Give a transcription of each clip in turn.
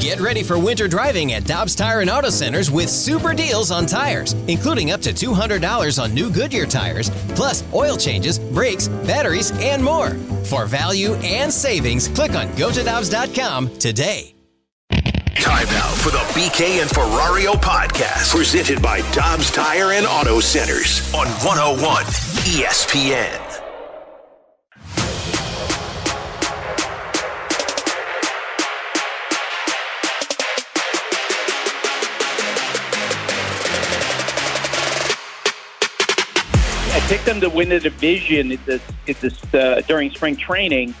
Get ready for winter driving at Dobbs Tire and Auto Centers with super deals on tires, including up to $200 on new Goodyear tires, plus oil changes, brakes, batteries, and more. For value and savings, click on gotodobbs.com today. Time now for the BK and Ferrario podcast, presented by Dobbs Tire and Auto Centers on 101 ESPN. Picked them to win the division at this, at this uh, during spring training,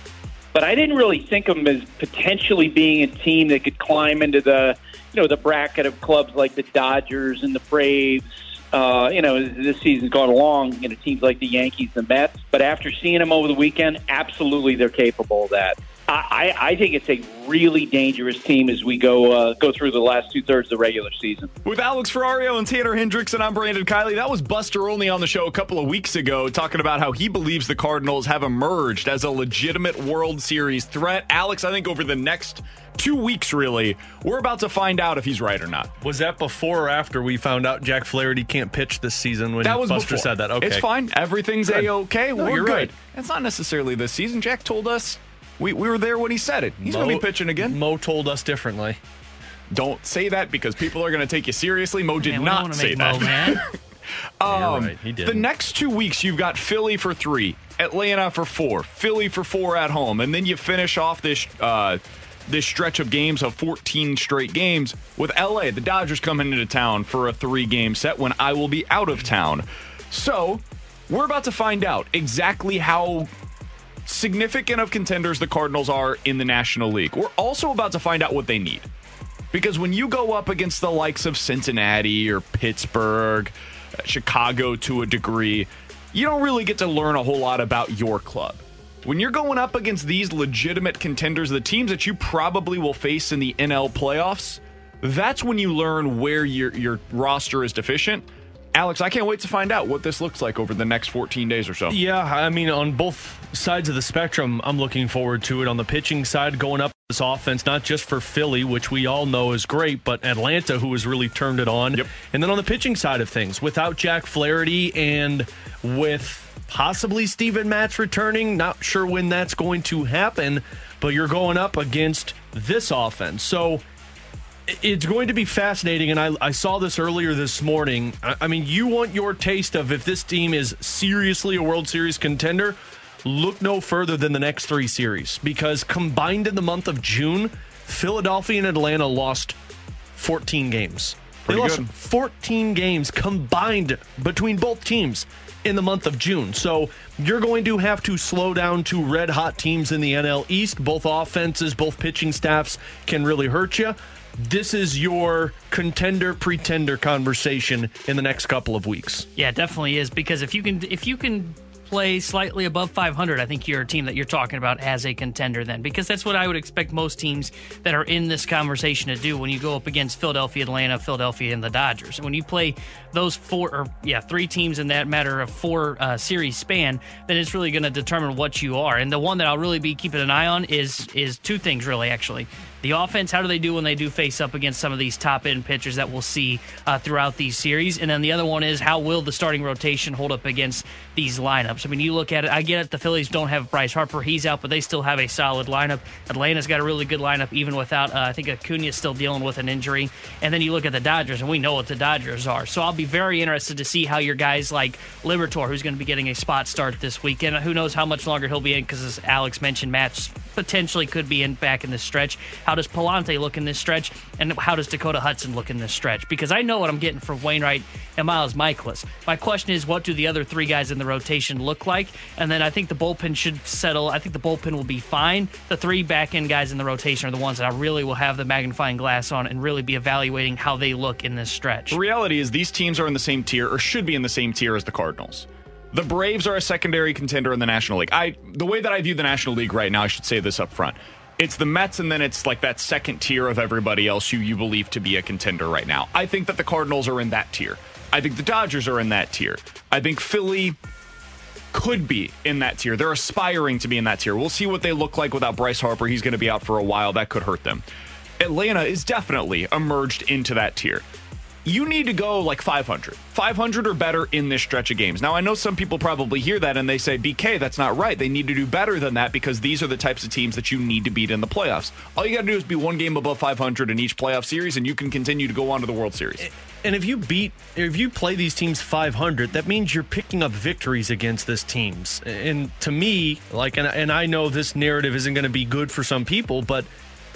but I didn't really think of them as potentially being a team that could climb into the you know the bracket of clubs like the Dodgers and the Braves. Uh, you know, this season's gone along, you know, teams like the Yankees, the Mets. But after seeing them over the weekend, absolutely they're capable of that. I, I think it's a really dangerous team as we go uh, go through the last two thirds of the regular season. With Alex Ferrario and Tanner Hendrickson, I'm Brandon Kiley. That was Buster Olney on the show a couple of weeks ago, talking about how he believes the Cardinals have emerged as a legitimate World Series threat. Alex, I think over the next two weeks, really, we're about to find out if he's right or not. Was that before or after we found out Jack Flaherty can't pitch this season when That was Buster before. said that? Okay. It's fine. Everything's a-okay. No, we're you're good. right. It's not necessarily this season. Jack told us we, we were there when he said it. He's going to be pitching again. Mo told us differently. Don't say that because people are going to take you seriously. Mo did Man, don't not say that. Mo mad. Um, right, he the didn't. next two weeks, you've got Philly for three, Atlanta for four, Philly for four at home, and then you finish off this uh, this stretch of games of 14 straight games with LA. The Dodgers coming into town for a three game set when I will be out of town. So we're about to find out exactly how significant of contenders the Cardinals are in the National League. We're also about to find out what they need. Because when you go up against the likes of Cincinnati or Pittsburgh, uh, Chicago to a degree, you don't really get to learn a whole lot about your club. When you're going up against these legitimate contenders, the teams that you probably will face in the NL playoffs, that's when you learn where your your roster is deficient. Alex, I can't wait to find out what this looks like over the next 14 days or so. Yeah, I mean, on both sides of the spectrum, I'm looking forward to it. On the pitching side, going up this offense, not just for Philly, which we all know is great, but Atlanta, who has really turned it on. Yep. And then on the pitching side of things, without Jack Flaherty and with possibly Steven Matz returning, not sure when that's going to happen, but you're going up against this offense. So it's going to be fascinating, and I, I saw this earlier this morning. I, I mean, you want your taste of if this team is seriously a World Series contender, look no further than the next three series because combined in the month of June, Philadelphia and Atlanta lost 14 games. Pretty they lost good. 14 games combined between both teams in the month of June. So you're going to have to slow down to red hot teams in the NL East. Both offenses, both pitching staffs can really hurt you. This is your contender pretender conversation in the next couple of weeks. Yeah, it definitely is because if you can if you can play slightly above 500, I think you're a team that you're talking about as a contender then because that's what I would expect most teams that are in this conversation to do when you go up against Philadelphia, Atlanta, Philadelphia and the Dodgers. When you play those four or yeah, three teams in that matter of four uh, series span, then it's really going to determine what you are. And the one that I'll really be keeping an eye on is is two things really actually. The offense, how do they do when they do face up against some of these top end pitchers that we'll see uh, throughout these series? And then the other one is how will the starting rotation hold up against these lineups? I mean, you look at it, I get it, the Phillies don't have Bryce Harper, he's out, but they still have a solid lineup. Atlanta's got a really good lineup, even without, uh, I think Acuna's still dealing with an injury. And then you look at the Dodgers, and we know what the Dodgers are. So I'll be very interested to see how your guys like Liberatore, who's going to be getting a spot start this weekend, who knows how much longer he'll be in, because as Alex mentioned, Matz potentially could be in back in this stretch. How does Pallante look in this stretch? And how does Dakota Hudson look in this stretch? Because I know what I'm getting from Wainwright and Miles Mikolas. My question is, what do the other three guys in the rotation look like? And then I think the bullpen should settle. I think the bullpen will be fine. The three back end guys in the rotation are the ones that I really will have the magnifying glass on and really be evaluating how they look in this stretch. The reality is these teams are in the same tier or should be in the same tier as the Cardinals. The Braves are a secondary contender in the National League. I the way that I view the National League right now, I should say this up front. It's the Mets and then it's like that second tier of everybody else who you believe to be a contender right now. I think that the Cardinals are in that tier. I think the Dodgers are in that tier. I think Philly could be in that tier. They're aspiring to be in that tier. We'll see what they look like without Bryce Harper. He's going to be out for a while. That could hurt them. Atlanta is definitely emerged into that tier. You need to go like 500. 500 or better in this stretch of games. Now, I know some people probably hear that and they say, BK, that's not right. They need to do better than that because these are the types of teams that you need to beat in the playoffs. All you got to do is be one game above 500 in each playoff series, and you can continue to go on to the World Series. And if you beat, if you play these teams 500, that means you're picking up victories against this teams. And to me, like, and, and I know this narrative isn't going to be good for some people, but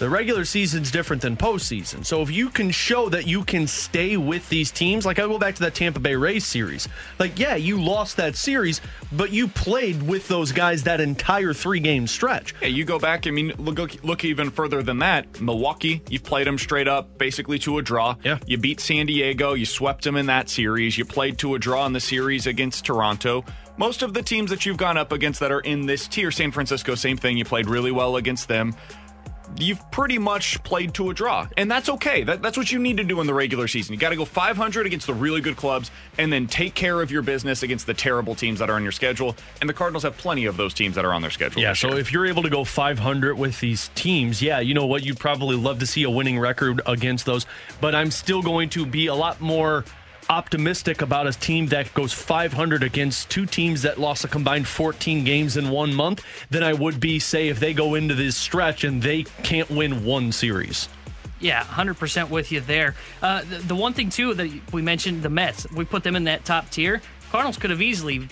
the regular season's different than postseason. So if you can show that you can stay with these teams, like I go back to that Tampa Bay Rays series, like, yeah, you lost that series, but you played with those guys that entire three game stretch. Yeah, you go back, I mean, look, look even further than that. Milwaukee, you've played them straight up, basically to a draw. Yeah. You beat San Diego, you swept them in that series, you played to a draw in the series against Toronto. Most of the teams that you've gone up against that are in this tier, San Francisco, same thing. You played really well against them you've pretty much played to a draw. And that's okay. That, that's what you need to do in the regular season. You got to go 500 against the really good clubs and then take care of your business against the terrible teams that are on your schedule. And the Cardinals have plenty of those teams that are on their schedule. Yeah, so year. if you're able to go 500 with these teams, yeah, you know what? You'd probably love to see a winning record against those. But I'm still going to be a lot more optimistic about a team that goes 500 against two teams that lost a combined 14 games in one month than I would be, say, if they go into this stretch and they can't win one series. Yeah, 100% with you there. Uh, the, the, one thing, too, that we mentioned the Mets, we put them in that top tier. Cardinals could have easily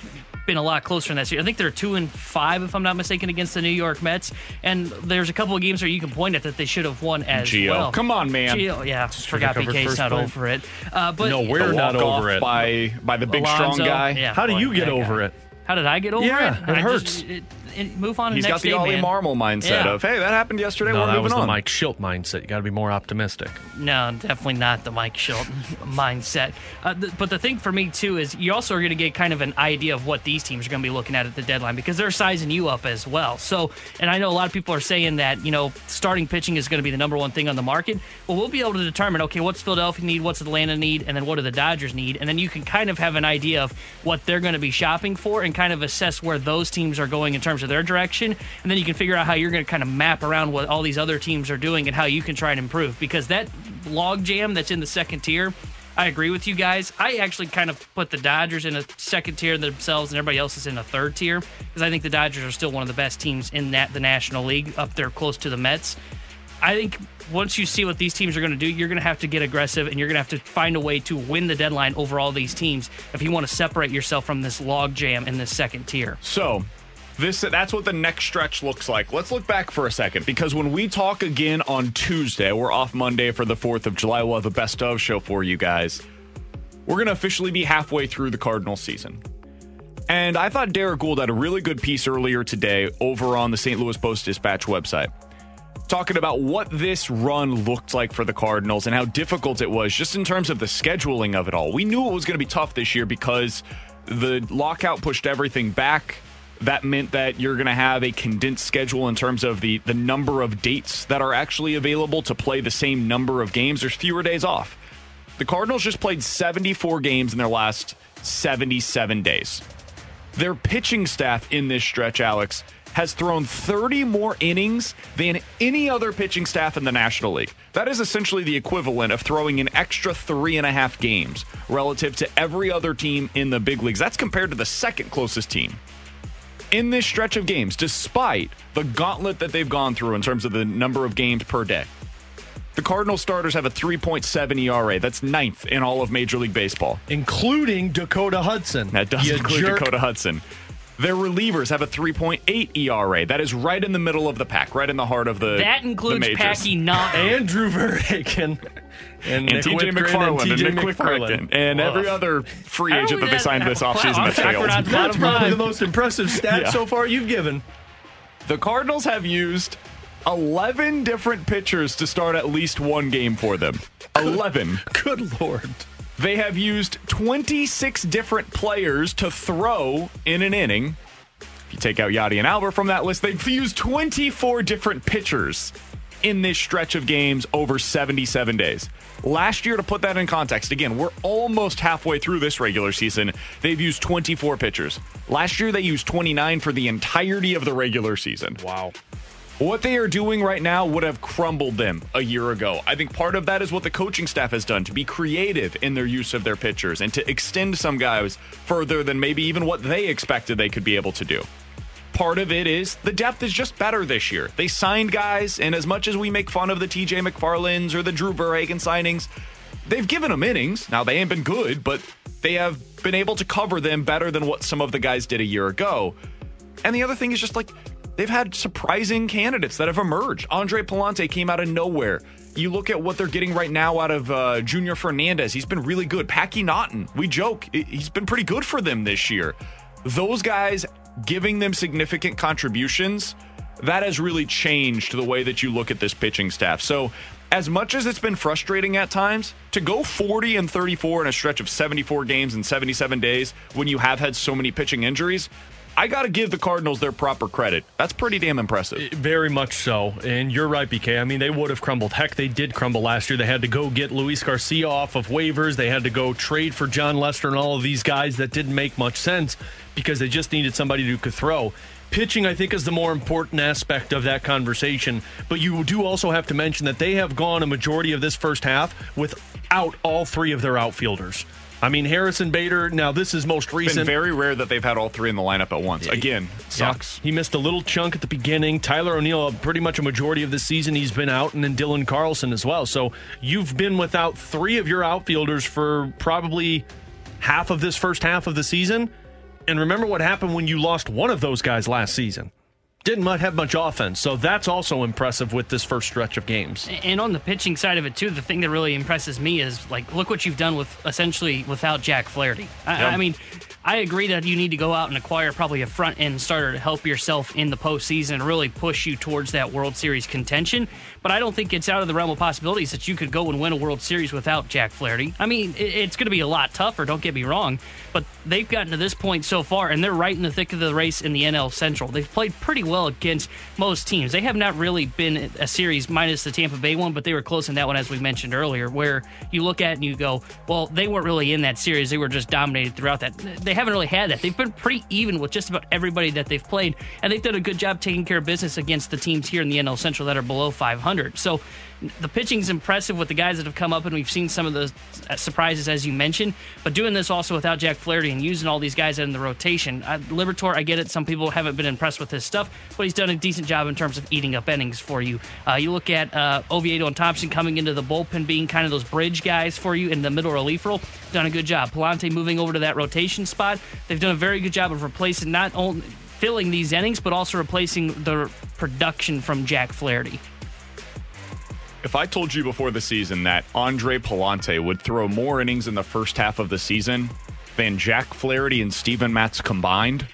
been a lot closer in that series. I think they're two and five, if I'm not mistaken, against the New York Mets. And there's a couple of games where you can point at that they should have won as Gio. well. Come on, man. Gio, yeah, Just forgot BK's not point. over it. Uh, but no, we're not over it by by the big Alonso, strong guy. Yeah, How do you get over guy. it? How did I get over it? yeah, it? it I hurts. Just, it, it, move on. He's got the day, Ollie man. Marmol mindset Yeah. of, hey, that happened yesterday. No, we're that moving was the on. Mike Shildt mindset. You got to be more optimistic. No, definitely not the Mike Shildt mindset. Uh, th- but the thing for me too is you also are going to get kind of an idea of what these teams are going to be looking at at the deadline because they're sizing you up as well. So, and I know a lot of people are saying that you know starting pitching is going to be the number one thing on the market. Well, we'll be able to determine okay, what's Philadelphia need, what's Atlanta need, and then what do the Dodgers need, and then you can kind of have an idea of what they're going to be shopping for and kind of assess where those teams are going in terms of their direction, and then you can figure out how you're going to kind of map around what all these other teams are doing and how you can try and improve because that log jam that's in the second tier. I agree with you guys. I actually kind of put the Dodgers in a second tier themselves, and everybody else is in a third tier because I think the Dodgers are still one of the best teams in that the National League, up there close to the Mets. I think once you see what these teams are going to do, you're going to have to get aggressive and you're going to have to find a way to win the deadline over all these teams if you want to separate yourself from this log jam in this second tier. So, this that's what the next stretch looks like. Let's look back for a second because when we talk again on Tuesday, we're off Monday for the 4th of July. We'll have a best of show for you guys. We're going to officially be halfway through the Cardinal season. And I thought Derrick Goold had a really good piece earlier today over on the St. Louis Post Dispatch website talking about what this run looked like for the Cardinals and how difficult it was just in terms of the scheduling of it all. We knew it was going to be tough this year because the lockout pushed everything back. That meant that you're going to have a condensed schedule in terms of the, the number of dates that are actually available to play the same number of games. There's fewer days off. The Cardinals just played 74 games in their last 77 days. Their pitching staff in this stretch, Alex, has thrown 30 more innings than any other pitching staff in the National League. That is essentially the equivalent of throwing an extra three and a half games relative to every other team in the big leagues. That's compared to the second closest team. In this stretch of games, despite the gauntlet that they've gone through in terms of the number of games per day, the Cardinal starters have a 3.7 ERA. That's ninth in all of Major League Baseball. Including Dakota Hudson. That does You include jerk. Dakota Hudson. Their relievers have a 3.8 ERA. That is right in the middle of the pack, right in the heart of the That includes the majors. Packy Naughton Andrew Verhagen and, and Nick TJ McFarland and, TJ Nick McFarland. Quicken and every other free agent that they that- signed this offseason I'm that failed. That's probably the most impressive stat Yeah. so far you've given. The Cardinals have used 11 different pitchers to start at least one game for them. 11. Good lord. They have used 26 different players to throw in an inning. If you take out Yadi and Albert from that list, they've used 24 different pitchers in this stretch of games over 77 days. Last year, to put that in context, again, we're almost halfway through this regular season. They've used 24 pitchers. Last year, they used 29 for the entirety of the regular season. Wow. What they are doing right now would have crumbled them a year ago. I think part of that is what the coaching staff has done to be creative in their use of their pitchers and to extend some guys further than maybe even what they expected they could be able to do. Part of it is the depth is just better this year. They signed guys, and as much as we make fun of the TJ McFarlands or the Drew Verhagen signings, they've given them innings. Now, they ain't been good, but they have been able to cover them better than what some of the guys did a year ago. And the other thing is just like they've had surprising candidates that have emerged. Andre Pallante came out of nowhere. You look at what they're getting right now out of uh, Junior Fernandez. He's been really good. Packy Naughton, we joke, he- he's been pretty good for them this year. Those guys giving them significant contributions, that has really changed the way that you look at this pitching staff. So, as much as it's been frustrating at times, to go 40 and 34 in a stretch of 74 games in 77 days when you have had so many pitching injuries, I got to give the Cardinals their proper credit. That's pretty damn impressive. Very much so. And you're right, BK. I mean, they would have crumbled. Heck, they did crumble last year. They had to go get Luis Garcia off of waivers. They had to go trade for Jon Lester and all of these guys that didn't make much sense because they just needed somebody who could throw. Pitching, I think, is the more important aspect of that conversation. But you do also have to mention that they have gone a majority of this first half without all three of their outfielders. I mean, Harrison Bader, now this is most It's been recent. very rare that they've had all three in the lineup at once. Again, sucks. Yeah. He missed a little chunk at the beginning. Tyler O'Neill, pretty much a majority of the season, he's been out, and then Dylan Carlson as well. So you've been without three of your outfielders for probably half of this first half of the season. And remember what happened when you lost one of those guys last season. Didn't have much offense. So that's also impressive with this first stretch of games. And on the pitching side of it too, the thing that really impresses me is like, look what you've done with essentially without Jack Flaherty. I, I mean, I agree that you need to go out and acquire probably a front end starter to help yourself in the postseason and really push you towards that World Series contention. But I don't think it's out of the realm of possibilities that you could go and win a World Series without Jack Flaherty. I mean, it, it's going to be a lot tougher. Don't get me wrong, but they've gotten to this point so far, and they're right in the thick of the race in the NL Central. They've played pretty well against most teams. They have not really been a series minus the Tampa Bay one, but they were close in that one, as we mentioned earlier, where you look at and you go, well, they weren't really in that series. They were just dominated throughout that. They haven't really had that. They've been pretty even with just about everybody that they've played, and they've done a good job taking care of business against the teams here in the NL Central that are below 500. So the pitching's impressive with the guys that have come up, and we've seen some of the surprises, as you mentioned. But doing this also without Jack Flaherty and using all these guys in the rotation, uh, Liberatore, I get it. Some people haven't been impressed with his stuff, but he's done a decent job in terms of eating up innings for you. Uh, you look at uh, Oviedo and Thompson coming into the bullpen, being kind of those bridge guys for you in the middle relief role. Done a good job. Pallante moving over to that rotation spot. They've done a very good job of replacing not only filling these innings, but also replacing the production from Jack Flaherty. If I told you before the season that Andre Pallante would throw more innings in the first half of the season than Jack Flaherty and Steven Matz combined,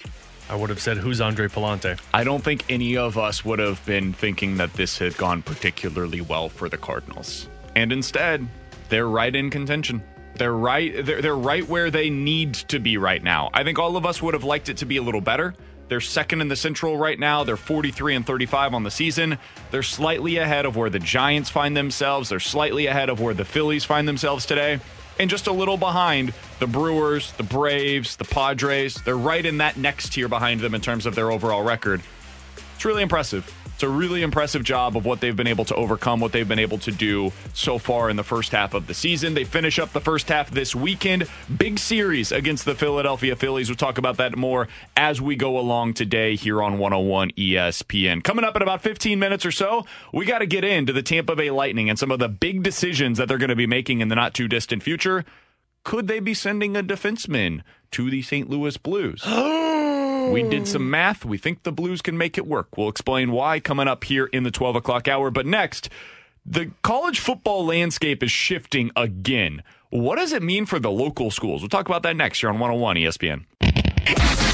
I would have said, Who's Andre Pallante? I don't think any of us would have been thinking that this had gone particularly well for the Cardinals. And instead, they're right in contention. They're right they're, they're right where they need to be right now. I think all of us would have liked it to be a little better. They're second in the Central right now. They're 43 and 35 on the season. They're slightly ahead of where the Giants find themselves. They're slightly ahead of where the Phillies find themselves today. And just a little behind the Brewers, the Braves, the Padres. They're right in that next tier behind them in terms of their overall record. It's really impressive. It's a really impressive job of what they've been able to overcome, what they've been able to do so far in the first half of the season. They finish up the first half this weekend. Big series against the Philadelphia Phillies. We'll talk about that more as we go along today here on 101 ESPN. Coming up in about 15 minutes or so, we got to get into the Tampa Bay Lightning and some of the big decisions that they're going to be making in the not too distant future. Could they be sending a defenseman to the St. Louis Blues? We did some math. We think the Blues can make it work. We'll explain why coming up here in the 12 o'clock hour. But next, the college football landscape is shifting again. What does it mean for the local schools? We'll talk about that next here on 101 ESPN.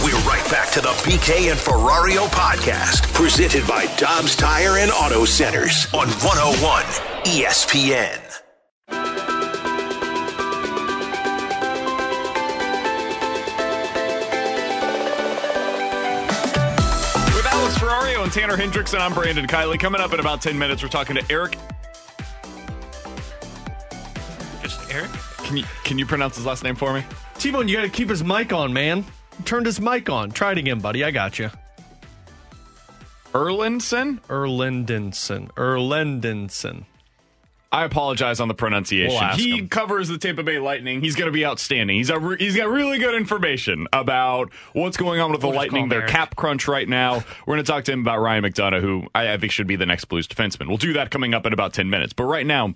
We're right back to the BK and Ferrario podcast, presented by Dobbs Tire and Auto Centers on 101 ESPN. Alex Ferrario and Tanner Hendrickson, I'm Brandon Kiley. Coming up in about 10 minutes, we're talking to Eric. Just Eric. Can you, can you pronounce his last name for me? T-Bone, you got to keep his mic on, man. Turned his mic on. Try it again, buddy. I got you. Erlinson? Erlendenson. Erlendenson. I apologize on the pronunciation. We'll he him. covers the Tampa Bay Lightning. He's going to be outstanding. He's a re- he's got really good information about what's going on with the We'll Lightning. Their cap crunch right now. We're going to talk to him about Ryan McDonagh, who I, I think should be the next Blues defenseman. We'll do that coming up in about ten minutes. But right now,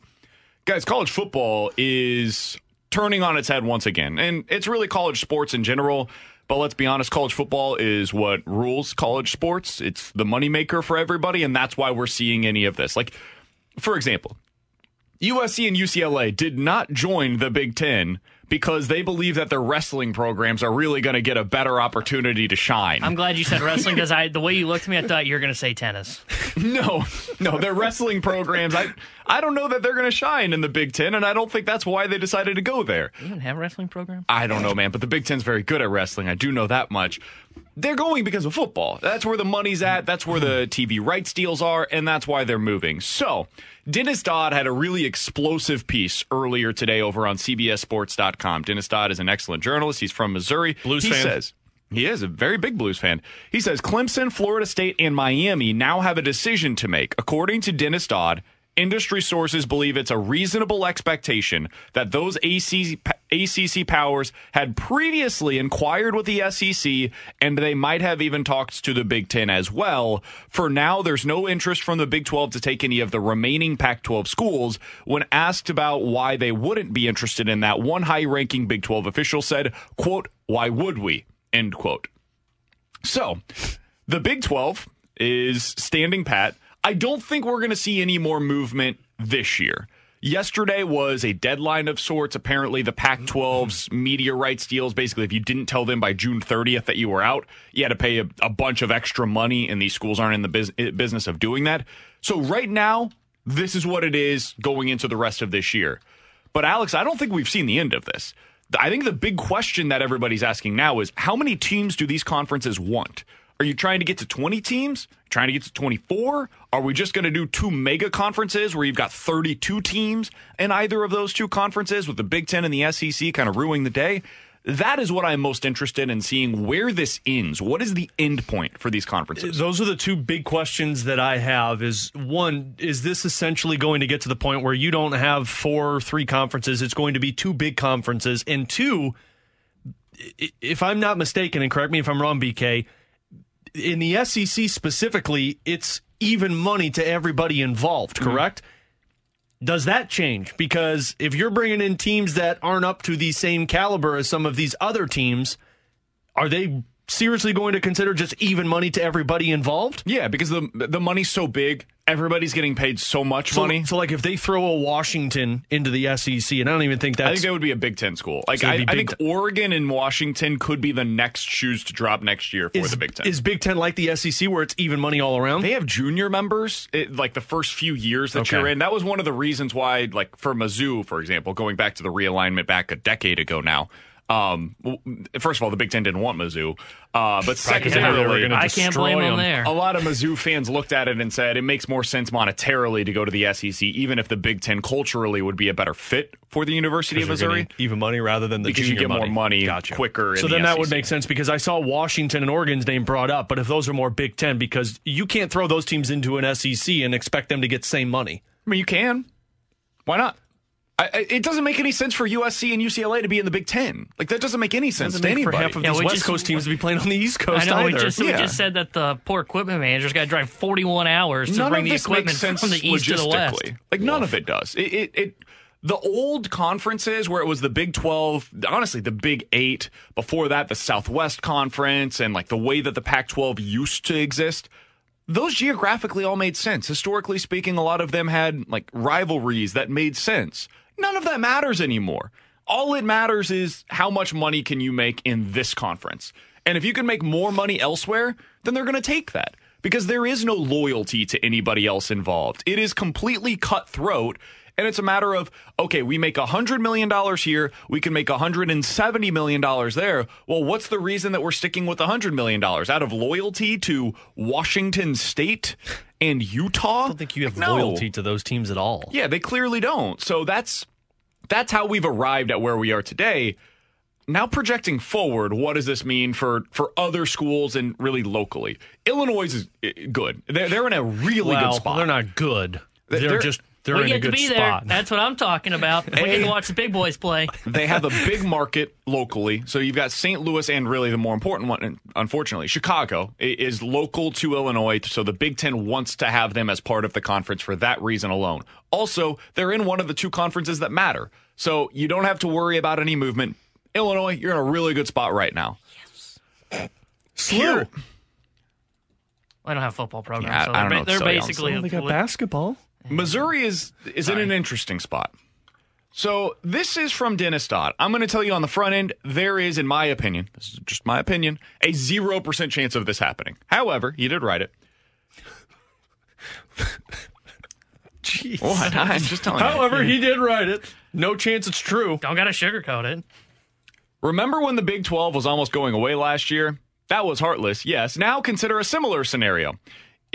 guys, college football is turning on its head once again, and it's really college sports in general. But let's be honest, college football is what rules college sports. It's the moneymaker for everybody, and that's why we're seeing any of this. Like, for example, USC and UCLA did not join the Big Ten because they believe that their wrestling programs are really going to get a better opportunity to shine. I'm glad you said wrestling because I the way you looked at me, I thought you were going to say tennis. no, no, their wrestling programs. I, I don't know that they're going to shine in the Big Ten, and I don't think that's why they decided to go there. You even have a wrestling program? I don't know, man, but the Big Ten's very good at wrestling. I do know that much. They're going because of football. That's where the money's at. That's where the TV rights deals are, and that's why they're moving. So, Dennis Dodd had a really explosive piece earlier today over on CBSSports.com. Dennis Dodd is an excellent journalist. He's from Missouri. Blues he fan. says he is a very big Blues fan. He says Clemson, Florida State, and Miami now have a decision to make. According to Dennis Dodd, industry sources believe it's a reasonable expectation that those ACC, ACC powers had previously inquired with the SEC, and they might have even talked to the Big Ten as well. For now, there's no interest from the Big 12 to take any of the remaining Pac 12 schools. When asked about why they wouldn't be interested in that, one high ranking Big 12 official said, quote, why would we? End quote. So, the Big 12 is standing pat. I don't think we're going to see any more movement this year. Yesterday was a deadline of sorts. Apparently, the Pac 12's media rights deals basically, if you didn't tell them by June 30th that you were out, you had to pay a, a bunch of extra money, and these schools aren't in the bus- eh, business of doing that. So, right now, this is what it is going into the rest of this year. But, Alex, I don't think we've seen the end of this. I think the big question that everybody's asking now is how many teams do these conferences want? Are you trying to get to 20 teams? Trying to get to 24? Are we just going to do two mega conferences where you've got 32 teams in either of those two conferences with the Big Ten and the SEC kind of ruining the day? That is what I'm most interested in seeing where this ends. What is the end point for these conferences? Those are the two big questions that I have. Is one, is this essentially going to get to the point where you don't have four or three conferences? It's going to be two big conferences. And two, if I'm not mistaken, and correct me if I'm wrong, BK, in the SEC specifically, it's even money to everybody involved, mm-hmm. correct? Does that change? Because if you're bringing in teams that aren't up to the same caliber as some of these other teams, are they seriously going to consider just even money to everybody involved? Yeah, because the the money's so big, everybody's getting paid so much So, money. so like if they throw a Washington into the SEC, and I don't even think that's I think that would be a Big Ten school. Like So I, I think Ten- Oregon and Washington could be the next shoes to drop next year for is, the Big Ten. is Big Ten like the SEC where it's even money all around? they have junior members it, like the first few years that Okay. you're in. That was one of the reasons why, like for Mizzou, for example, going back to the realignment back a decade ago now. Um, first of all, the Big Ten didn't want Mizzou, uh, but they knew they were secondarily, I can't destroy blame them them. there. a lot of Mizzou fans looked at it and said it makes more sense monetarily to go to the SEC, even if the Big Ten culturally would be a better fit for the University of Missouri. even money rather than the Because you junior get more money Gotcha. quicker in So the then that would make sense because I saw Washington and Oregon's name brought up, but if those are more Big Ten, because you can't throw those teams into an SEC and expect them to get same money. I mean, you can. Why not? I, I, it doesn't make any sense for USC and UCLA to be in the Big Ten. Like that doesn't make any sense Doesn't to make for anybody. half of Yeah, these we West just- Coast teams to be playing on the East Coast I know. We either. just, we just said that the poor equipment manager's got to drive 41 hours to none bring the equipment sense from the east to the west. logistically. Like none of it does. It, it, it the old conferences where it was the Big 12, honestly, the Big 8, before that, the Southwest Conference, and like the way that the Pac 12 used to exist, those geographically all made sense. Historically speaking, a lot of them had like rivalries that made sense. None of that matters anymore. All it matters is how much money can you make in this conference. And if you can make more money elsewhere, then they're going to take that because there is no loyalty to anybody else involved. It is completely cutthroat. And it's a matter of, okay, we make $100 million here. We can make $170 million there. Well, what's the reason that we're sticking with $100 million? Out of loyalty to Washington State and Utah? I don't think you have No. loyalty to those teams at all. Yeah, they clearly don't. So that's that's how we've arrived at where we are today. Now projecting forward, what does this mean for for other schools and really locally? Illinois is eh, good. They're they're in a really well, good spot. they're not good. They're, They're- just they're we in a get to be spot. there. That's what I'm talking about. We get to watch the big boys play. They have a big market locally. So you've got St. Louis and really the more important one, unfortunately, Chicago is local to Illinois. So the Big Ten wants to have them as part of the conference for that reason alone. Also, they're in one of the two conferences that matter. So you don't have to worry about any movement. Illinois, you're in a really good spot right now. Yes. Here, I don't have a football program, Yeah, so I they're, don't know ba- what they're tell you, basically Well, they got basketball. Missouri is is in an interesting spot. So this is from Dennis Dodd. I'm going to tell you on the front end, there is, in my opinion, this is just my opinion, a zero percent chance of this happening. However, he did write it. Jeez. What? I'm just telling you. However, he did write it. No chance it's true. don't got to sugarcoat it. Remember when the Big 12 was almost going away last year? That was heartless, yes. Now consider a similar scenario.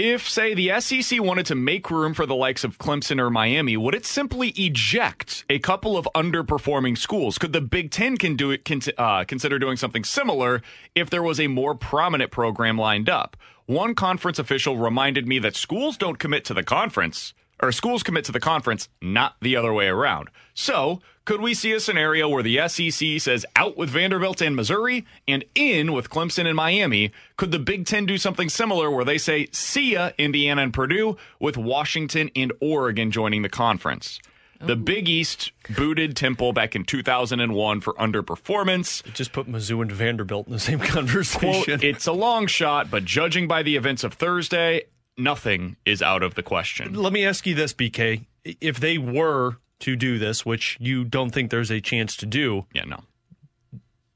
If, say, the SEC wanted to make room for the likes of Clemson or Miami, would it simply eject a couple of underperforming schools? Could the Big Ten can do it, uh, consider doing something similar if there was a more prominent program lined up? One conference official reminded me that schools don't commit to the conference, or schools commit to the conference, not the other way around. So, could we see a scenario where the SEC says out with Vanderbilt and Missouri and in with Clemson and Miami? Could the Big Ten do something similar where they say, see ya, Indiana and Purdue, with Washington and Oregon joining the conference? The Big East booted Temple back in 2001 for underperformance. Just put Mizzou and Vanderbilt in the same conversation. Quote, it's a long shot, but judging by the events of Thursday, nothing is out of the question. Let me ask you this, BK. If they were to do this, which you don't think there's a chance to do, Yeah, no.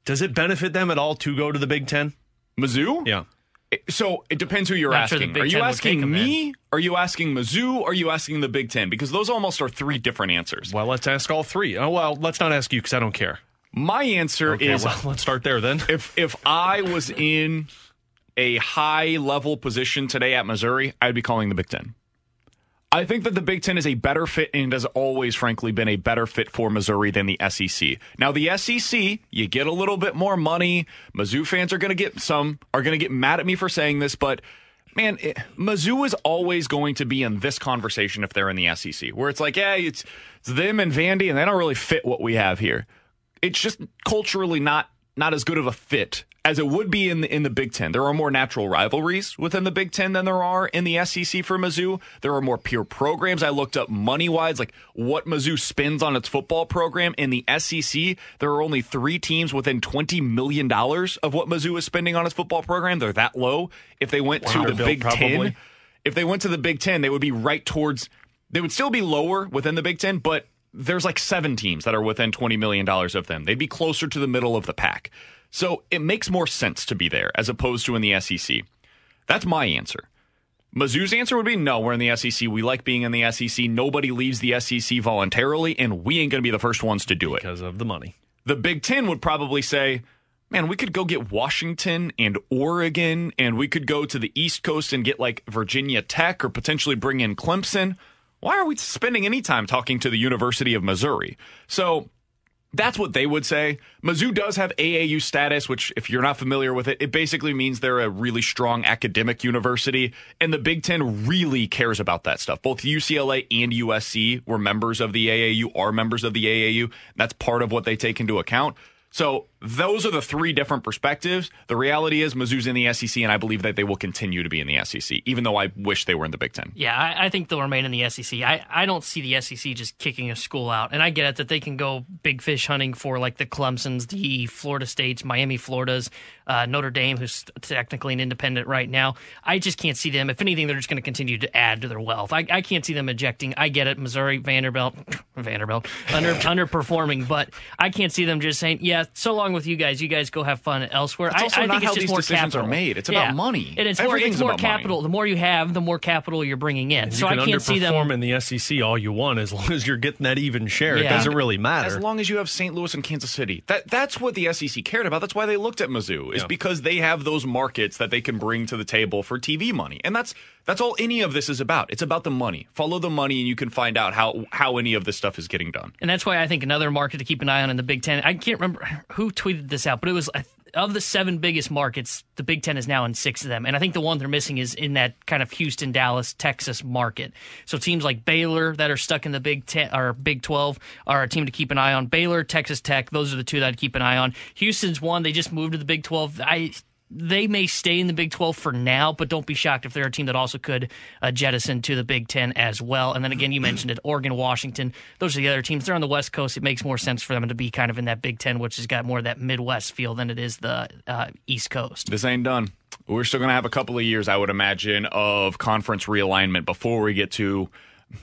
does it benefit them at all to go to the Big Ten? Mizzou? Yeah. So it depends who you're Not asking. Big are you Ten would take asking them me? Are you asking Mizzou? Are you asking the Big Ten? Because those almost are three different answers. Well, let's ask all three. Oh, well, let's not ask you because I don't care. My answer Okay, is well, let's start there then. if if I was in a high level position today at Missouri, I'd be calling the Big Ten. I think that the Big Ten is a better fit and has always, frankly, been a better fit for Missouri than the SEC. Now, the SEC, you get a little bit more money. Mizzou fans are going to get some, are going to get mad at me for saying this, but man, it, Mizzou is always going to be in this conversation if they're in the SEC, where it's like, yeah, it's, it's them and Vandy, and they don't really fit what we have here. It's just culturally not not as good of a fit as it would be in the, in the Big Ten. There are more natural rivalries within the Big Ten than there are in the SEC for Mizzou. There are more pure programs. I looked up money wise, like what Mizzou spends on its football program. In the SEC, there are only three teams within $20 million of what Mizzou is spending on its football program. They're that low. If they went to the Vanderbilt, Big probably. Ten, if they went to the Big Ten, they would be right towards, they would still be lower within the Big Ten, but there's like seven teams that are within $20 million of them. They'd be closer to the middle of the pack. So it makes more sense to be there as opposed to in the SEC. That's my answer. Mizzou's answer would be no, we're in the SEC. We like being in the SEC. Nobody leaves the SEC voluntarily, and we ain't going to be the first ones to do it. because of the money. The Big Ten would probably say, man, we could go get Washington and Oregon, and we could go to the East Coast and get like Virginia Tech or potentially bring in Clemson. Why are we spending any time talking to the University of Missouri? So that's what they would say. Mizzou does have AAU status, which, if you're not familiar with it, it basically means they're a really strong academic university. And the Big Ten really cares about that stuff. Both UCLA and USC were members of the AAU, are members of the AAU. That's part of what they take into account. So those are the three different perspectives. The reality is Mizzou's in the SEC, and I believe that they will continue to be in the SEC, even though I wish they were in the Big Ten. Yeah, I, I think they'll remain in the SEC. I, I don't see the SEC just kicking a school out. And I get it that they can go big fish hunting for like the Clemsons, the Florida States, Miami, Floridas, uh, Notre Dame, who's technically an independent right now. I just can't see them. If anything, they're just going to continue to add to their wealth. I, I can't see them ejecting. I get it, Missouri, Vanderbilt, Vanderbilt, under, underperforming, but I can't see them just saying, yeah, so long with you guys. You guys go have fun elsewhere. It's also I, I not think how it's just these more decisions capital. are made. It's Yeah. about money. And it's more, it's more about money. capital. The more you have, the more capital you're bringing in. so you I can can't see them. in the SEC all you want as long as you're getting that even share. It doesn't really matter. As long as you have St. Louis and Kansas City, that that's what the SEC cared about. That's why they looked at Mizzou, is Yeah. because they have those markets that they can bring to the table for TV money, and that's that's all any of this is about. It's about the money. Follow the money, and you can find out how how any of this stuff is getting done. And that's why I think another market to keep an eye on in the Big Ten. I can't remember who tweeted this out, but it was of the seven biggest markets, the Big Ten is now in six of them. And I think the one they're missing is in that kind of Houston, Dallas, Texas market. So teams like Baylor that are stuck in the Big Ten or Big Twelve are a team to keep an eye on. Baylor, Texas Tech, those are the two that I'd keep an eye on. Houston's one; they just moved to the Big Twelve. I they may stay in the Big 12 for now, but don't be shocked if they're a team that also could uh, jettison to the Big 10 as well. And then again, you mentioned it Oregon, Washington. Those are the other teams. They're on the West Coast. It makes more sense for them to be kind of in that Big 10, which has got more of that Midwest feel than it is the uh, East Coast. This ain't done. We're still going to have a couple of years, I would imagine, of conference realignment before we get to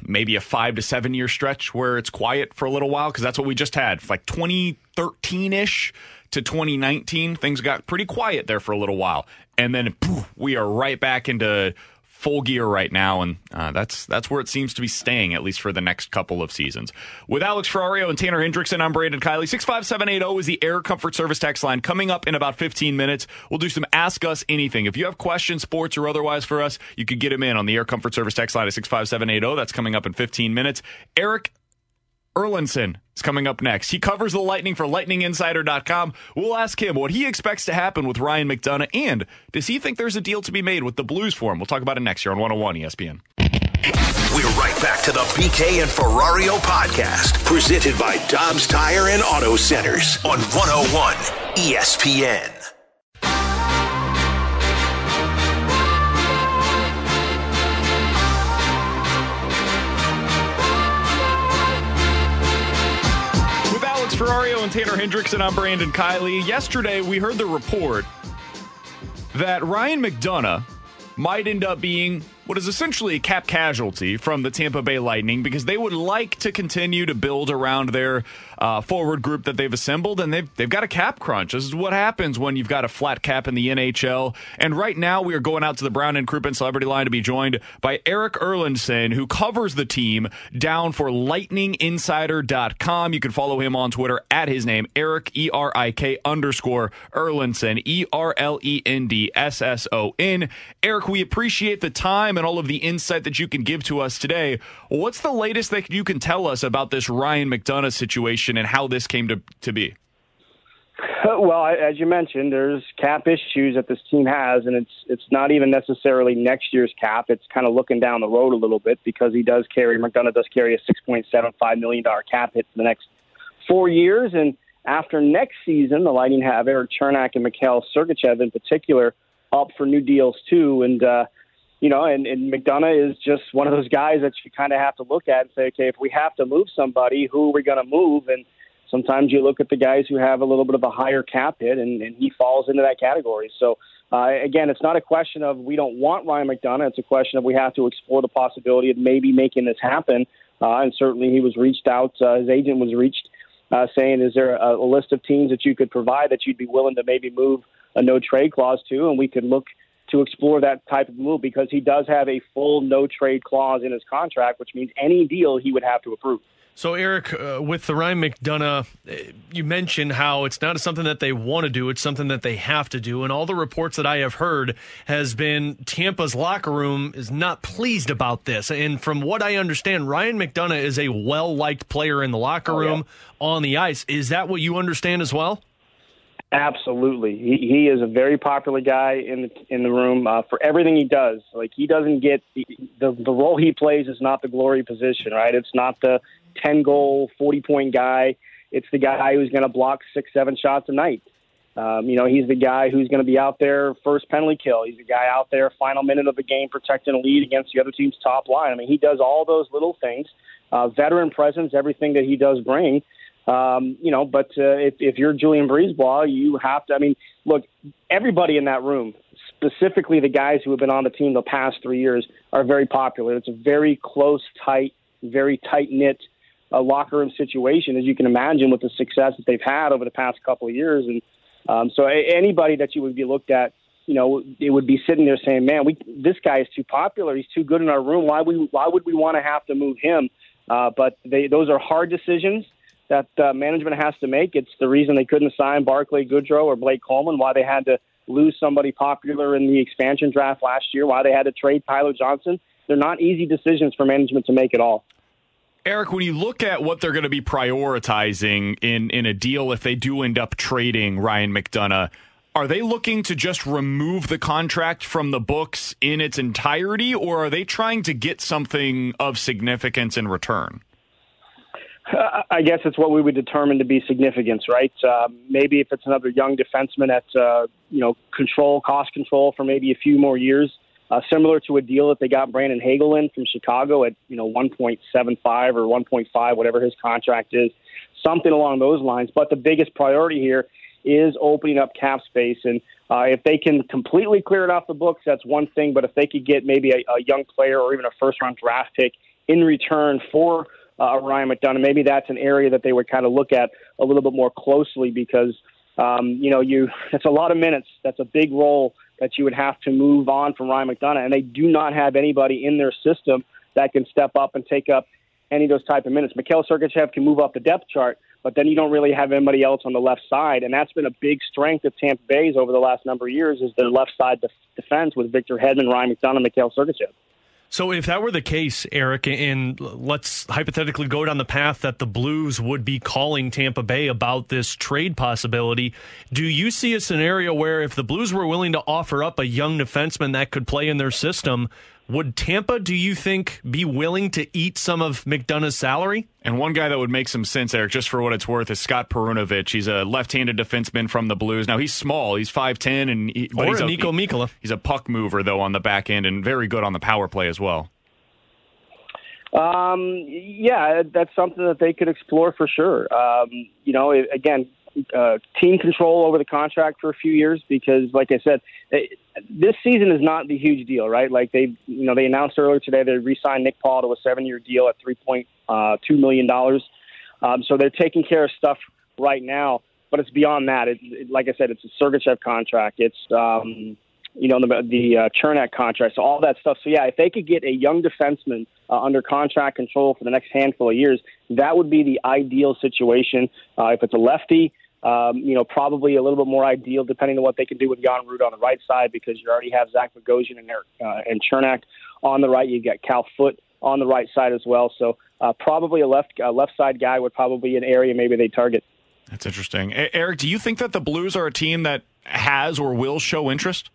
maybe a five to seven year stretch where it's quiet for a little while because that's what we just had. Like 2013 ish to 2019, things got pretty quiet there for a little while. And then poof, we are right back into full gear right now, and uh, that's that's where it seems to be staying at least for the next couple of seasons. With Alex Ferrario and Tanner Hendrickson, I'm Brandon Kiley. Six five seven eight zero is the Air Comfort Service text line. Coming up in about 15 minutes, we'll do some Ask Us Anything. If you have questions, sports or otherwise for us, you could get them in on the Air Comfort Service text line at six five seven eight zero. That's coming up in 15 minutes. Erik Erlendsson is coming up next. He covers the Lightning for LightningInsider.com. We'll ask him what he expects to happen with Ryan McDonagh and does he think there's a deal to be made with the Blues for him? We'll talk about it next year on 101 ESPN. We're right back to the BK and Ferrario podcast, presented by Dobbs Tire and Auto Centers on 101 ESPN. Ferrario and Tanner Hendrickson, I'm Brandon Kiley. Yesterday, we heard the report that Ryan McDonagh might end up being what is essentially a cap casualty from the Tampa Bay Lightning because they would like to continue to build around their uh, forward group that they've assembled, and they've they've got a cap crunch. This is what happens when you've got a flat cap in the NHL. And right now, we are going out to the Brown and Crouppen Celebrity Line to be joined by Erik Erlendsson, who covers the team down for LightningInsider.com. You can follow him on Twitter at his name, Erik E R I K underscore Erlendsson, E R L E N D S S O N. Eric, we appreciate the time and all of the insight that you can give to us today. What's the latest that you can tell us about this Ryan McDonagh situation and how this came to, to be? Well, as you mentioned, there's cap issues that this team has, and it's it's not even necessarily next year's cap. It's kind of looking down the road a little bit because he does carry McDonagh does carry a six point seven five million dollar cap hit for the next four years, and after next season, the Lightning have Erik Chernak and Mikhail Sergachev in particular up for new deals too, and uh, you know, and, and McDonagh is just one of those guys that you kind of have to look at and say, okay, if we have to move somebody, who are we going to move? And sometimes you look at the guys who have a little bit of a higher cap hit, and, and he falls into that category. So, uh, again, it's not a question of we don't want Ryan McDonagh. It's a question of we have to explore the possibility of maybe making this happen. Uh, and certainly he was reached out, uh, his agent was reached uh, saying, is there a, a list of teams that you could provide that you'd be willing to maybe move a no trade clause to? And we could look to explore that type of move because he does have a full no trade clause in his contract, which means any deal he would have to approve. So, Erik, uh, with the Ryan McDonagh, uh, you mentioned how it's not something that they want to do; it's something that they have to do. And all the reports that I have heard has been Tampa's locker room is not pleased about this. And from what I understand, Ryan McDonagh is a well-liked player in the locker Oh, yeah. room on the ice. Is that what you understand as well? Absolutely, he he is a very popular guy in the in the room uh, for everything he does. Like he doesn't get the, the the role he plays is not the glory position, right? It's not the ten goal, forty point guy. it's the guy who's going to block six, seven shots a night. Um, you know, he's the guy who's going to be out there first penalty kill. He's the guy out there final minute of the game protecting a lead against the other team's top line. I mean, he does all those little things. Uh, veteran presence, everything that he does bring. Um, you know, but uh, if, if you're Julien BriseBois, you have to. I mean, look, everybody in that room, specifically the guys who have been on the team the past three years, are very popular. It's a very close, tight, very tight knit uh, locker room situation, as you can imagine, with the success that they've had over the past couple of years. And um, so, a- anybody that you would be looked at, you know, it would be sitting there saying, "Man, we this guy is too popular. He's too good in our room. Why we why would we want to have to move him?" Uh, but they, those are hard decisions that uh, management has to make. It's the reason they couldn't sign Barclay Goodrow or Blake Coleman, why they had to lose somebody popular in the expansion draft last year, why they had to trade Tyler Johnson. They're not easy decisions for management to make at all. Erik, when you look at what they're going to be prioritizing in, in a deal if they do end up trading Ryan McDonagh, are they looking to just remove the contract from the books in its entirety, or are they trying to get something of significance in return? I guess it's what we would determine to be significance, right? Uh, maybe if it's another young defenseman at uh, you know control, cost control for maybe a few more years, uh, similar to a deal that they got Brandon Hagel in from Chicago at you know 1.75 or 1.5, whatever his contract is, something along those lines. But the biggest priority here is opening up cap space, and uh, if they can completely clear it off the books, that's one thing. But if they could get maybe a, a young player or even a first round draft pick in return for uh, Ryan McDonagh. Maybe that's an area that they would kind of look at a little bit more closely because um, you know you that's a lot of minutes. That's a big role that you would have to move on from Ryan McDonagh, and they do not have anybody in their system that can step up and take up any of those type of minutes. Mikhail Sergachev can move up the depth chart, but then you don't really have anybody else on the left side, and that's been a big strength of Tampa Bay's over the last number of years is their left side def- defense with Victor Hedman, Ryan McDonagh, Mikhail Sergachev. So, if that were the case, Erik, and let's hypothetically go down the path that the Blues would be calling Tampa Bay about this trade possibility, do you see a scenario where if the Blues were willing to offer up a young defenseman that could play in their system, would Tampa, do you think, be willing to eat some of McDonagh's salary? And one guy that would make some sense, Erik, just for what it's worth, is Scott Perunovich. He's a left-handed defenseman from the Blues. Now he's small; he's five ten, and he, or he's Niko a, Mikkola. He's a puck mover though on the back end, and very good on the power play as well. Um, yeah, that's something that they could explore for sure. Um, you know, again, uh, team control over the contract for a few years because, like I said, it, this season is not the huge deal, right? Like they, you know, they announced earlier today they re-signed Nick Paul to a seven-year deal at three point uh, two million dollars. Um, so they're taking care of stuff right now, but it's beyond that. It, it, like I said, it's a Sergachev contract. It's um, you know, the, the uh, Cernak contract, so all that stuff. So, yeah, if they could get a young defenseman uh, under contract control for the next handful of years, that would be the ideal situation. Uh, if it's a lefty, um, you know, probably a little bit more ideal depending on what they can do with Jan Rutta on the right side because you already have Zach Bogosian and, uh, and Cernak on the right. You've got Cal Foote on the right side as well. So, uh, probably a left left side guy would probably be an area maybe they target. That's interesting. Erik, do you think that the Blues are a team that has or will show interest?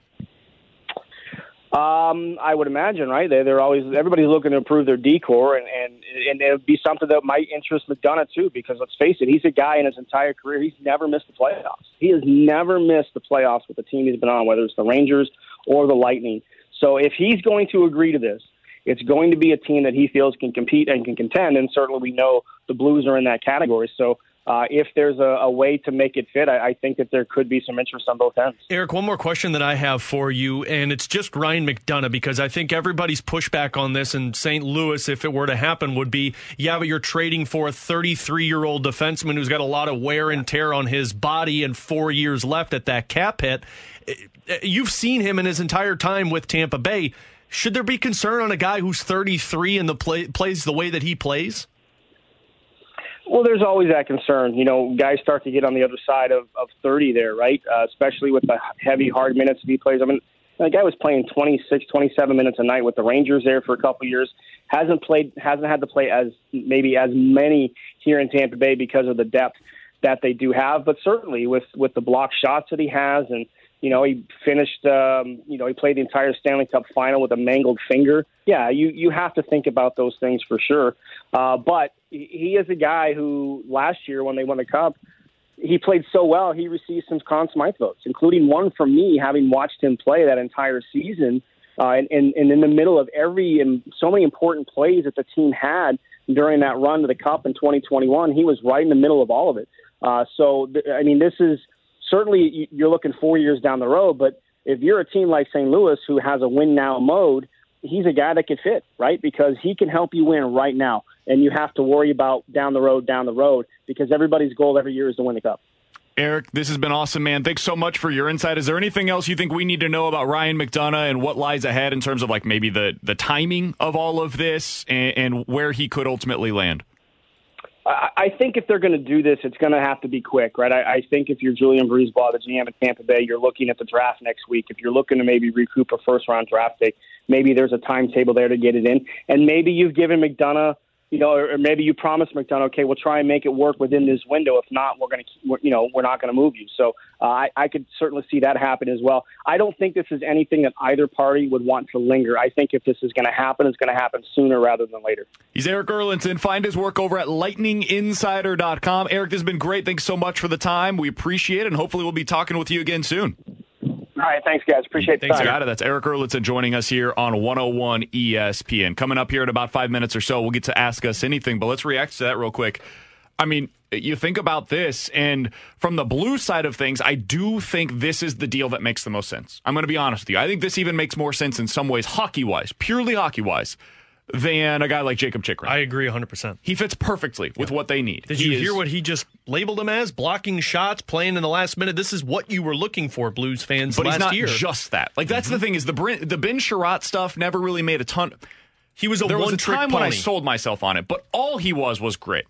Um, I would imagine, right? They, they're always everybody's looking to improve their decor, and and and it would be something that might interest McDonagh too. Because let's face it, he's a guy in his entire career he's never missed the playoffs. He has never missed the playoffs with the team he's been on, whether it's the Rangers or the Lightning. So if he's going to agree to this, it's going to be a team that he feels can compete and can contend. And certainly, we know the Blues are in that category. So uh, if there's a, a, way to make it fit, I, I, think that there could be some interest on both ends. Erik, one more question that I have for you, and it's just Ryan McDonagh because I think everybody's pushback on this in St. Louis, if it were to happen, would be yeah, but you're trading for a 33 year old defenseman who's got a lot of wear and tear on his body and four years left at that cap hit. You've seen him in his entire time with Tampa Bay. Should there be concern on a guy who's 33 and the play, plays the way that he plays? Well, there's always that concern. You know, guys start to get on the other side of, of 30 there, right? Uh, especially with the heavy, hard minutes he plays. I mean, the guy was playing 26, 27 minutes a night with the Rangers there for a couple years. Hasn't played, hasn't had to play as maybe as many here in Tampa Bay because of the depth that they do have. But certainly with with the block shots that he has and You know, he finished. Um, you know, he played the entire Stanley Cup final with a mangled finger. Yeah, you you have to think about those things for sure. Uh, but he is a guy who last year when they won the cup, he played so well. He received some Conn Smythe votes, including one from me, having watched him play that entire season. Uh, and, and, and in the middle of every and so many important plays that the team had during that run to the Cup in 2021, he was right in the middle of all of it. Uh, so, th- I mean, this is certainly you're looking four years down the road, but if you're a team like St. Louis who has a win now mode, he's a guy that could fit, right? Because he can help you win right now, and you have to worry about down the road, down the road, because everybody's goal every year is to win the cup. Erik, this has been awesome, man. Thanks so much for your insight. Is there anything else you think we need to know about Ryan McDonagh and what lies ahead in terms of like maybe the the timing of all of this and, and where he could ultimately land? I think if they're going to do this, it's going to have to be quick, right? I, I think if you're Julien BriseBois, the GM at Tampa Bay, you're looking at the draft next week. If you're looking to maybe recoup a first round draft pick, maybe there's a timetable there to get it in, and maybe you've given McDonagh you know, or, maybe you promise McDonagh, okay, we'll try and make it work within this window. If not, we're going to, you know, we're not going to move you. So uh, I, I could certainly see that happen as well. I don't think this is anything that either party would want to linger. I think if this is going to happen, it's going to happen sooner rather than later. He's Erik Erlendsson. Find his work over at lightninginsider.com. Erik, this has been great. Thanks so much for the time. We appreciate it, and hopefully we'll be talking with you again soon. All right, thanks, guys. Appreciate the thanks, time. Got it. That's Erik Erlendsson joining us here on 101 ESPN. Coming up here in about five minutes or so, we'll get to ask us anything, but let's react to that real quick. I mean, you think about this, and from the blue side of things, I do think this is the deal that makes the most sense. I'm going to be honest with you. I think this even makes more sense in some ways, hockey wise, purely hockey wise, than a guy like Jacob Chychrun. I agree 100%. He fits perfectly with what they need. Did he you is, hear what he just labeled him as? Blocking shots, playing in the last minute. This is what you were looking for, Blues fans, but he's not year. just that. Like, that's mm-hmm. the thing is the, Brin, the Ben Chiarot stuff never really made a ton. He was a there was a time pony. when I sold myself on it, but all he was was grit.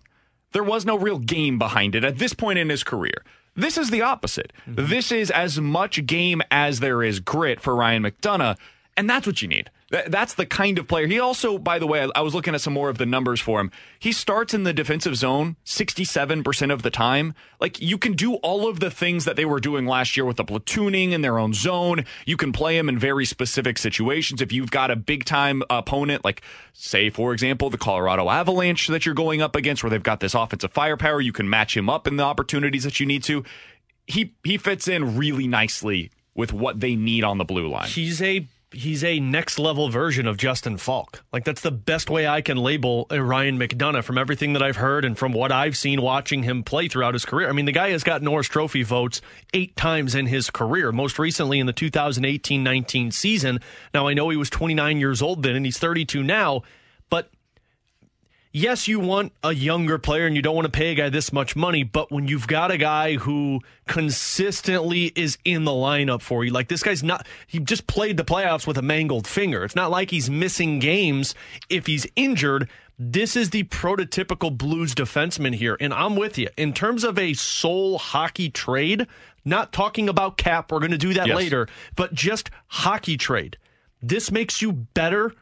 There was no real game behind it at this point in his career. This is the opposite. Mm-hmm. This is as much game as there is grit for Ryan McDonagh, and that's what you need. That's the kind of player. He also, by the way, I was looking at some more of the numbers for him. He starts in the defensive zone 67% of the time. Like, you can do all of the things that they were doing last year with the platooning in their own zone. You can play him in very specific situations. If you've got a big time opponent, like, say, for example, the Colorado Avalanche that you're going up against, where they've got this offensive firepower, you can match him up in the opportunities that you need to. He, he fits in really nicely with what they need on the blue line. He's a he's a next level version of Justin Faulk. Like that's the best way I can label Ryan McDonagh from everything that I've heard and from what I've seen watching him play throughout his career. I mean, the guy has got Norris Trophy votes eight times in his career, most recently in the 2018-19 season. Now I know he was 29 years old then and he's 32 now, but yes, you want a younger player and you don't want to pay a guy this much money, but when you've got a guy who consistently is in the lineup for you, like this guy's not, he just played the playoffs with a mangled finger. It's not like he's missing games if he's injured. This is the prototypical Blues defenseman here. And I'm with you. In terms of a soul hockey trade, not talking about cap, we're going to do that yes. later, but just hockey trade. This makes you better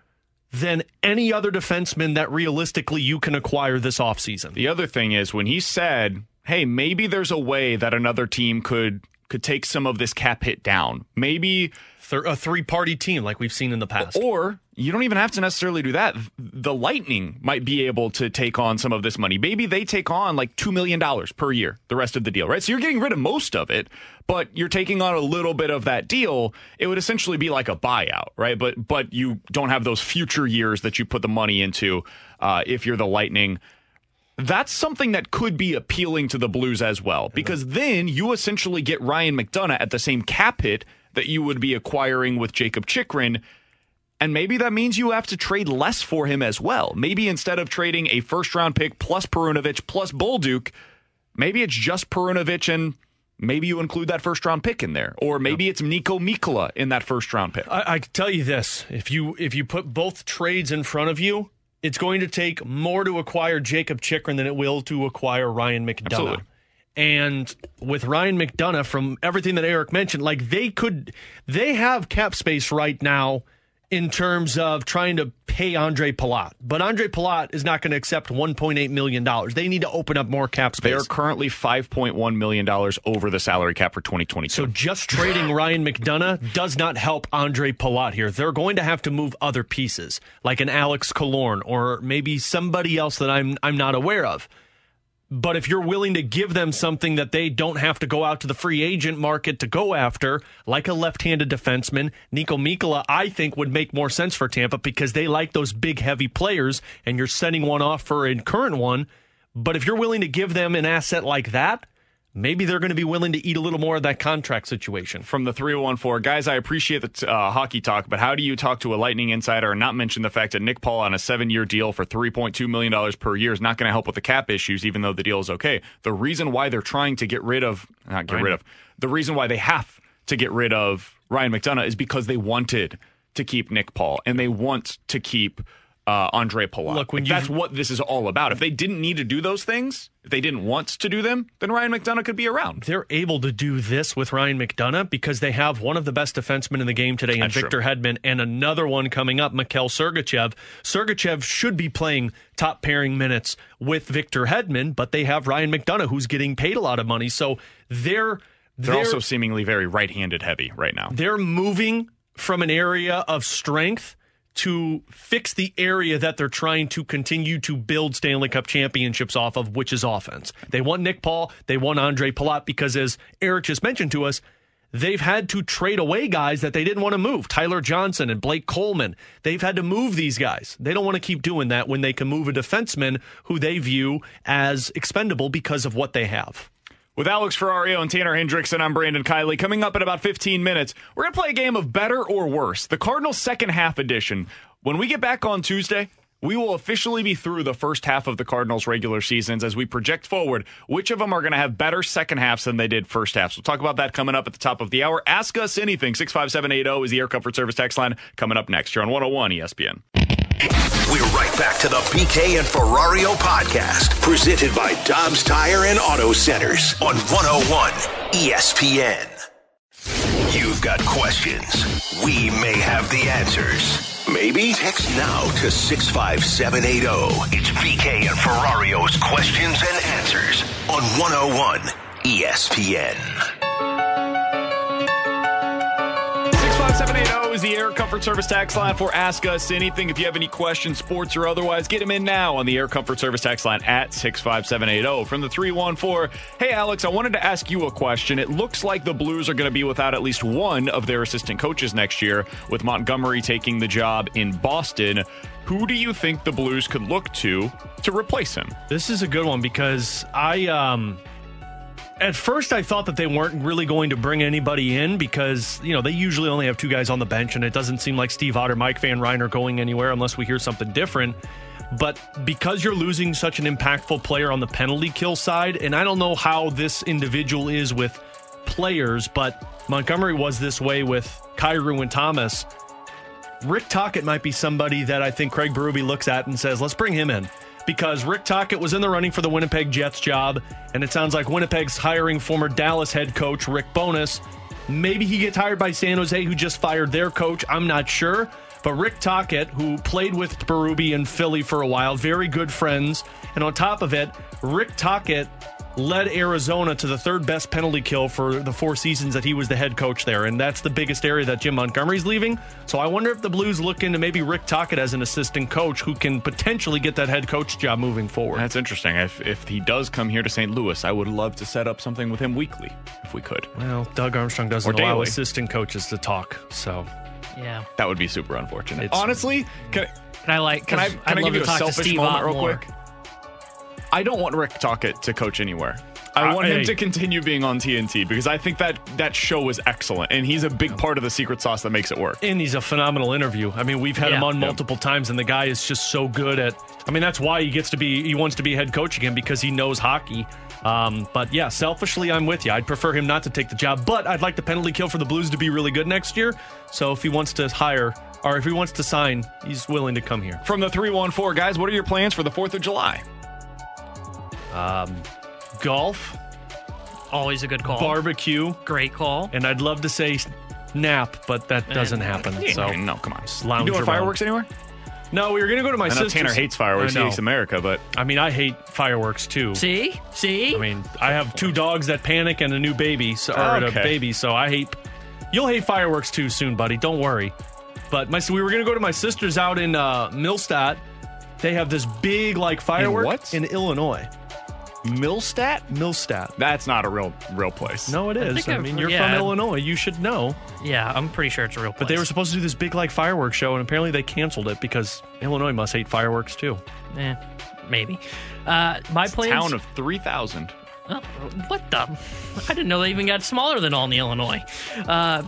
than any other defenseman that realistically you can acquire this offseason. The other thing is when he said, "Hey, maybe there's a way that another team could could take some of this cap hit down. Maybe a three party team like we've seen in the past. Or you don't even have to necessarily do that. The Lightning might be able to take on some of this money. Maybe they take on like $2 million per year, the rest of the deal, right? So you're getting rid of most of it, but you're taking on a little bit of that deal. It would essentially be like a buyout, right? But, but you don't have those future years that you put the money into uh, if you're the Lightning that's something that could be appealing to the Blues as well, because then you essentially get Ryan McDonagh at the same cap hit that you would be acquiring with Jacob Chychrun. And maybe that means you have to trade less for him as well. Maybe instead of trading a first round pick plus Perunovich plus Bolduc, maybe it's just Perunovich and maybe you include that first round pick in there. Or maybe it's Niko Mikkola in that first round pick. I, I can tell you this. If you if you put both trades in front of you, it's going to take more to acquire Jacob Chychrun than it will to acquire Ryan McDonagh. Absolutely. And with Ryan McDonagh, from everything that Erik mentioned, like they could, they have cap space right now in terms of trying to pay Andre Palat. But Andre Palat is not going to accept $1.8 million. They need to open up more cap space. They are currently $5.1 million over the salary cap for 2022. So just trading Ryan McDonagh does not help Andre Palat here. They're going to have to move other pieces, like an Alex Killorn or maybe somebody else that I'm I'm not aware of. But if you're willing to give them something that they don't have to go out to the free agent market to go after, like a left-handed defenseman, Niko Mikkola, I think would make more sense for Tampa because they like those big, heavy players, and you're sending one off for a current one. But if you're willing to give them an asset like that, maybe they're going to be willing to eat a little more of that contract situation. From the 3014, guys, I appreciate the uh, hockey talk, but how do you talk to a Lightning insider and not mention the fact that Nick Paul on a seven year deal for $3.2 million per year is not going to help with the cap issues, even though the deal is okay? The reason why they're trying to get rid of, not get rid of, the reason why they have to get rid of Ryan McDonagh is because they wanted to keep Nick Paul and they want to keep uh, Andre Palat. Look, when Like, that's what this is all about. If they didn't need to do those things, if they didn't want to do them, then Ryan McDonagh could be around. They're able to do this with Ryan McDonagh because they have one of the best defensemen in the game today in That's true. Victor Hedman and another one coming up, Mikhail Sergachev. Sergachev should be playing top pairing minutes with Victor Hedman, but they have Ryan McDonagh who's getting paid a lot of money. So they're They're, also seemingly very right-handed heavy right now. they're moving from an area of strength to fix the area that they're trying to continue to build Stanley Cup championships off of, which is offense. They want Nick Paul, they want Andre Palat because, as Erik just mentioned to us, they've had to trade away guys that they didn't want to move. Tyler Johnson and Blake Coleman. They've had to move these guys. They don't want to keep doing that when they can move a defenseman who they view as expendable because of what they have. With Alex Ferrario and Tanner Hendrickson, I'm Brandon Kiley. Coming up in about 15 minutes, we're going to play a game of better or worse, the Cardinals second half edition. When we get back on Tuesday, we will officially be through the first half of the Cardinals regular seasons as we project forward which of them are going to have better second halves than they did first halves. We'll talk about that coming up at the top of the hour. Ask us anything. 65780 is the Air Comfort Service text line coming up next You're on 101 ESPN. We're right back to the BK and Ferrario podcast, presented by Dobbs Tire and Auto Centers on 101 ESPN. You've got questions. We may have the answers. Maybe? Text now to 65780. It's BK and Ferrario's questions and answers on 101 ESPN. 65780 is the Air Comfort Service tax line for Ask Us Anything. If you have any questions, sports or otherwise, get them in now on the Air Comfort Service tax line at 65780. From the 314, hey Alex, I wanted to ask you a question. It looks like the Blues are going to be without at least one of their assistant coaches next year, with Montgomery taking the job in Boston. Who do you think the Blues could look to to replace him? This is a good one because I um at first I thought that they weren't really going to bring anybody in because, you know, they usually only have two guys on the bench and it doesn't seem like Steve Ott or Mike Van Ryn are going anywhere unless we hear something different. But because you're losing such an impactful player on the penalty kill side, and I don't know how this individual is with players, but Montgomery was this way with Kyrou and Thomas. Rick Tocchet might be somebody that I think Craig Berube looks at and says, let's bring him in. Because Rick Tocchet was in the running for the Winnipeg Jets job, and it sounds like Winnipeg's hiring former Dallas head coach Rick Bowness. Maybe he gets hired by San Jose, who just fired their coach. I'm not sure. But Rick Tocchet, who played with Berube in Philly for a while, very good friends. And on top of it, Rick Tocchet led Arizona to the third best penalty kill for the four seasons that he was the head coach there. And that's the biggest area that Jim Montgomery's leaving. So I wonder if the Blues look into maybe Rick Tocchet as an assistant coach who can potentially get that head coach job moving forward. That's interesting. If, if he does come here to St. Louis, I would love to set up something with him weekly if we could. well, Doug Armstrong doesn't Or allow daily. assistant coaches to talk. So Yeah. That would be super unfortunate. It's- Honestly, can, Can I like? Can I, 'cause can I'd I love give you to a talk to selfish Steve moment Ott real more. quick? I don't want Rick Tocchet to coach anywhere. I Uh, want him to continue being on TNT because I think that that show was excellent, and he's a big part of the secret sauce that makes it work. and he's a phenomenal interview. I mean, we've had him on multiple times, and the guy is just so good at. I mean, that's why he gets to be. He wants to be head coach again because he knows hockey. Um, but yeah, selfishly, I'm with you. I'd prefer him not to take the job, but I'd like the penalty kill for the Blues to be really good next year. So if he wants to hire or if he wants to sign, he's willing to come here. From the 314, guys, what are your plans for the 4th of July? Golf, Always a good call. barbecue, Great call. and I'd love to say nap, but that doesn't happen. Yeah, So no, come on. Just You lounge doing around. fireworks anywhere? No, we were gonna go to my I know sister's. Tanner hates fireworks. I He know. hates America, but I mean, I hate fireworks too. See, see. I mean, I have two dogs that panic and a new baby, so, or a Okay. baby, so I hate. You'll hate fireworks too soon, buddy. Don't worry. But my, so we were gonna go to my sister's out in uh, Millstadt. They have this big like firework what? in Illinois. Millstat? Millstadt. That's not a real real place. No, it is. think I, I've- mean, you're yeah. from Illinois. You should know. yeah, I'm pretty sure it's a real. Place. But they were supposed to do this big like fireworks show, and apparently they canceled it because Illinois must hate fireworks too. Eh, maybe. Uh, my It's a plans. town of three thousand. Oh, what the? I didn't know they even got smaller than Olney, Illinois. Uh,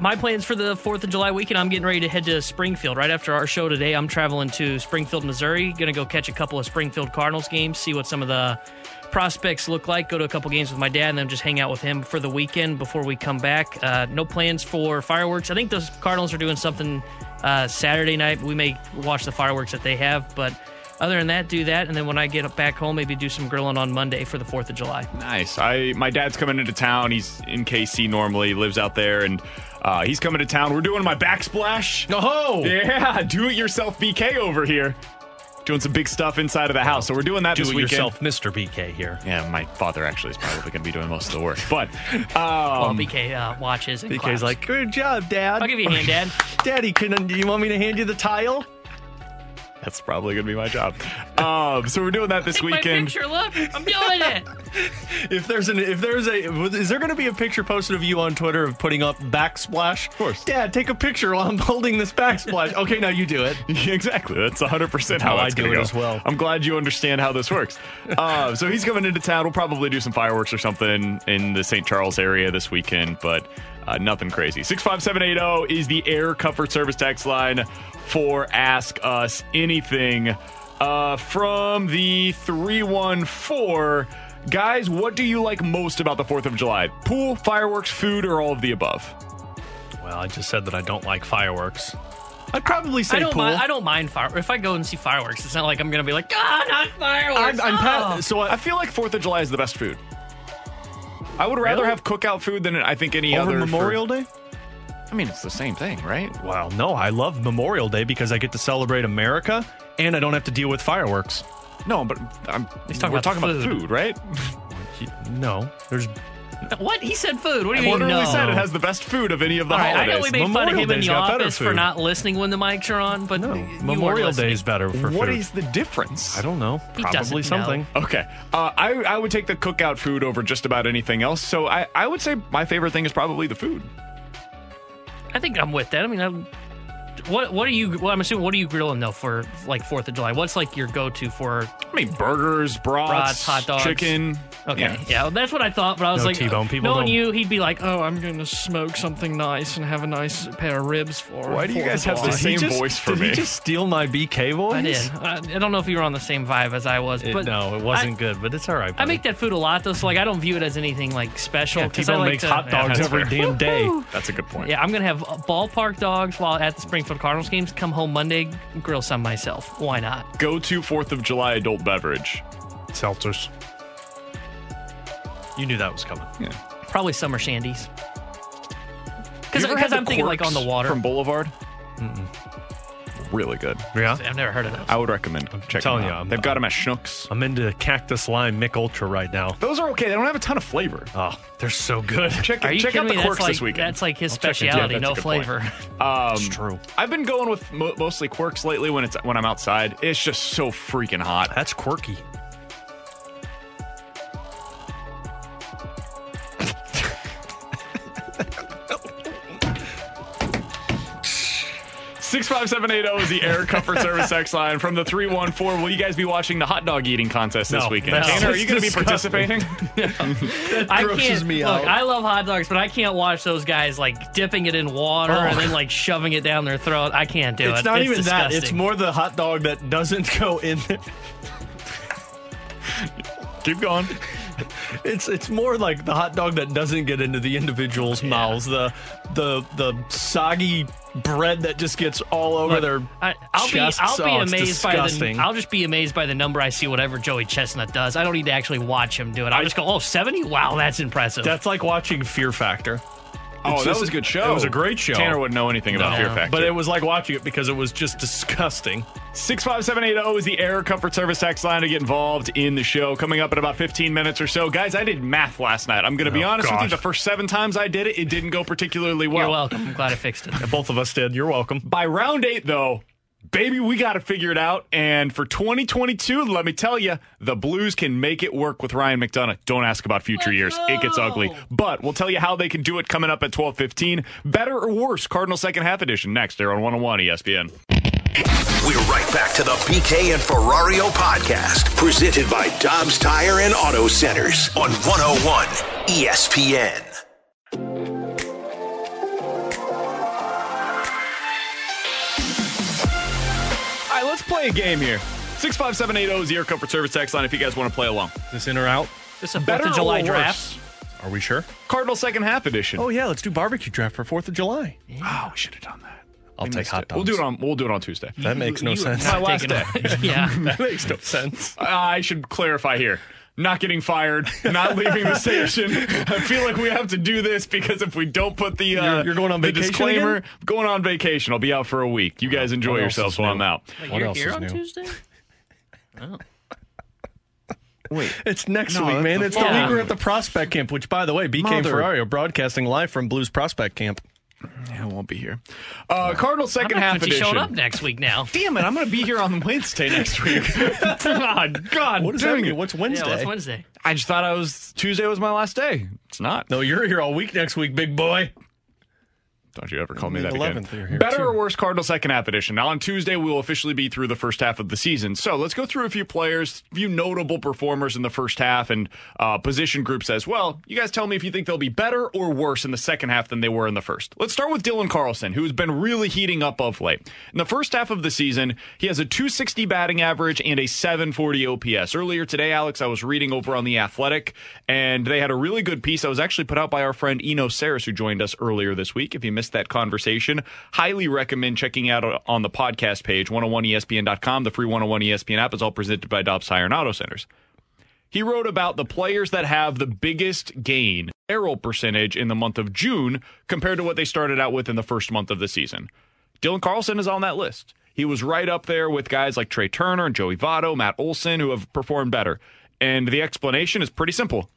my plans for the 4th of July weekend, I'm getting ready to head to Springfield. Right after our show today, I'm traveling to Springfield, Missouri. Going to go catch a couple of Springfield Cardinals games, see what some of the prospects look like, go to a couple games with my dad, and then just hang out with him for the weekend before we come back. Uh, no plans for fireworks. I think those Cardinals are doing something uh, Saturday night. We may watch the fireworks that they have, but other than that, do that. And then when I get back home, maybe do some grilling on Monday for the 4th of July. Nice. I my dad's coming into town. He's in KC normally. Lives out there, and uh, he's coming to town. We're doing my backsplash. Oh, Yeah, do it yourself BK over here. Doing some big stuff inside of the house. So we're doing that do this it weekend. yourself, Mr. BK here. Yeah, my father actually is probably going to be doing most of the work. But Well, um, BK uh, watches and BK's claps. like, good job, Dad. I'll give you a hand, Dad. Daddy, can do you want me to hand you the tile? That's probably going to be my job. Um, so we're doing that this Take my weekend. picture. Look, I'm doing it. If there's an if there's a is there going to be a picture posted of you on Twitter of putting up backsplash? Of course. Dad, take a picture while I'm holding this backsplash. okay, now you do it. exactly. That's 100% how How I do it go. as well. I'm glad you understand how this works. uh, so he's coming into town. We'll probably do some fireworks or something in the St. Charles area this weekend, but uh, nothing crazy. 65780 is the air comfort service text line for Ask Us Anything. Uh, from the 314. Guys, what do you like most about the 4th of July? Pool, fireworks, food, or all of the above? Well, I just said that I don't like fireworks. I'd probably say I don't pool. mind. I don't mind fire. If I go and see fireworks, it's not like I'm gonna be like, ah, not fireworks. I'm, I'm oh." pa- so I, I feel like Fourth of July is the best food. I would rather Really? have cookout food than I think any over other for- Memorial Day. I mean, it's the same thing, right? Well, no, I love Memorial Day because I get to celebrate America and I don't have to deal with fireworks. No, but I'm, He's talking we're about talking about food. food, right? No, there's What he said? Food. What do I you mean? literally No. said it has the best food of any of the All right, I know we made fun of Memorial him in the got better office for not listening when the mics are on, but no you Memorial listening. Day is better for What food. is the difference? I don't know. He Probably doesn't know. something. Okay, uh, I I would take the cookout food over just about anything else. So I I would say my favorite thing is probably the food. I think I'm with that. I mean, I'm, what what are you? Well, I'm assuming what are you grilling though for like Fourth of July? What's like your go-to for? I mean, burgers, brats, Brats, hot dogs. chicken. Okay, Yeah. yeah, well, that's what I thought. But I was No like, T-bone. Uh, people knowing don't- you, he'd be like, "Oh, I'm gonna smoke something nice and have a nice pair of ribs for." Why do you 4th guys have the July." same Did he just- voice for did me? he just steal my BK voice? I did. I, I don't know if you were on the same vibe as I was, It- but no, it wasn't good, but it's all right. I make that food a lot though, so like I don't view it as anything like special. Yeah, 'cause I T-Bone like makes to- hot Yeah, dogs that's every fair. damn day. That's a good point. Yeah, I'm gonna have ballpark dogs while at the Springfield Cardinals games. Come home Monday, grill some myself. Why not? Go to Fourth of July adult beverage. Seltzers. You knew that was coming. Yeah. Probably summer shandies. Because You ever had the I'm thinking like on the water. from Boulevard. Really good. Yeah. I've never heard of those. I would recommend checking telling them you, out. I'm- They've got them at Schnucks. I'm into Cactus Lime Mich Ultra right now. Those are okay. They don't have a ton of flavor. Oh, they're so good. Check, Are you check kidding out the me? Quirks that's like, this weekend. That's like his check it. Yeah, specialty, that's a no good point. flavor. Um, It's true. I've been going with mo- mostly Quirks lately when it's when I'm outside. It's just so freaking hot. That's quirky. Six five seven eight zero is the Air Comfort Service X line from the three one four. Will you guys be watching the hot dog eating contest this No, weekend? that's Tanner, are you going to be disgusting. participating? I grosses can't. me look, out. I love hot dogs, but I can't watch those guys like dipping it in water Oh. and then like shoving it down their throat. I can't do it. It's not even that. It's disgusting. more the hot dog that doesn't go in there. Keep going. It's it's more like the hot dog that doesn't get into the individual's mouths. The the the soggy bread that just gets all over Look, their I, I'll chests. be I'll be Oh, it's amazed by the. I'll just be amazed by the number I see whatever Joey Chestnut does. I don't need to actually watch him do it. I'll just go, oh, 70? Wow, that's impressive. That's like watching Fear Factor. Oh, It's that just- was a good show. It was a great show. Tanner wouldn't know anything about No. Fear Factor. But it was like watching it because it was just disgusting. 65780 is the Air Comfort Service text line to get involved in the show. Coming up in about 15 minutes or so. Guys, I did math last night. I'm going to be Oh, honest with you. gosh. The first seven times I did it, it didn't go particularly well. You're welcome. I'm glad I fixed it. Both of us did. You're welcome. By round eight, though, baby, we got to figure it out. And for 2022, let me tell you, the Blues can make it work with Ryan McDonagh. Don't ask about future years; it gets ugly. But we'll tell you how they can do it coming up at 12:15. Better or worse? Cardinal second half edition next. There on 101 ESPN. We're right back to the BK and Ferrario podcast, presented by Dobbs Tire and Auto Centers on 101 ESPN. Play a game here. 65780 is the Air Comfort Service text line if you guys want to play along. This in or out? This is a Better Fourth of July or draft. worse? Are we sure? Cardinal second half edition. Oh yeah, let's do barbecue draft for Fourth of July. Oh, we should have done that. I'll We take missed hot it. We'll do it on. We'll do it on Tuesday. That makes no sense. My last taking- yeah. that makes no sense. I should clarify here. Not getting fired, not leaving the station. I feel like we have to do this because if we don't put the uh, You're- you're going on the vacation disclaimer, again? going on vacation. I'll be out for a week. You guys enjoy What yourselves while new? I'm out. Wait, What you're else here is on new? Tuesday? Wait, It's next No, week, man. the It's the week we're at the prospect camp, which, by the way, BK Mother- Ferrario broadcasting live from Blues Prospect Camp. I won't be here. Uh, Cardinal I'm second not half convinced you edition. showing up next week now. Damn it! I'm going to be here on Wednesday next week. God, God, What does dang that mean? it. What's Yeah, Wednesday? what's Wednesday? I just thought I was Tuesday was my last day. It's not. No, you're here all week next week, big boy. Don't you ever call me that 11th again. Better too. or worse, Cardinal second half edition. Now on Tuesday we will officially be through the first half of the season. So let's go through a few players, a few notable performers in the first half, and uh, position groups as well. You guys tell me if you think they'll be better or worse in the second half than they were in the first. Let's start with Dylan Carlson, who's been really heating up of late. In the first half of the season, he has a 260 batting average and a 740 OPS. Earlier today, Alex, I was reading over on the Athletic, and they had a really good piece that was actually put out by our friend Eno Sarris, who joined us earlier this week. If you missed that conversation, highly recommend checking out on the podcast page, 101ESPN.com. The free 101 ESPN app is all presented by Dobbs Tire and Auto Centers. He wrote about the players that have the biggest gain barrel percentage in the month of June compared to what they started out with in the first month of the season. Dylan Carlson is on that list. He was right up there with guys like Trea Turner Joey Votto, Matt Olson, who have performed better. And the explanation is pretty simple.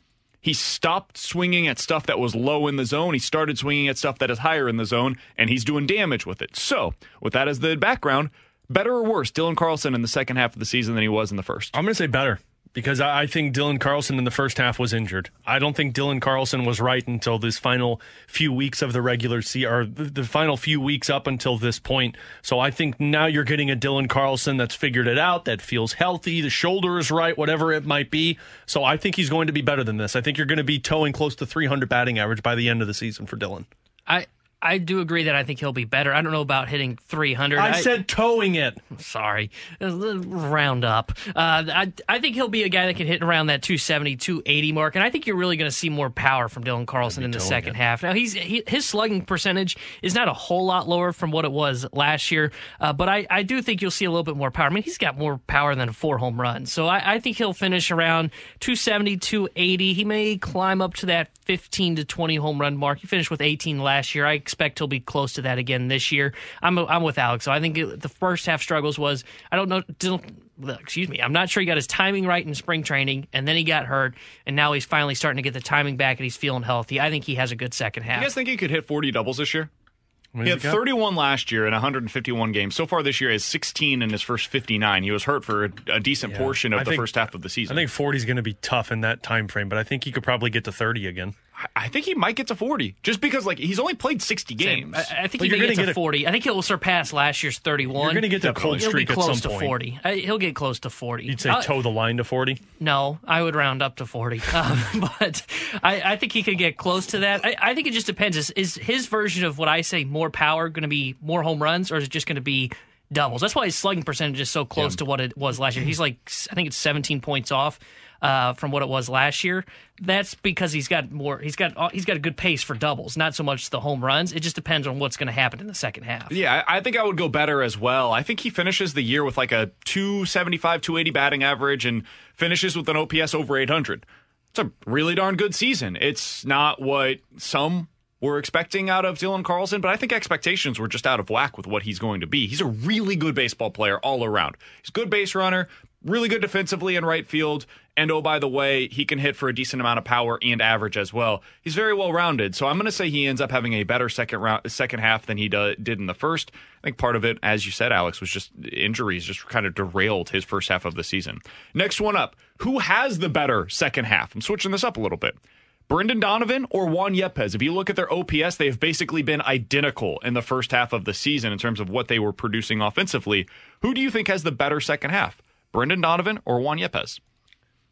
He stopped swinging at stuff that was low in the zone. He started swinging at stuff that is higher in the zone, and he's doing damage with it. So, with that as the background, better or worse, Dylan Carlson in the second half of the season than he was in the first? I'm going to say better because I think Dylan Carlson in the first half was injured. I don't think Dylan Carlson was right until this final few weeks of the regular season, or the final few weeks up until this point. So I think now you're getting a Dylan Carlson that's figured it out, that feels healthy, the shoulder is right, whatever it might be. So I think he's going to be better than this. I think you're going to be towing close to 300 batting average by the end of the season for Dylan. I I do agree that I think he'll be better. I don't know about hitting 300. I said towing it. sorry, A round up. Uh, I I think he'll be a guy that can hit around that 270, 280 mark, and I think you're really going to see more power from Dylan Carlson in the second it. half. Now he's he, his slugging percentage is not a whole lot lower from what it was last year, uh, but I I do think you'll see a little bit more power. I mean, he's got more power than a four home runs, so I, I think he'll finish around 270, 280. He may climb up to that 15 to 20 home run mark. He finished with 18 last year. I expect he'll be close to that again this year. I'm I'm with Alex. So I think it, the first half struggles was I don't know. Dylan, excuse me. I'm not sure he got his timing right in spring training, and then he got hurt, and now he's finally starting to get the timing back, and he's feeling healthy. I think he has a good second half. You guys think he could hit 40 doubles this year? What He had 31 last year in 151 games. So far this year, he has 16 in his first 59. He was hurt for a, a decent portion of I the think- first half of the season. I think 40 is going to be tough in that time frame, but I think he could probably get to 30 again. I, I think he might get to 40 just because like he's only played 60 games. I, I think But he you're may gonna get to get 40. I think he'll surpass last year's 31. You're going to get the cold He'll be streak at close some to point. 40. I, he'll get close to 40. You'd say Uh, toe the line to 40. No, I would round up to 40. Um, but I, I think he could get close to that. I, I think it just depends. Is, is his version of what I say, more power, going to be more home runs, or is it just going to be doubles? That's why his slugging percentage is so close to what it was last year. He's like, I think it's 17 points off. Uh, from what it was last year, that's because he's got more. He's got uh, he's got a good pace for doubles, not so much the home runs. It just depends on what's going to happen in the second half. yeah, I, think I would go better as well. I think he finishes the year with like a 275, 280 batting average and finishes with an OPS over 800. It's a really darn good season. It's not what some were expecting out of Dylan Carlson, but I think expectations were just out of whack with what he's going to be. He's a really good baseball player all around. He's a good base runner, really good defensively in right field. And oh, by the way, he can hit for a decent amount of power and average as well. He's very well rounded. So I'm going to say he ends up having a better second round, second half than he do, did in the first. I think part of it, as you said, Alex, was just injuries, just kind of derailed his first half of the season. Next one up. Who has the better second half? I'm switching this up a little bit. Brendan Donovan or Juan Yepez. If you look at their OPS, they have basically been identical in the first half of the season in terms of what they were producing offensively. Who do you think has the better second half? Brendan Donovan or Juan Yepez?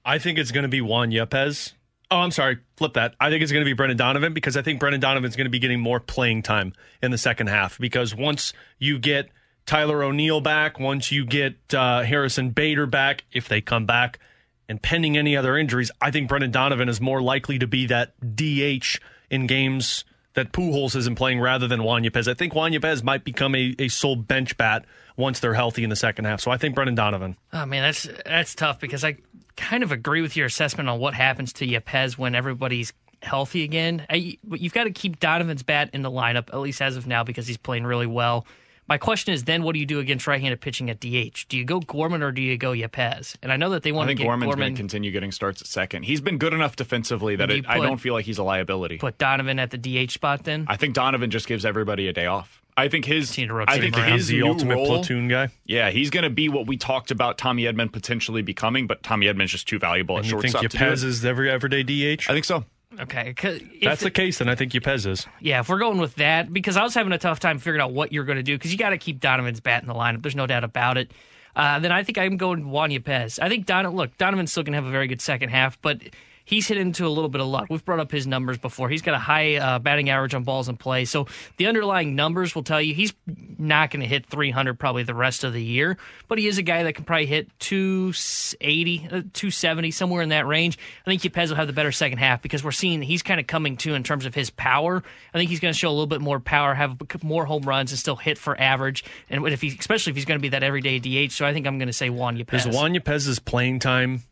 I think it's going to be Juan Yepez. Oh, I'm sorry. Flip that. I think it's going to be Brendan Donovan because I think Brendan Donovan's going to be getting more playing time in the second half because once you get Tyler O'Neill back, once you get uh, Harrison Bader back, if they come back, and pending any other injuries, I think Brendan Donovan is more likely to be that DH in games that Pujols isn't playing rather than Juan Yepez. I think Juan Yepez might become a, a sole bench bat once they're healthy in the second half. So I think Brendan Donovan. Oh man, that's that's tough because I kind of agree with your assessment on what happens to Yepez when everybody's healthy again. I, you've got to keep Donovan's bat in the lineup at least as of now because he's playing really well. My question is then what do you do against right-handed pitching at DH? Do you go Gorman or do you go Yepez? And I know that they want to get Gorman's Gorman going to continue getting starts at second. He's been good enough defensively that it, I don't feel like he's a liability. put Donovan at the DH spot then. I think Donovan just gives everybody a day off. I think his Continue to rotate I think him his the new ultimate role, platoon guy. Yeah, he's going to be what we talked about Tommy Edman potentially becoming, but Tommy Edman's just too valuable And at you think shortstop to do Yepez every everyday DH? I think so. Okay, if That's the case, then I think Yepez is. Yeah, if we're going with that, because I was having a tough time figuring out what you're going to do, because you got to keep Donovan's bat in the lineup. There's no doubt about it. Uh, then I think I'm going Juan Yepez. I think Don. Look, Donovan's still going to have a very good second half, but he's hit into a little bit of luck. We've brought up his numbers before. He's got a high uh, batting average on balls in play, so the underlying numbers will tell you he's not going to hit 300 probably the rest of the year. But he is a guy that can probably hit 280, uh, 270, somewhere in that range. I think Yepez will have the better second half because we're seeing he's kind of coming to in terms of his power. I think he's going to show a little bit more power, have more home runs, and still hit for average. And if he, especially if he's going to be that everyday DH, so I think I'm going to say Juan Yepez. Is Juan Yepez's playing time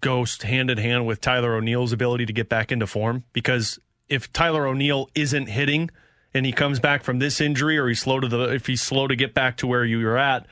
go hand in hand with Tyler O'Neill's ability to get back into form? Because if Tyler O'Neill isn't hitting and he comes back from this injury, or he's slow to the if he's slow to get back to where you were at,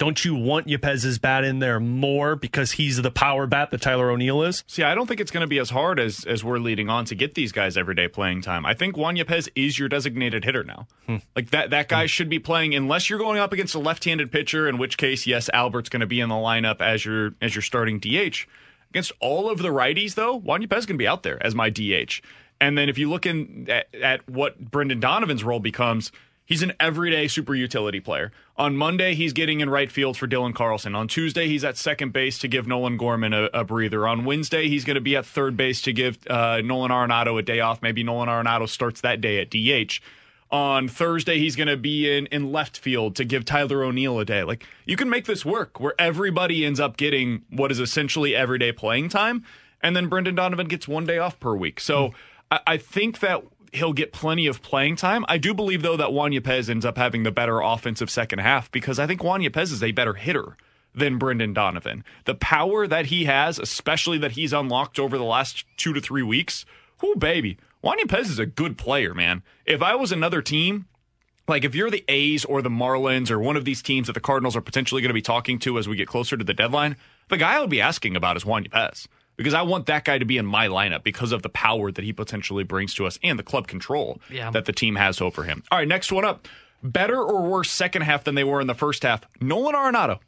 don't you want Yepez's bat in there more because he's the power bat that Tyler O'Neill is? See, I don't think it's going to be as hard as as we're leading on to get these guys everyday playing time. I think Juan Yepez is your designated hitter now. Hmm. Like that that guy should be playing unless you're going up against a left-handed pitcher, in which case, yes, Albert's going to be in the lineup as your as your starting DH. Against all of the righties, though, Juan Yepez can be out there as my DH. And then if you look in at, at what Brendan Donovan's role becomes, he's an everyday super utility player. On Monday, he's getting in right field for Dylan Carlson. On Tuesday, he's at second base to give Nolan Gorman a, a breather. On Wednesday, he's going to be at third base to give uh, Nolan Arenado a day off. Maybe Nolan Arenado starts that day at DH. On Thursday, he's going to be in, in left field to give Tyler O'Neill a day. Like, you can make this work where everybody ends up getting what is essentially everyday playing time. And then Brendan Donovan gets one day off per week. So I, I think that he'll get plenty of playing time. I do believe, though, that Juan Yepez ends up having the better offensive second half because I think Juan Yepez is a better hitter than Brendan Donovan. The power that he has, especially that he's unlocked over the last two to three weeks, whoo, baby. Juan Yepez is a good player, man. If I was another team, like if you're the A's or the Marlins or one of these teams that the Cardinals are potentially going to be talking to as we get closer to the deadline, the guy I would be asking about is Juan Yepez because I want that guy to be in my lineup because of the power that he potentially brings to us and the club control Yeah. that the team has over him. All right, next one up. Better or worse second half than they were in the first half? Nolan Arenado.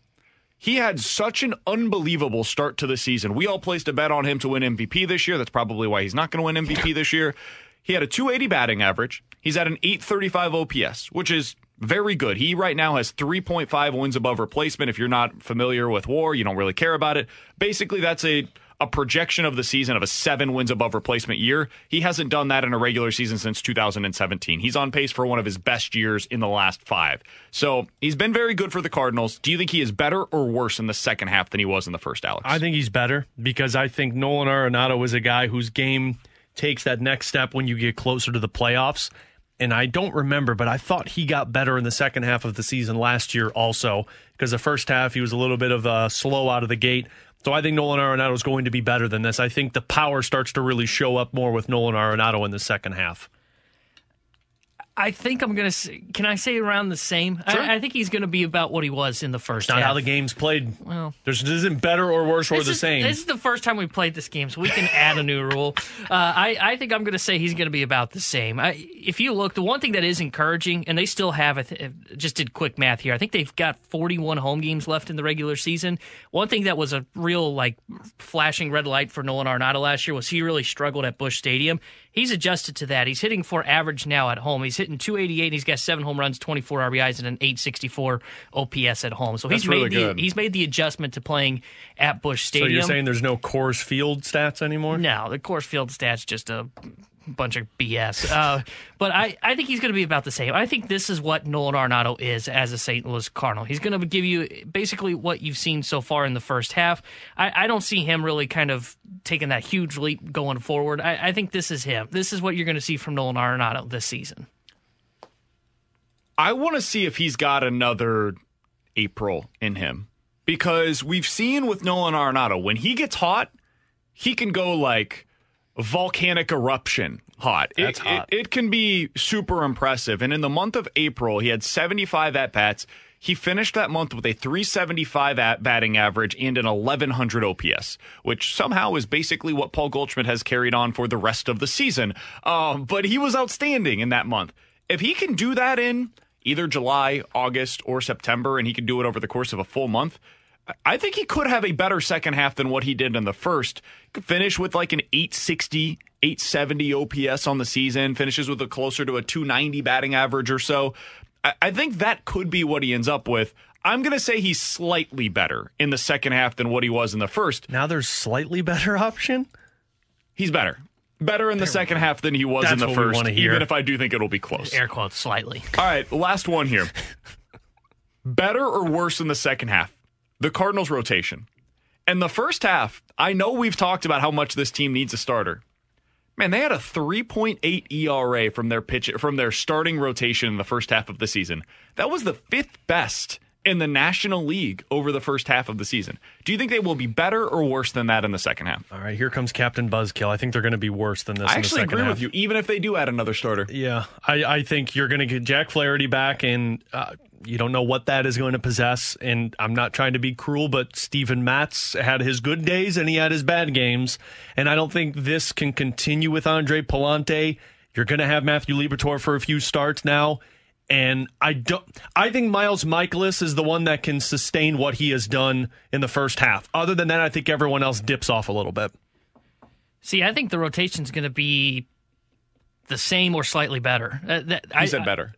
He had such an unbelievable start to the season. We all placed a bet on him to win MVP this year. That's probably why he's not going to win MVP this year. He had a 280 batting average. He's at an 835 OPS, which is very good. He right now has 3.5 wins above replacement. If you're not familiar with WAR, you don't really care about it. Basically, that's a a projection of the season of a seven wins above replacement year. He hasn't done that in a regular season since 2017. He's on pace for one of his best years in the last five. So he's been very good for the Cardinals. Do you think he is better or worse in the second half than he was in the first, Alex? I think he's better because I think Nolan Arenado is a guy whose game takes that next step when you get closer to the playoffs. And I don't remember, but I thought he got better in the second half of the season last year also because the first half he was a little bit of a slow out of the gate. So I think Nolan Arenado is going to be better than this. I think the power starts to really show up more with Nolan Arenado in the second half. I think I'm going to. Can I say around the same? Sure. I, I think he's going to be about what he was in the first. Not half. how the game's played. Well, There's this isn't better or worse or the is, same. This is the first time we played this game, so we can add a new rule. Uh, I, I think I'm going to say he's going to be about the same. I, if you look, the one thing that is encouraging, and they still have, I th- just did quick math here. I think they've got 41 home games left in the regular season. One thing that was a real like flashing red light for Nolan Arenado last year was he really struggled at Busch Stadium. He's adjusted to that. He's hitting for average now at home. He's hitting 288. And he's got seven home runs, 24 RBIs, and an 864 OPS at home. So he's really made the he's made the adjustment to playing at Busch Stadium. so you're saying there's no Coors Field stats anymore? No, the Coors Field stats just a bunch of BS. Uh, but I, I think he's going to be about the same. I think this is what Nolan Arenado is as a St. Louis Cardinal. He's going to give you basically what you've seen so far in the first half. I, I don't see him really kind of taking that huge leap going forward. I, I think this is him. This is what you're going to see from Nolan Arenado this season. I want to see if he's got another April in him because we've seen with Nolan Arenado when he gets hot, he can go like volcanic eruption hot. It, hot. It, it can be super impressive. And in the month of April, he had 75 at bats. He finished that month with a 375 at batting average and an 1100 OPS, which somehow is basically what Paul Goldschmidt has carried on for the rest of the season. Um, but he was outstanding in that month. If he can do that in either July, August, or September, and he can do it over the course of a full month, I think he could have a better second half than what he did in the first. Could finish with like an 860, 870 OPS on the season, finishes with a closer to a 290 batting average or so. I, I think that could be what he ends up with. I'm going to say he's slightly better in the second half than what he was in the first. Now there's slightly better option. He's better. Better in the second half than he was That's in the what first, wanna hear. even if I do think it'll be close. Air quotes slightly. All right, last one here. Better or worse in the second half? The Cardinals rotation. And the first half, I know we've talked about how much this team needs a starter. Man, they had a 3.8 ERA from their pitch from their starting rotation in the first half of the season. That was the fifth best in the National League over the first half of the season. Do you think they will be better or worse than that in the second half? All right, here comes Captain Buzzkill. I think they're going to be worse than this. I in the actually second agree half. with you, even if they do add another starter. Yeah, I, I think you're going to get Jack Flaherty back, and uh, you don't know what that is going to possess. And I'm not trying to be cruel, but Steven Matz had his good days and he had his bad games. And I don't think this can continue with Andre Pallante. You're going to have Matthew Liberatore for a few starts now. And I don't. I think Miles Mikolas is the one that can sustain what he has done in the first half. Other than that, I think everyone else dips off a little bit. See, I think the rotation is going to be the same or slightly better. Uh, that, He said better.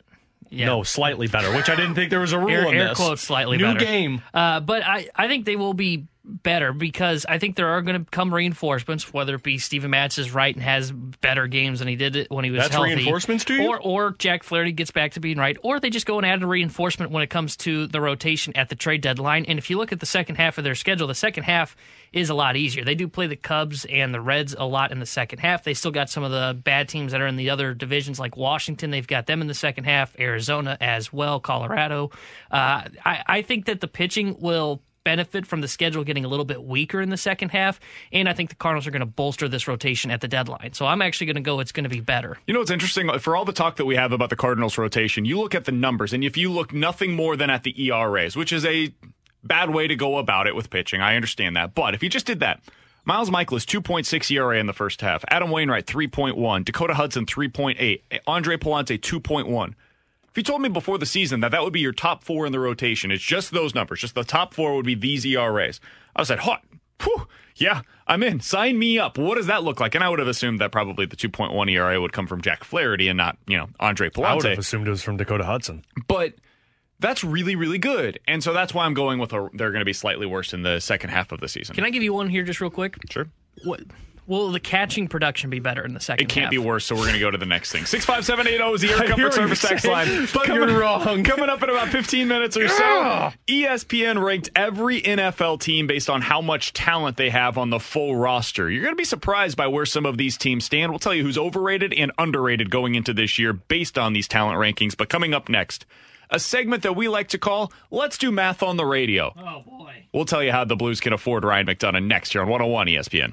Yeah. No, slightly better, which I didn't think there was a rule air, in air this. quotes slightly New better. game. Uh, but I, I think they will be better because I think there are going to come reinforcements, whether it be Steven Matz is right and has better games than he did when he was That's healthy. reinforcements to you? Or, or Jack Flaherty gets back to being right, or they just go and add a reinforcement when it comes to the rotation at the trade deadline. And if you look at the second half of their schedule, the second half is a lot easier. They do play the Cubs and the Reds a lot in the second half. They still got some of the bad teams that are in the other divisions, like Washington. They've got them in the second half, Arizona as well, Colorado. Uh, I, I think that the pitching will benefit from the schedule getting a little bit weaker in the second half, and I think the Cardinals are going to bolster this rotation at the deadline. So I'm actually going to go. It's going to be better. You know what's interesting? For all the talk that we have about the Cardinals rotation, you look at the numbers, and if you look nothing more than at the ERAs, which is a bad way to go about it with pitching, I understand that. But if you just did that, Miles Mikolas 2.6 ERA in the first half, Adam Wainwright 3.1, Dakota Hudson 3.8, Andre Pallante 2.1. If you told me before the season that that would be your top four in the rotation, it's just those numbers, just the top four would be these ERAs. I was like, hot. Whew, yeah, I'm in. Sign me up. What does that look like? And I would have assumed that probably the 2.1 ERA would come from Jack Flaherty and not, you know, Andre I would have assumed it was from Dakota Hudson. But that's really, really good. And so that's why I'm going with a, they're going to be slightly worse in the second half of the season. Can I give you one here just real quick? Sure. What will the catching production be better in the second It can't half? be worse, so we're going to go to the next thing. 65780 is the Air Comfort Service text line. but coming, you're wrong. Coming up in about 15 minutes or so, ESPN ranked every NFL team based on how much talent they have on the full roster. You're going to be surprised by where some of these teams stand. We'll tell you who's overrated and underrated going into this year based on these talent rankings. But coming up next, a segment that we like to call Let's Do Math on the Radio. Oh boy. We'll tell you how the Blues can afford Ryan McDonagh next year on 101 ESPN.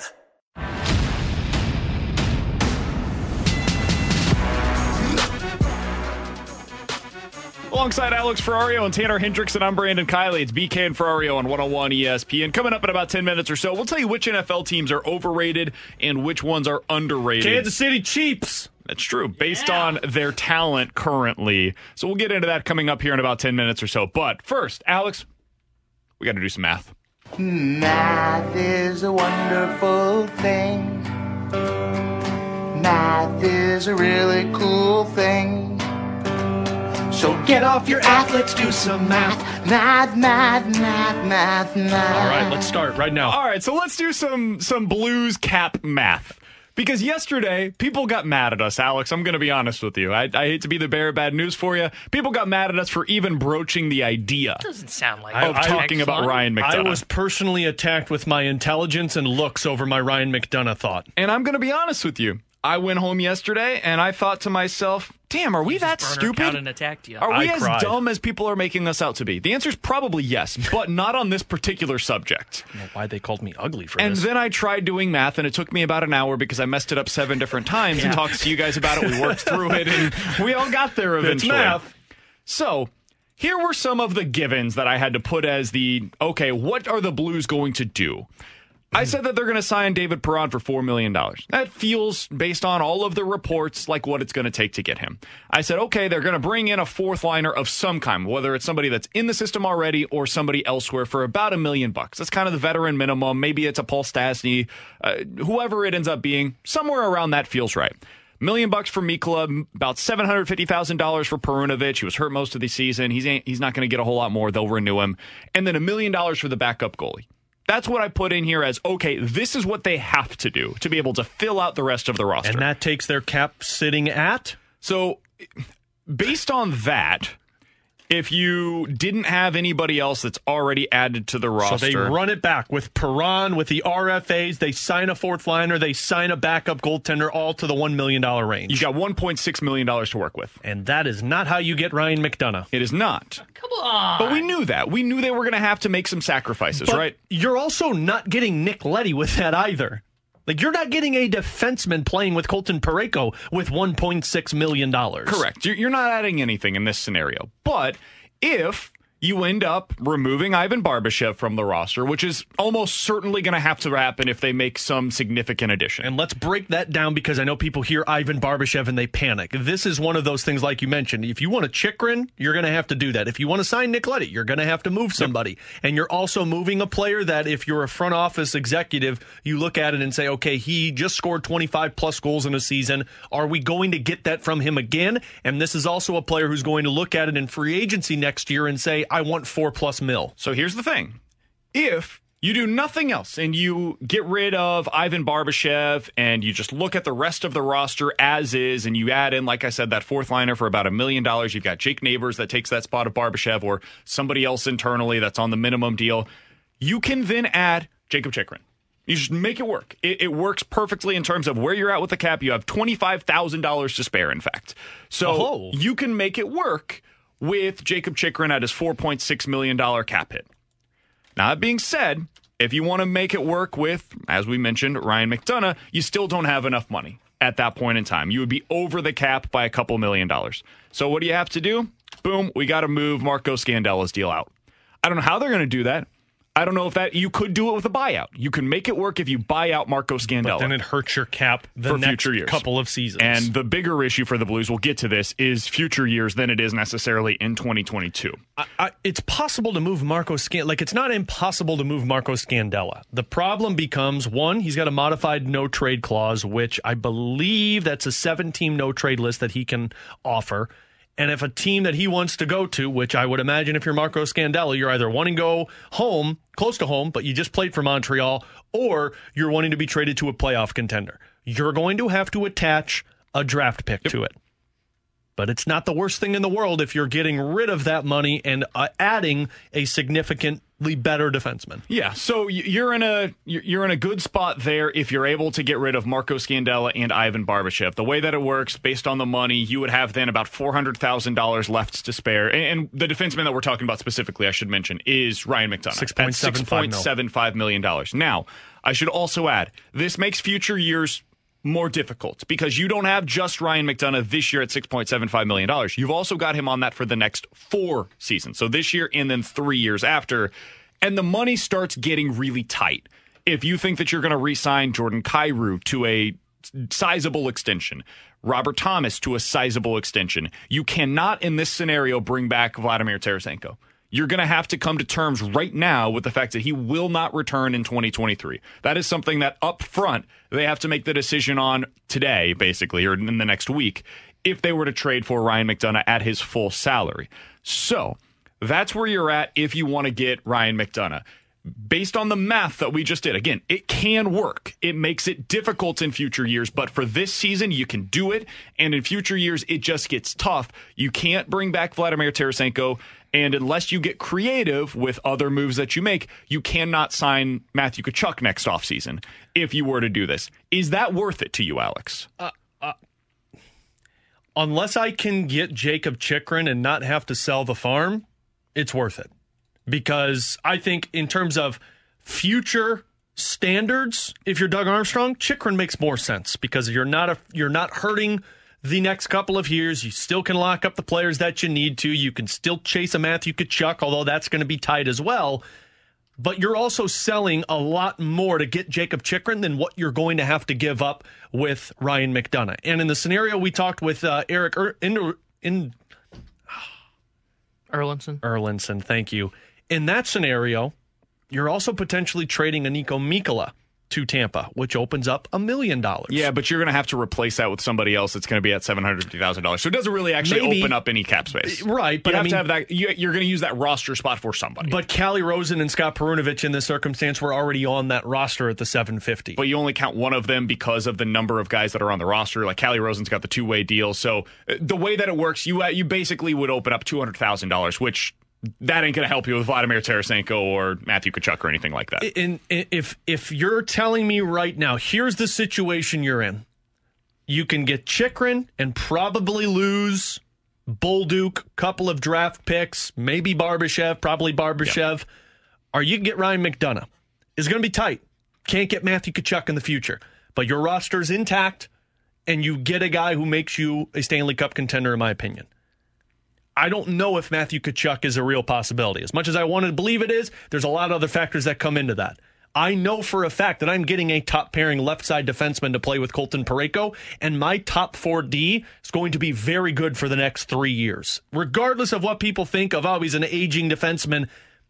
Alongside Alex Ferrario and Tanner Hendrickson, I'm Brandon Kiley. It's BK and Ferrario on 101 ESPN. Coming up in about 10 minutes or so, we'll tell you which NFL teams are overrated and which ones are underrated. Kansas City Chiefs. That's true, based on their talent currently. So we'll get into that coming up here in about 10 minutes or so. But first, Alex, we got to do some math. Math is a wonderful thing. Math is a really cool thing. So get off your ass, let's do some math. Math, math, math, math, math. All right, let's start right now. All right, so let's do some some Blues cap math. Because yesterday, people got mad at us, Alex. I'm going to be honest with you. I, I hate to be the bearer of bad news for you. People got mad at us for even broaching the idea Doesn't sound like of that. talking about Ryan McDonagh. I was personally attacked with my intelligence and looks over my Ryan McDonagh thought. and I'm going to be honest with you. I went home yesterday and I thought to myself, damn, are we that stupid? and attacked you. Are we I as cried. dumb as people are making us out to be? The answer is probably yes, but not on this particular subject. I don't know why they called me ugly for And this. then I tried doing math, and it took me about an hour because I messed it up seven different times and talked to you guys about it. We worked through it, and we all got there eventually. It's eventually. math. So here were some of the givens that I had to put as the okay, what are the Blues going to do? I said that they're going to sign David Perron for $4 million. That feels, based on all of the reports, like what it's going to take to get him. I said, okay, they're going to bring in a fourth liner of some kind, whether it's somebody that's in the system already or somebody elsewhere for about a million bucks. That's kind of the veteran minimum. Maybe it's a Paul Stastny, uh, whoever it ends up being, somewhere around that feels right. Million bucks for Mikkola, about seven hundred fifty thousand dollars for Perunovich. He was hurt most of the season. He's he's not going to get a whole lot more. They'll renew him, and then a million dollars for the backup goalie. That's what I put in here as okay. This is what they have to do to be able to fill out the rest of the roster. and that takes their cap sitting at So, based on that, if you didn't have anybody else that's already added to the roster, So they run it back with Perron, with the RFAs. They sign a fourth liner. They sign a backup goaltender, all to the $1 million range. you got one point six million dollars to work with. and that is not how you get Ryan McDonagh. It is not. Come on. But we knew that. We knew they were going to have to make some sacrifices, But right? You're also not getting Nick Leddy with that either. Like you're not getting a defenseman playing with Colton Parayko with 1.6 million dollars. Correct. You're you're not adding anything in this scenario. But if you end up removing Ivan Barbashev from the roster, which is almost certainly going to have to happen if they make some significant addition. And let's break that down because I know people hear Ivan Barbashev and they panic. This is one of those things, like you mentioned. If you want a Chychrun, you're going to have to do that. If you want to sign Nick Leddy, you're going to have to move somebody. And you're also moving a player that, if you're a front office executive, you look at it and say, okay, he just scored 25 plus goals in a season. Are we going to get that from him again? And this is also a player who's going to look at it in free agency next year and say, I want four plus mil. So here's the thing. If you do nothing else and you get rid of Ivan Barbashev and you just look at the rest of the roster as is and you add in, like I said, that fourth liner for about a million dollars, you've got Jake Neighbors that takes that spot of Barbashev or somebody else internally that's on the minimum deal. You can then add Jacob Chychrun. You just make it work. It, it works perfectly in terms of where you're at with the cap. You have $25,000 to spare, in fact. So Oh. you can make it work with Jacob Chychrun at his $4.6 million cap hit. Now, that being said, if you want to make it work with, as we mentioned, Ryan McDonagh, you still don't have enough money at that point in time. You would be over the cap by a couple million dollars. So, what do you have to do? Boom, we got to move Marco Scandella's deal out. I don't know how they're going to do that. I don't know if that you could do it with a buyout. You can make it work if you buy out Marco Scandella Then it hurts your cap the for next future years. couple of seasons. And the bigger issue for the Blues, we'll get to this, is future years than it is necessarily in 2022. I, I, it's possible to move Marco Scan. Like it's not impossible to move Marco Scandella. The problem becomes one, he's got a modified no trade clause, which I believe that's a seven team no trade list that he can offer. And if a team that he wants to go to, which I would imagine if you're Marco Scandella, you're either wanting to go home, close to home, but you just played for Montreal, or you're wanting to be traded to a playoff contender. You're going to have to attach a draft pick to it. But it's not the worst thing in the world if you're getting rid of that money and uh, adding a significant better defenseman. Yeah, so you're in a you're in a good spot there if you're able to get rid of Marco Scandella and Ivan Barbashev. The way that it works, based on the money, you would have then about four hundred thousand dollars left to spare. And, the defenseman that we're talking about specifically, I should mention, is Ryan McDonagh. Six point seven five mil. seven five million dollars. Now, I should also add this makes future years more difficult because you don't have just Ryan McDonagh this year at $6.75 million. You've also got him on that for the next four seasons. So this year and then three years after. And the money starts getting really tight. If you think that you're going to re sign Jordan Kyrou to a sizable extension, Robert Thomas to a sizable extension, you cannot in this scenario bring back Vladimir Tarasenko you're going to have to come to terms right now with the fact that he will not return in 2023. That is something that up front they have to make the decision on today, basically, or in the next week, if they were to trade for Ryan McDonagh at his full salary. So that's where you're at if you want to get Ryan McDonagh. Based on the math that we just did, again, it can work. It makes it difficult in future years, but for this season, you can do it. And in future years, it just gets tough. You can't bring back Vladimir Tarasenko. And unless you get creative with other moves that you make, you cannot sign Matthew Tkachuk next offseason if you were to do this. Is that worth it to you, Alex? Uh, uh, unless I can get Jacob Chychrun and not have to sell the farm, it's worth it. Because I think in terms of future standards, if you're Doug Armstrong, Chychrun makes more sense because you're not a, you're not hurting – the next couple of years. You still can lock up the players that you need to. You can still chase a Matthew Tkachuk, although that's going to be tight as well. But you're also selling a lot more to get Jacob Chychrun than what you're going to have to give up with Ryan McDonagh. And in the scenario we talked with uh, Erik er- in, in Erlendsson. Erlendsson, thank you. In that scenario, you're also potentially trading a Niko Mikkola to Tampa, which opens up a million dollars. Yeah, but you're going to have to replace that with somebody else that's going to be at seven hundred fifty thousand dollars. So it doesn't really actually Maybe. open up any cap space, right? But you I have mean, to have that. You, you're going to use that roster spot for somebody. But Calle Rosen and Scott Perunovich in this circumstance were already on that roster at the 750. But you only count one of them because of the number of guys that are on the roster. Like Calle Rosen's got the two way deal. So uh, the way that it works, you uh, you basically would open up two hundred thousand dollars, which that ain't going to help you with Vladimir Tarasenko or Matthew Tkachuk or anything like that. In, in, if if you're telling me right now, here's the situation you're in. You can get Chychrun and probably lose Bolduc, couple of draft picks, maybe Barbashev, probably Barbashev. Or you can get Ryan McDonagh. It's going to be tight. Can't get Matthew Tkachuk in the future. But your roster's intact, and you get a guy who makes you a Stanley Cup contender, in my opinion. I don't know if Matthew Tkachuk is a real possibility. As much as I want to believe it is, there's a lot of other factors that come into that. I know for a fact that I'm getting a top pairing left side defenseman to play with Colton Parayko, and my top 4D is going to be very good for the next three years. Regardless of what people think of, oh, he's an aging defenseman,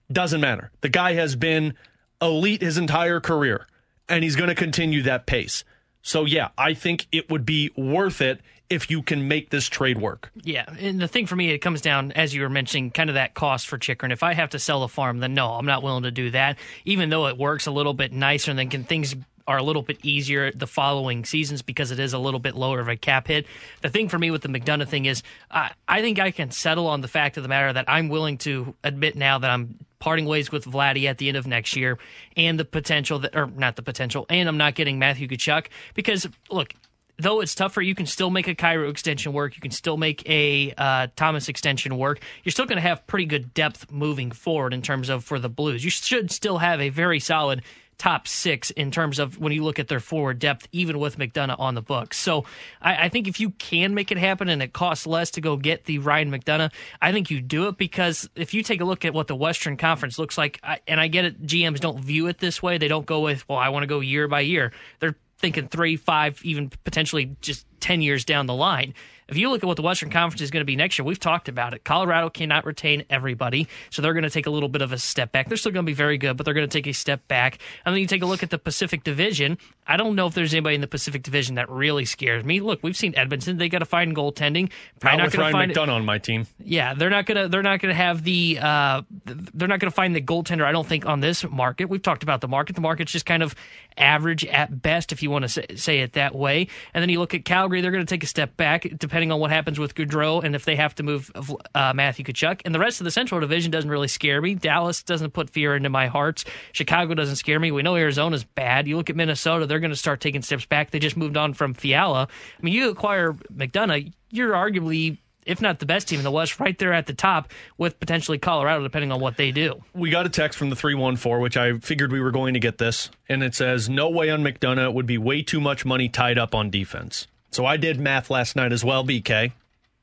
doesn't matter. The guy has been elite his entire career, and he's going to continue that pace. So, yeah, I think it would be worth it if you can make this trade work. Yeah, and the thing for me, it comes down, as you were mentioning, kind of that cost for Chychrun. If I have to sell the farm, then no, I'm not willing to do that. Even though it works a little bit nicer, and then can things are a little bit easier the following seasons because it is a little bit lower of a cap hit. The thing for me with the McDonagh thing is, I, I think I can settle on the fact of the matter that I'm willing to admit now that I'm parting ways with Vladdy at the end of next year, and the potential that, or not the potential, and I'm not getting Matthew Tkachuk because look, though it's tougher, you can still make a Kyrou extension work. You can still make a uh, Thomas extension work. You're still going to have pretty good depth moving forward in terms of for the Blues. You should still have a very solid top six in terms of when you look at their forward depth, even with McDonagh on the books. So I, I, think if you can make it happen and it costs less to go get the Ryan McDonagh, I think you do it because if you take a look at what the Western Conference looks like, I, and I get it, GMs don't view it this way. They don't go with, well, I want to go year by year. They're thinking three, five, even potentially just 10 years down the line. If you look at what the Western Conference is going to be next year, we've talked about it. Colorado cannot retain everybody, so they're going to take a little bit of a step back. They're still going to be very good, but they're going to take a step back. And then you take a look at the Pacific Division. I don't know if there's anybody in the Pacific Division that really scares me. Look, we've seen Edmonton; they got to find goaltending. Probably not, not going to find McDonagh on my team. Yeah, they're not gonna they're not gonna have the uh, they're not gonna find the goaltender. I don't think on this market. We've talked about the market. The market's just kind of average at best, if you want to say, say it that way. And then you look at Calgary; they're going to take a step back, depending depending on what happens with Gaudreau and if they have to move uh, Matthew Tkachuk. And the rest of the Central Division doesn't really scare me. Dallas doesn't put fear into my heart. Chicago doesn't scare me. We know Arizona's bad. You look at Minnesota, they're going to start taking steps back. They just moved on from Fiala. I mean, you acquire McDonagh, you're arguably if not the best team in the West, right there at the top with potentially Colorado, depending on what they do. We got a text from the 314, which I figured we were going to get this, and it says, No way on McDonagh. It would be way too much money tied up on defense. So I did math last night as well, BK.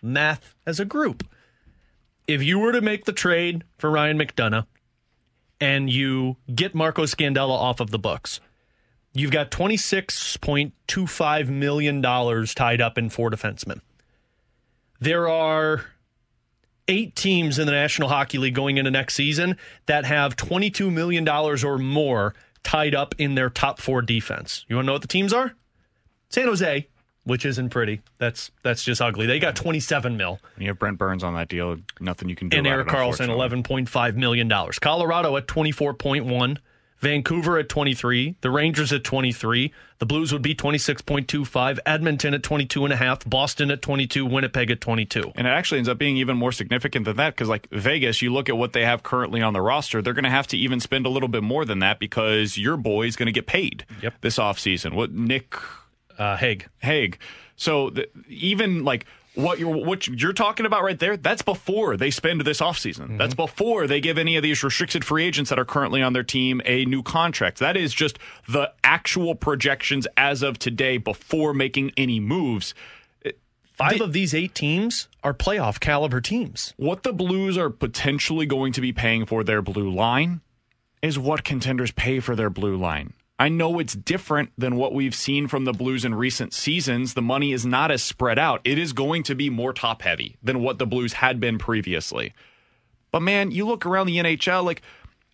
Math as a group. If you were to make the trade for Ryan McDonagh and you get Marco Scandella off of the books, you've got $26.25 million tied up in four defensemen. There are eight teams in the National Hockey League going into next season that have $22 million or more tied up in their top four defense. You want to know what the teams are? San Jose, which isn't pretty. That's that's just ugly. They got 27 mil. And you have Brent Burns on that deal. Nothing you can do. And Erik Karlsson, 11.5 million dollars. Colorado at 24.1. Vancouver at 23, the Rangers at 23, the Blues would be 26.25, Edmonton at 22.5, Boston at 22, Winnipeg at 22. And it actually ends up being even more significant than that because, like Vegas, you look at what they have currently on the roster, they're going to have to even spend a little bit more than that because your boy is going to get paid yep. this offseason. What, Nick uh, Hague. Hague. So the, even like what you're what you're talking about right there, that's before they spend this offseason. Mm-hmm. That's before they give any of these restricted free agents that are currently on their team a new contract. That is just the actual projections as of today before making any moves. Five the, of these eight teams are playoff caliber teams. What the Blues are potentially going to be paying for their blue line is what contenders pay for their blue line. I know it's different than what we've seen from the Blues in recent seasons. The money is not as spread out. It is going to be more top heavy than what the Blues had been previously. But man, you look around the NHL, like,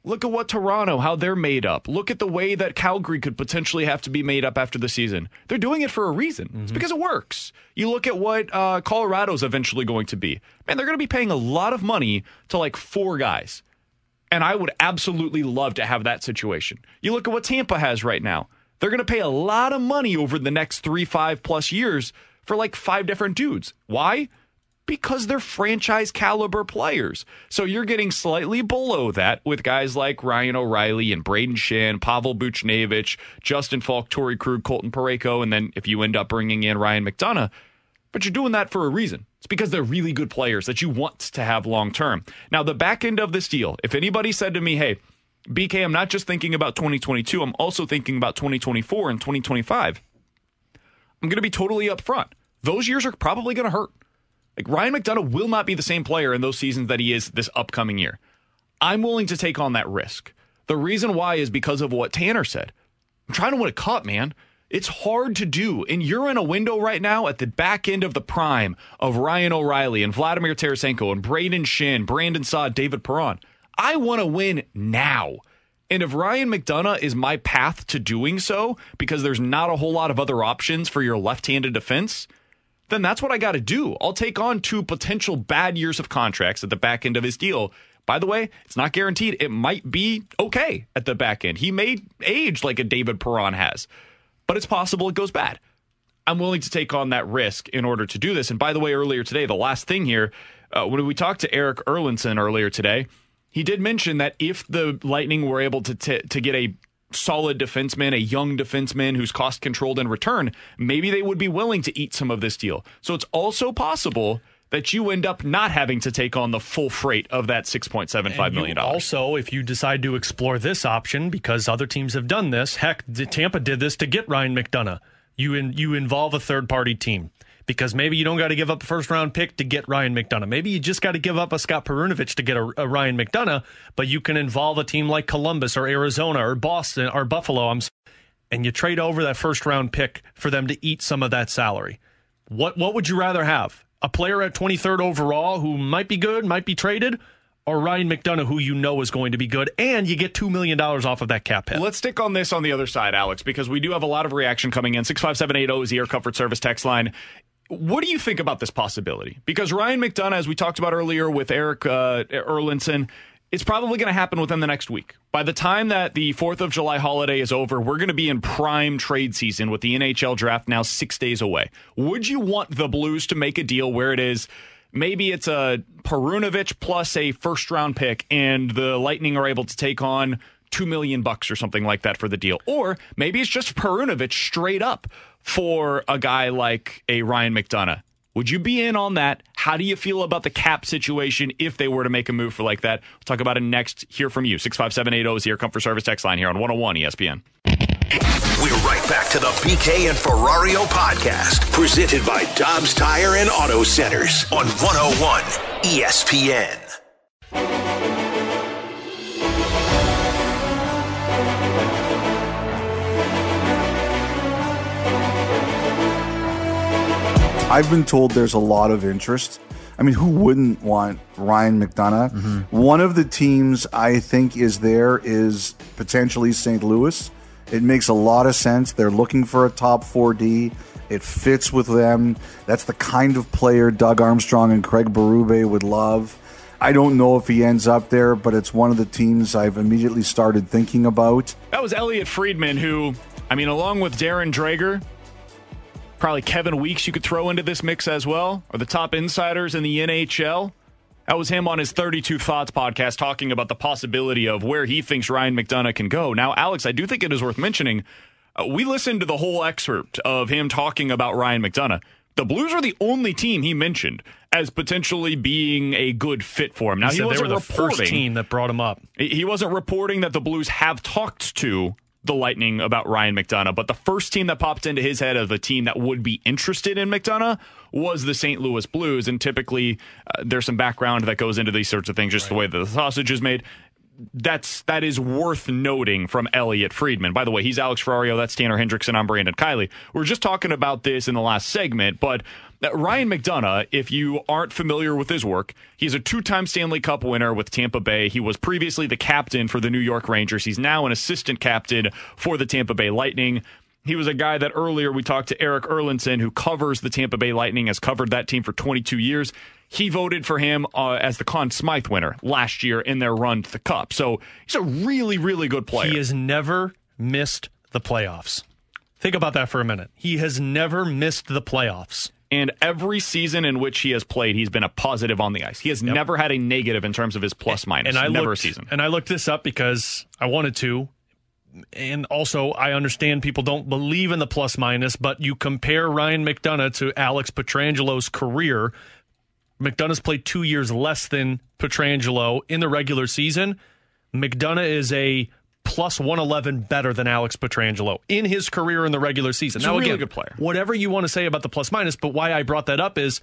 look at what Toronto, how they're made up. Look at the way that Calgary could potentially have to be made up after the season. They're doing it for a reason. Mm-hmm. It's because it works. You look at what uh, Colorado's eventually going to be. Man, they're going to be paying a lot of money to like four guys. And I would absolutely love to have that situation. You look at what Tampa has right now. They're going to pay a lot of money over the next three, five plus years for like five different dudes. Why? Because they're franchise caliber players. So you're getting slightly below that with guys like Ryan O'Reilly and Braden Schenn, Pavel Buchnevich, Justin Faulk, Torey Krug, Colton Parayko, and then if you end up bringing in Ryan McDonagh, but you're doing that for a reason. It's because they're really good players that you want to have long term. Now, the back end of this deal, if anybody said to me, hey, BK, I'm not just thinking about 2022, I'm also thinking about 2024 and 2025, I'm going to be totally upfront. Those years are probably going to hurt. Like Ryan McDonagh will not be the same player in those seasons that he is this upcoming year. I'm willing to take on that risk. The reason why is because of what Tanner said. I'm trying to win a cup, man. It's hard to do. And you're in a window right now at the back end of the prime of Ryan O'Reilly and Vladimir Tarasenko and Braden Schenn, Brandon Saad, David Perron. I want to win now. And if Ryan McDonagh is my path to doing so, because there's not a whole lot of other options for your left handed defense, then that's what I got to do. I'll take on two potential bad years of contracts at the back end of his deal. By the way, it's not guaranteed. It might be okay at the back end. He may age like a David Perron has but it's possible it goes bad. I'm willing to take on that risk in order to do this. And by the way, earlier today, the last thing here, uh, when we talked to Erik Erlendsson earlier today, he did mention that if the Lightning were able to t- to get a solid defenseman, a young defenseman who's cost controlled in return, maybe they would be willing to eat some of this deal. So it's also possible that you end up not having to take on the full freight of that $6.75 million. Also, if you decide to explore this option, because other teams have done this, heck, Tampa did this to get Ryan McDonagh. You, in, you involve a third party team because maybe you don't got to give up a first round pick to get Ryan McDonagh. Maybe you just got to give up a Scott Perunovich to get a, a, Ryan McDonagh, but you can involve a team like Columbus or Arizona or Boston or Buffalo. I'm, and you trade over that first round pick for them to eat some of that salary. What what would you rather have? A player at 23rd overall who might be good, might be traded, or Ryan McDonagh, who you know is going to be good, and you get $2 million off of that cap hit. Let's stick on this on the other side, Alex, because we do have a lot of reaction coming in. 65780 is the Air Comfort Service text line. What do you think about this possibility? Because Ryan McDonagh, as we talked about earlier with Erik uh, Erlendsson, It's probably going to happen within the next week. By the time that the 4th of July holiday is over, we're going to be in prime trade season with the NHL draft now six days away. Would you want the Blues to make a deal where it is maybe it's a Perunovich plus a first round pick and the Lightning are able to take on two million bucks or something like that for the deal. Or maybe it's just Perunovich straight up for a guy like a Ryan McDonagh. Would you be in on that? How do you feel about the cap situation if they were to make a move for like that? We'll talk about it next. Hear from you. 65780 is here. Comfort Service text line here on 101 ESPN. We're right back to the BK and Ferrario podcast, presented by Dobbs Tire and Auto Centers on 101 ESPN. I've been told there's a lot of interest. I mean, who wouldn't want Ryan McDonagh? Mm-hmm. One of the teams I think is there is potentially St. Louis. It makes a lot of sense. They're looking for a top 4D. It fits with them. That's the kind of player Doug Armstrong and Craig Berube would love. I don't know if he ends up there, but it's one of the teams I've immediately started thinking about. That was Elliotte Friedman, who, I mean, along with Darren Dreger, probably Kevin Weeks, you could throw into this mix as well, are the top insiders in the NHL. That was him on his 32 Thoughts podcast talking about the possibility of where he thinks Ryan McDonagh can go. Now, Alex, I do think it is worth mentioning. Uh, we listened to the whole excerpt of him talking about Ryan McDonagh. The Blues are the only team he mentioned as potentially being a good fit for him. Now He he, said they wasn't were the reporting, first team that brought him up. He wasn't reporting that the Blues have talked to the Lightning about Ryan McDonagh, but the first team that popped into his head of a team that would be interested in McDonagh was the St. Louis Blues. And typically, uh, there's some background that goes into these sorts of things, just the way that the sausage is made. That's that is worth noting from Elliotte Friedman. By the way, he's Alex Ferrario. That's Tanner Hendrickson. I'm Brandon Kiley. We are just talking about this in the last segment, but Ryan McDonagh, if you aren't familiar with his work, he's a two-time Stanley Cup winner with Tampa Bay. He was previously the captain for the New York Rangers. He's now an assistant captain for the Tampa Bay Lightning. He was a guy that earlier we talked to Erik Erlendsson, who covers the Tampa Bay Lightning, has covered that team for 22 years. He voted for him uh, as the Conn Smythe winner last year in their run to the Cup. So he's a really, really good player. He has never missed the playoffs. Think about that for a minute. He has never missed the playoffs. And every season in which he has played, he's been a positive on the ice. He has Yep. never had a negative in terms of his plus minus. And I never looked, a season. And I looked this up because I wanted to. And also, I understand people don't believe in the plus minus, but you compare Ryan McDonagh to Alex Pietrangelo's career. McDonagh's played two years less than Pietrangelo in the regular season. McDonagh is a plus 111 better than Alex Pietrangelo in his career in the regular season. He's a now, really again, good player. whatever you want to say about the plus minus, but why I brought that up is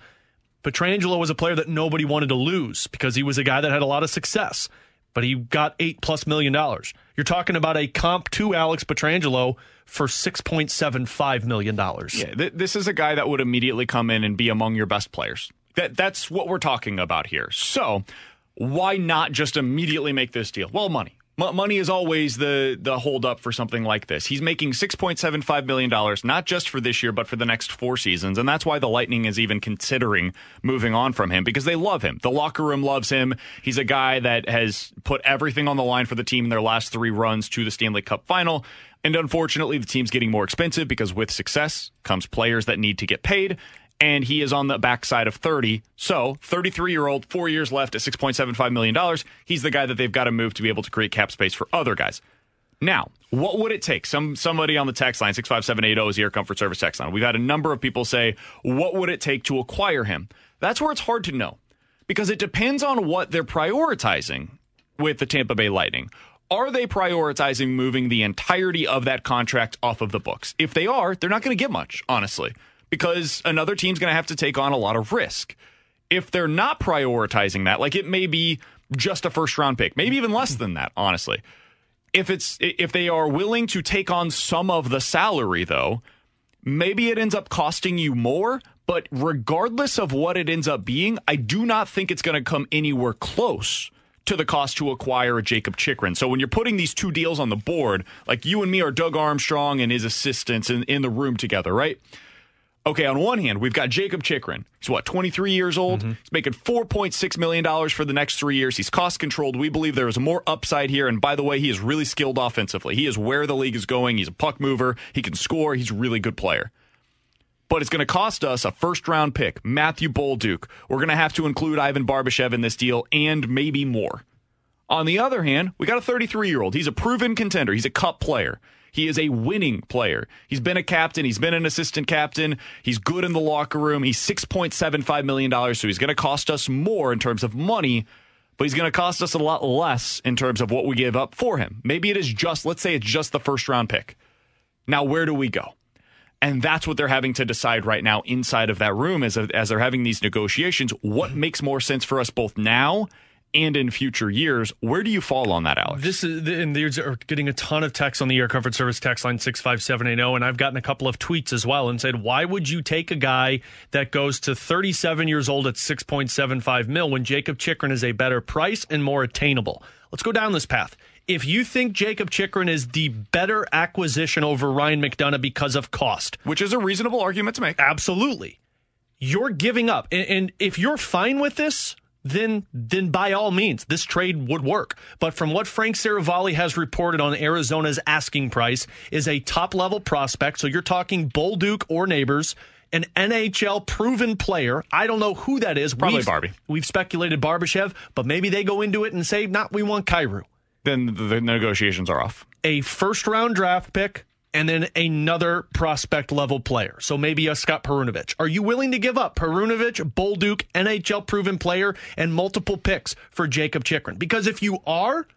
Pietrangelo was a player that nobody wanted to lose because he was a guy that had a lot of success, but he got eight plus million dollars. You're talking about a comp to Alex Pietrangelo for $6.75 million. Yeah, th- this is a guy that would immediately come in and be among your best players. That that's what we're talking about here. So, why not just immediately make this deal? Well, money. M- money is always the the hold up for something like this. He's making 6.75 million dollars not just for this year but for the next 4 seasons, and that's why the Lightning is even considering moving on from him because they love him. The locker room loves him. He's a guy that has put everything on the line for the team in their last 3 runs to the Stanley Cup final. And unfortunately, the team's getting more expensive because with success comes players that need to get paid. And he is on the backside of 30. So, 33 year old, four years left at $6.75 million. He's the guy that they've got to move to be able to create cap space for other guys. Now, what would it take? Some somebody on the text line, 65780 is the Air Comfort Service text line. We've had a number of people say, what would it take to acquire him? That's where it's hard to know because it depends on what they're prioritizing with the Tampa Bay Lightning. Are they prioritizing moving the entirety of that contract off of the books? If they are, they're not going to get much, honestly, because another team's going to have to take on a lot of risk. If they're not prioritizing that, like it may be just a first round pick, maybe even less than that, honestly. If it's if they are willing to take on some of the salary though, maybe it ends up costing you more, but regardless of what it ends up being, I do not think it's going to come anywhere close to the cost to acquire a Jacob Chychrun. So when you're putting these two deals on the board, like you and me are Doug Armstrong and his assistants in, in the room together, right? Okay, on one hand, we've got Jacob Chychrun. He's what, 23 years old? Mm-hmm. He's making $4.6 million for the next three years. He's cost controlled. We believe there is more upside here. And by the way, he is really skilled offensively. He is where the league is going. He's a puck mover. He can score. He's a really good player. But it's going to cost us a first round pick, Matthew Bolduc. We're going to have to include Ivan Barbashev in this deal and maybe more. On the other hand, we got a 33 year old. He's a proven contender. He's a cup player. He is a winning player. He's been a captain. He's been an assistant captain. He's good in the locker room. He's $6.75 million, so he's going to cost us more in terms of money, but he's going to cost us a lot less in terms of what we give up for him. Maybe it is just, let's say it's just the first round pick. Now, where do we go? And that's what they're having to decide right now inside of that room as, as they're having these negotiations. What makes more sense for us both now and in future years. Where do you fall on that, Alex? This is and these are getting a ton of texts on the Air Comfort Service text line six five seven eight zero, and I've gotten a couple of tweets as well and said, why would you take a guy that goes to thirty seven years old at six point seven five mil when Jacob Chychrun is a better price and more attainable? Let's go down this path. If you think Jacob Chychrun is the better acquisition over Ryan McDonagh because of cost, which is a reasonable argument to make, absolutely, you're giving up. And, and if you're fine with this, then then by all means, this trade would work. But from what Frank Seravalli has reported on Arizona's asking price is a top level prospect. So you're talking Bolduc or neighbors. An NHL proven player. I don't know who that is. Probably we've, Barbie. We've speculated Barbashev, but maybe they go into it and say, not, we want Kyrou. Then the, the negotiations are off. A first round draft pick, and then another prospect level player. So maybe a Scott Perunovich. Are you willing to give up Perunovich, Bolduc, NHL proven player, and multiple picks for Jacob Chychrun? Because if you are,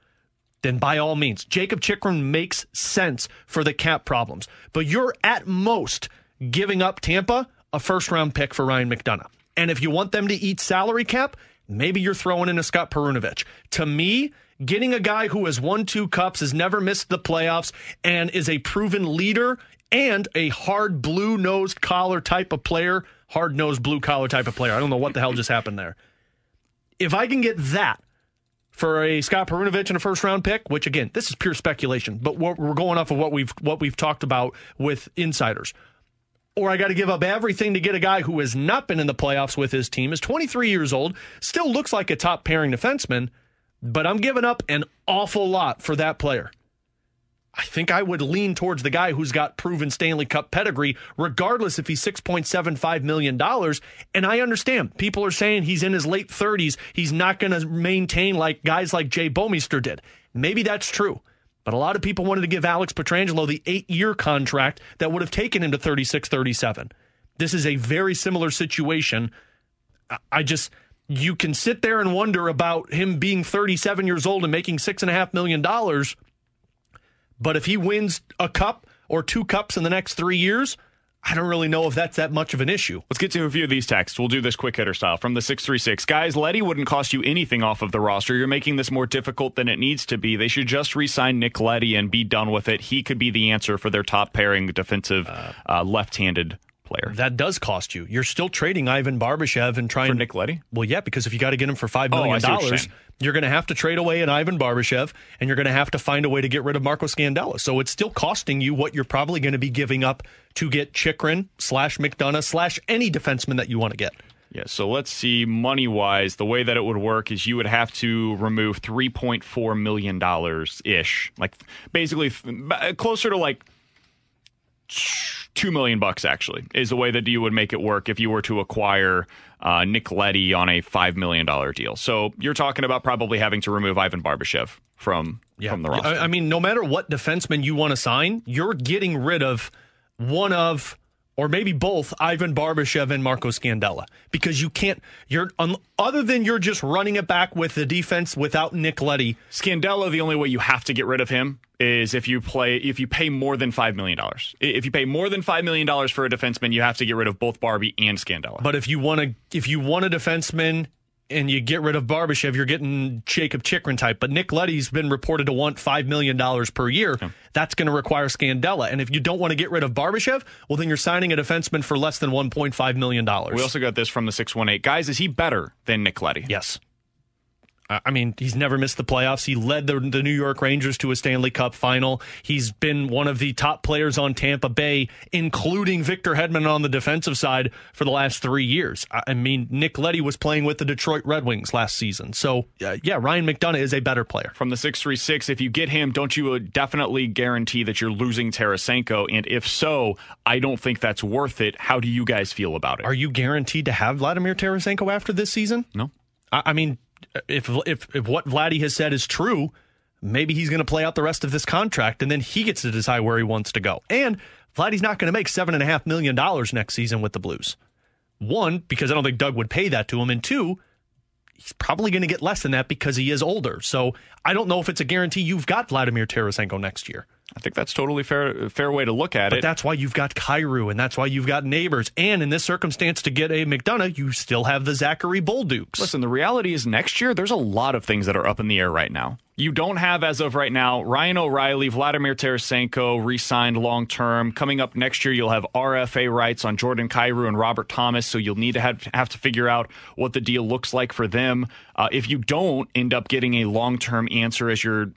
then by all means, Jacob Chychrun makes sense for the cap problems. But you're at most giving up Tampa a first round pick for Ryan McDonagh. And if you want them to eat salary cap, maybe you're throwing in a Scott Perunovich. To me, getting a guy who has won two cups, has never missed the playoffs, and is a proven leader and a hard blue nosed collar type of player, hard nosed blue collar type of player. I don't know what the hell just happened there. If I can get that for a Scott Perunovich and a first round pick, which again, this is pure speculation, but we're going off of what we've what we've talked about with insiders. Or I got to give up everything to get a guy who has not been in the playoffs with his team, is 23 years old, still looks like a top pairing defenseman, but I'm giving up an awful lot for that player. I think I would lean towards the guy who's got proven Stanley Cup pedigree, regardless if he's $6.75 million. And I understand people are saying he's in his late 30s. He's not going to maintain like guys like Jay Bouwmeester did. Maybe that's true. But a lot of people wanted to give Alex Pietrangelo the eight year contract that would have taken him to 36 37. This is a very similar situation. I just, you can sit there and wonder about him being 37 years old and making $6.5 million but if he wins a cup or two cups in the next three years, I don't really know if that's that much of an issue. Let's get to a few of these texts. We'll do this quick hitter style from the 636. Guys, Leddy wouldn't cost you anything off of the roster. You're making this more difficult than it needs to be. They should just re sign Nick Leddy and be done with it. He could be the answer for their top pairing defensive uh, left handed player. That does cost you. You're still trading Ivan Barbashev and trying for Nick Leddy. Well, yeah, because if you got to get him for five million oh, dollars, oh, you're going to have to trade away an Ivan Barbashev, and you're going to have to find a way to get rid of Marco Scandella. So it's still costing you what you're probably going to be giving up to get Chychrun slash McDonagh slash any defenseman that you want to get. Yeah, so let's see money wise. The way that it would work is you would have to remove three point four million dollars ish, like basically closer to like two million bucks actually is the way that you would make it work if you were to acquire uh, Nick Leddy on a five million dollar deal. So you're talking about probably having to remove Ivan Barbashev from yeah. from the roster. I, I mean, no matter what defenseman you want to sign, you're getting rid of one of or maybe both Ivan Barbashev and Marco Scandella because you can't you're um, other than you're just running it back with the defense without Nick Leddy. Scandella the only way you have to get rid of him is if you play if you pay more than 5 million dollars. If you pay more than 5 million dollars for a defenseman, you have to get rid of both Barbie and Scandella. But if you want to if you want a defenseman and you get rid of Barbashev, you're getting Jacob Chychrun type. But Nick Leddy's been reported to want $5 million per year. Yeah. That's going to require Scandella. And if you don't want to get rid of Barbashev, well, then you're signing a defenseman for less than $1.5 million. We also got this from the 618. Guys, is he better than Nick Leddy? Yes. I mean, he's never missed the playoffs. He led the, the New York Rangers to a Stanley Cup final. He's been one of the top players on Tampa Bay, including Victor Hedman on the defensive side for the last three years. I mean, Nick Leddy was playing with the Detroit Red Wings last season. So, uh, yeah, Ryan McDonagh is a better player. From the 636, if you get him, don't you uh, definitely guarantee that you're losing Tarasenko? And if so, I don't think that's worth it. How do you guys feel about it? Are you guaranteed to have Vladimir Tarasenko after this season? No. I mean, if, if if what Vladdy has said is true, maybe he's going to play out the rest of this contract, and then he gets to decide where he wants to go. And Vladdy's not going to make seven and a half million dollars next season with the Blues. One, because I don't think Doug would pay that to him, and two, he's probably going to get less than that because he is older. So I don't know if it's a guarantee you've got Vladimir Tarasenko next year. I think that's totally fair fair way to look at it. But it. that's why you've got Kyrou, and that's why you've got neighbors. And in this circumstance, to get a McDonagh, you still have the Zachary Bolducs. Listen, the reality is next year, there's a lot of things that are up in the air right now. You don't have, as of right now, Ryan O'Reilly, Vladimir Tarasenko re signed long term. Coming up next year, you'll have RFA rights on Jordan Kyrou and Robert Thomas, so you'll need to have, have to figure out what the deal looks like for them. Uh, if you don't end up getting a long term answer as your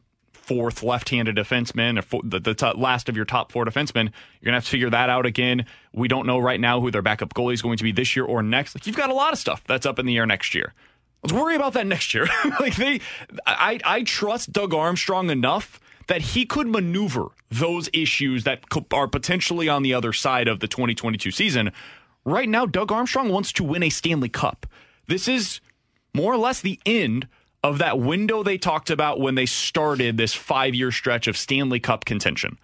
fourth left-handed defenseman, or fo- the, the t- last of your top four defensemen. You're gonna have to figure that out again. We don't know right now who their backup goalie is going to be this year or next. Like you've got a lot of stuff that's up in the air next year. Let's worry about that next year. like they, I, I trust Doug Armstrong enough that he could maneuver those issues that are potentially on the other side of the 2022 season. Right now, Doug Armstrong wants to win a Stanley Cup. This is more or less the end of that window they talked about when they started this five year stretch of Stanley Cup contention.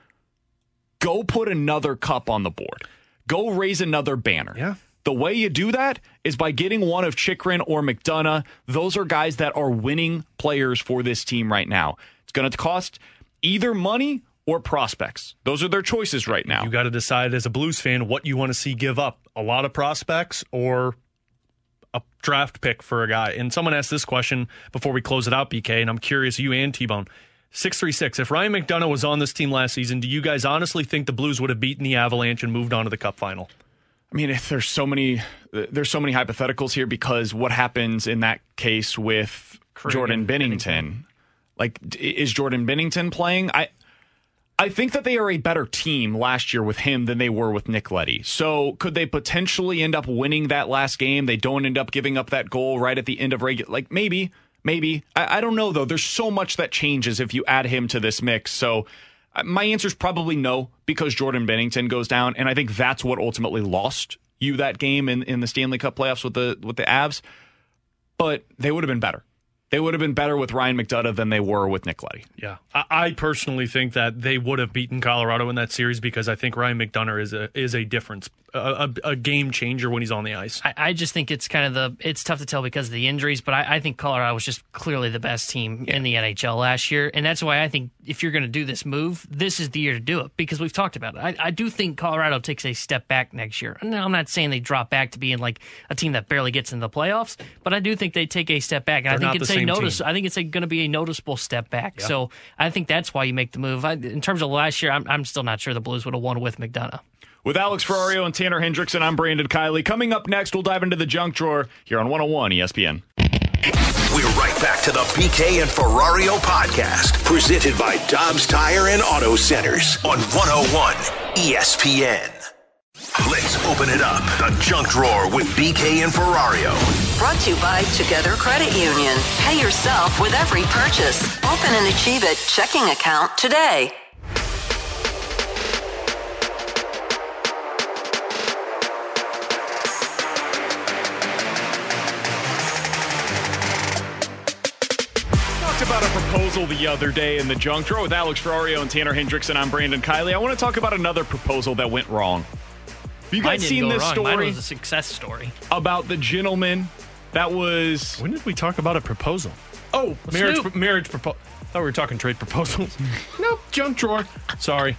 Go put another cup on the board. Go raise another banner. Yeah. The way you do that is by getting one of Chychrun or McDonagh. Those are guys that are winning players for this team right now. It's going to cost either money or prospects. Those are their choices right now. You got to decide as a Blues fan what you want to see give up a lot of prospects or a draft pick for a guy. And someone asked this question before we close it out, BK, and I'm curious, you and T Bone. 636. If Ryan McDonagh was on this team last season, do you guys honestly think the Blues would have beaten the Avalanche and moved on to the Cup final? I mean, if there's so many, there's so many hypotheticals here because what happens in that case with Jordan Binnington? Like, is Jordan Binnington playing? I, I think that they are a better team last year with him than they were with Nick Leddy. So could they potentially end up winning that last game? They don't end up giving up that goal right at the end of regular. Like maybe, maybe. I, I don't know though. There's so much that changes if you add him to this mix. So uh, my answer is probably no because Jordan Binnington goes down, and I think that's what ultimately lost you that game in, in the Stanley Cup playoffs with the with the Avs. But they would have been better. They would have been better with Ryan McDonagh than they were with Nick Leddy. Yeah, I, I personally think that they would have beaten Colorado in that series because I think Ryan McDonagh is a is a difference, a, a, a game changer when he's on the ice. I, I just think it's kind of the it's tough to tell because of the injuries, but I, I think Colorado was just clearly the best team in the NHL last year, and that's why I think if you're going to do this move, this is the year to do it because we've talked about it. I, I do think Colorado takes a step back next year. Now, I'm not saying they drop back to being like a team that barely gets in the playoffs, but I do think they take a step back, and They're I not think it's the a same notice. team. I think it's going to be a noticeable step back. Yeah. So I think that's why you make the move. I, in terms of last year, I'm, I'm still not sure the Blues would have won with McDonagh. With Alex Ferrario and Tanner Hendrickson, I'm Brandon Kiley. Coming up next, we'll dive into the junk drawer here on 101 ESPN. We're right back to the BK and Ferrario podcast, presented by Dobbs Tire and Auto Centers on 101 ESPN. Let's open it up. The junk drawer with BK and Ferrario. Brought to you by Together Credit Union. Pay yourself with every purchase. Open an Achieve It checking account today. Talked about a proposal the other day in the junk drawer with Alex Ferrario and Tanner Hendrickson. I'm Brandon Kiley. I want to talk about another proposal that went wrong. Have you Mine guys didn't seen go this wrong. Mine story was a success story. about the gentleman that was When did we talk about a proposal? oh Marriage, Snoop. marriage proposal. Thought we were talking trade proposals. nope, junk drawer. Sorry.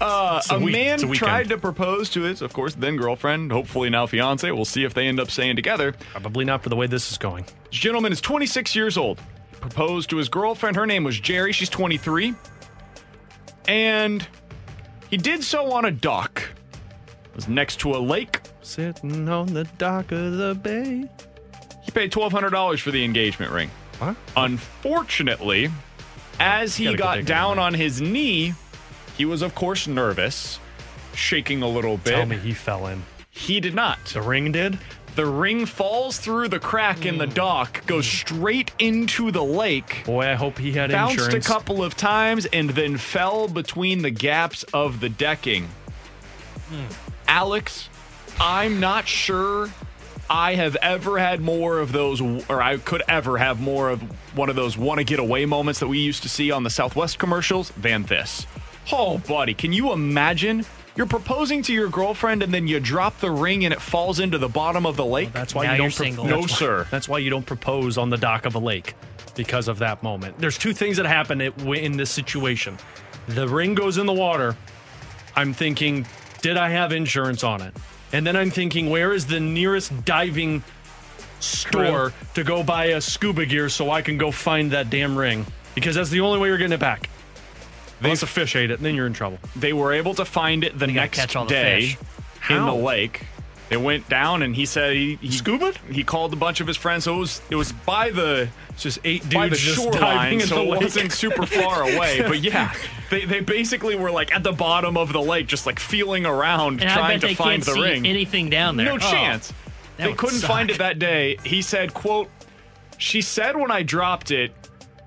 Uh, a a week- man it's a weekend. tried to propose to his, of course, then girlfriend, hopefully now fiance. We'll see if they end up staying together. Probably not for the way this is going. This gentleman is 26 years old. Proposed to his girlfriend. Her name was Jerry. She's 23. And he did so on a dock. Was next to a lake. Sitting on the dock of the bay. He paid twelve hundred dollars for the engagement ring. What? Unfortunately, as he Gotta go got down on his knee, he was of course nervous, shaking a little bit. Tell me he fell in. He did not. The ring did? The ring falls through the crack in the hmm. dock, goes straight into the lake. Boy, I hope he had bounced insurance. a couple of times and then fell between the gaps of the decking. Hmm. Alex, I'm not sure I have ever had more of those, or I could ever have more of one of those want to get away moments that we used to see on the Southwest commercials than this. Oh, buddy, can you imagine? You're proposing to your girlfriend and then you drop the ring and it falls into the bottom of the lake. That's why Now you you're don't. pro- single. no, that's why- sir. That's why you don't propose on the dock of a lake because of that moment. There's two things that happen in this situation. The ring goes in the water. I'm thinking, did I have insurance on it? And then I'm thinking, where is the nearest diving store to go buy a scuba gear so I can go find that damn ring? Because that's the only way you're getting it back. They, Unless a fish ate it, and then you're in trouble. They were able to find it the next catch all the day fish. in How? the lake. They went down and he said he, he Scuba? He called a bunch of his friends. So it was it was by the It's just eight by the just shoreline, diving so the it wasn't super far away. But yeah, they they basically were like at the bottom of the lake, just like feeling around, And I trying bet to they find can't the see ring. anything down there. No Oh, chance. They couldn't suck. find it that day. He said, "quote She said when I dropped it,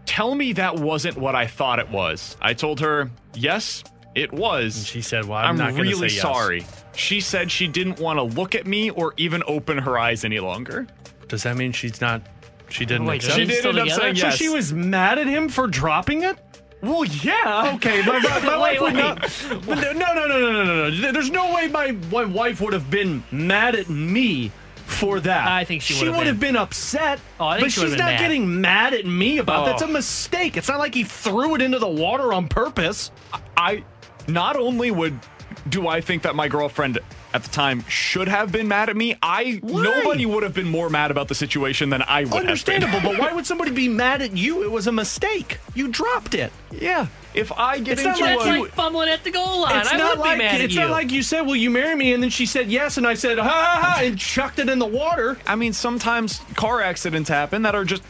tell me that wasn't what I thought it was." I told her, "Yes, it was." She said, "Well, I'm, not gonna really say yes." sorry." She said she didn't want to look at me or even open her eyes any longer. Does that mean she's not? She didn't Wait, accept. She She did end up together? saying So she was mad at him for dropping it. well, yeah. Okay, my, my, my Wait, wife would wait. not. No, no, no, no, no, no, no. There's no way my, my wife would have been mad at me for that. I think she she would have would have been upset. Oh, I think but she would she's have not been mad. getting mad at me about Oh. that's a oh. mistake. It's not like he threw it into the water on purpose. I not only would do I think that my girlfriend at the time should have been mad at me. I Why? nobody would have been more mad about the situation than I would Understandable, have but why would somebody be mad at you? It was a mistake. You dropped it. yeah. If I get It's not into like That's a like fumbling at the goal line. It's I not would like be mad it's at you. not like you said, "Will you marry me?" And then she said yes, and I said, "Ha ha ha," and chucked it in the water. I mean, sometimes car accidents happen that are just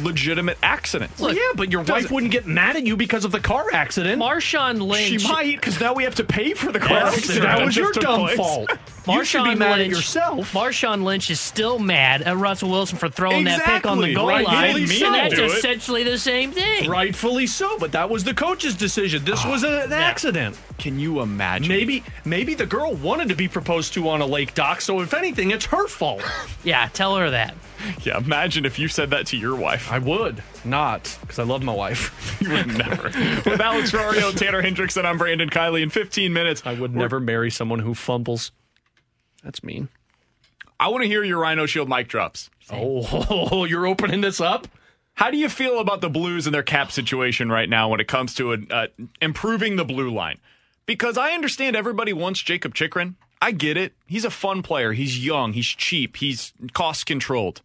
legitimate accidents. Well, yeah, but your wife wouldn't get mad at you because of the car accident. Marshawn Lynch. She might, because now we have to pay for the car Yes, accident. that was just your took dumb place. fault. You should be Marshawn mad at Lynch- yourself. Marshawn Lynch is still mad at Russell Wilson for throwing that pick on the Exactly. goal Right. line. He didn't and to that's do it. essentially the same thing. Rightfully so, but that was the coach's decision. This was a- an accident. Can you imagine? Maybe, maybe the girl wanted to be proposed to on a lake dock. So if anything, it's her fault. Yeah, tell her that. Yeah, imagine if you said that to your wife. I would not, because I love my wife. You would never. With Alex Ferrario, Tanner Hendrickson, I'm Brandon Kiley. In 15 minutes, I would never marry someone who fumbles. That's mean. I want to hear your Rhino Shield mic drops. Oh, you're opening this up? How do you feel about the Blues and their cap situation right now when it comes to uh, improving the blue line? Because I understand everybody wants Jakob Chychrun. I get it. He's a fun player. He's young. He's cheap. He's cost controlled.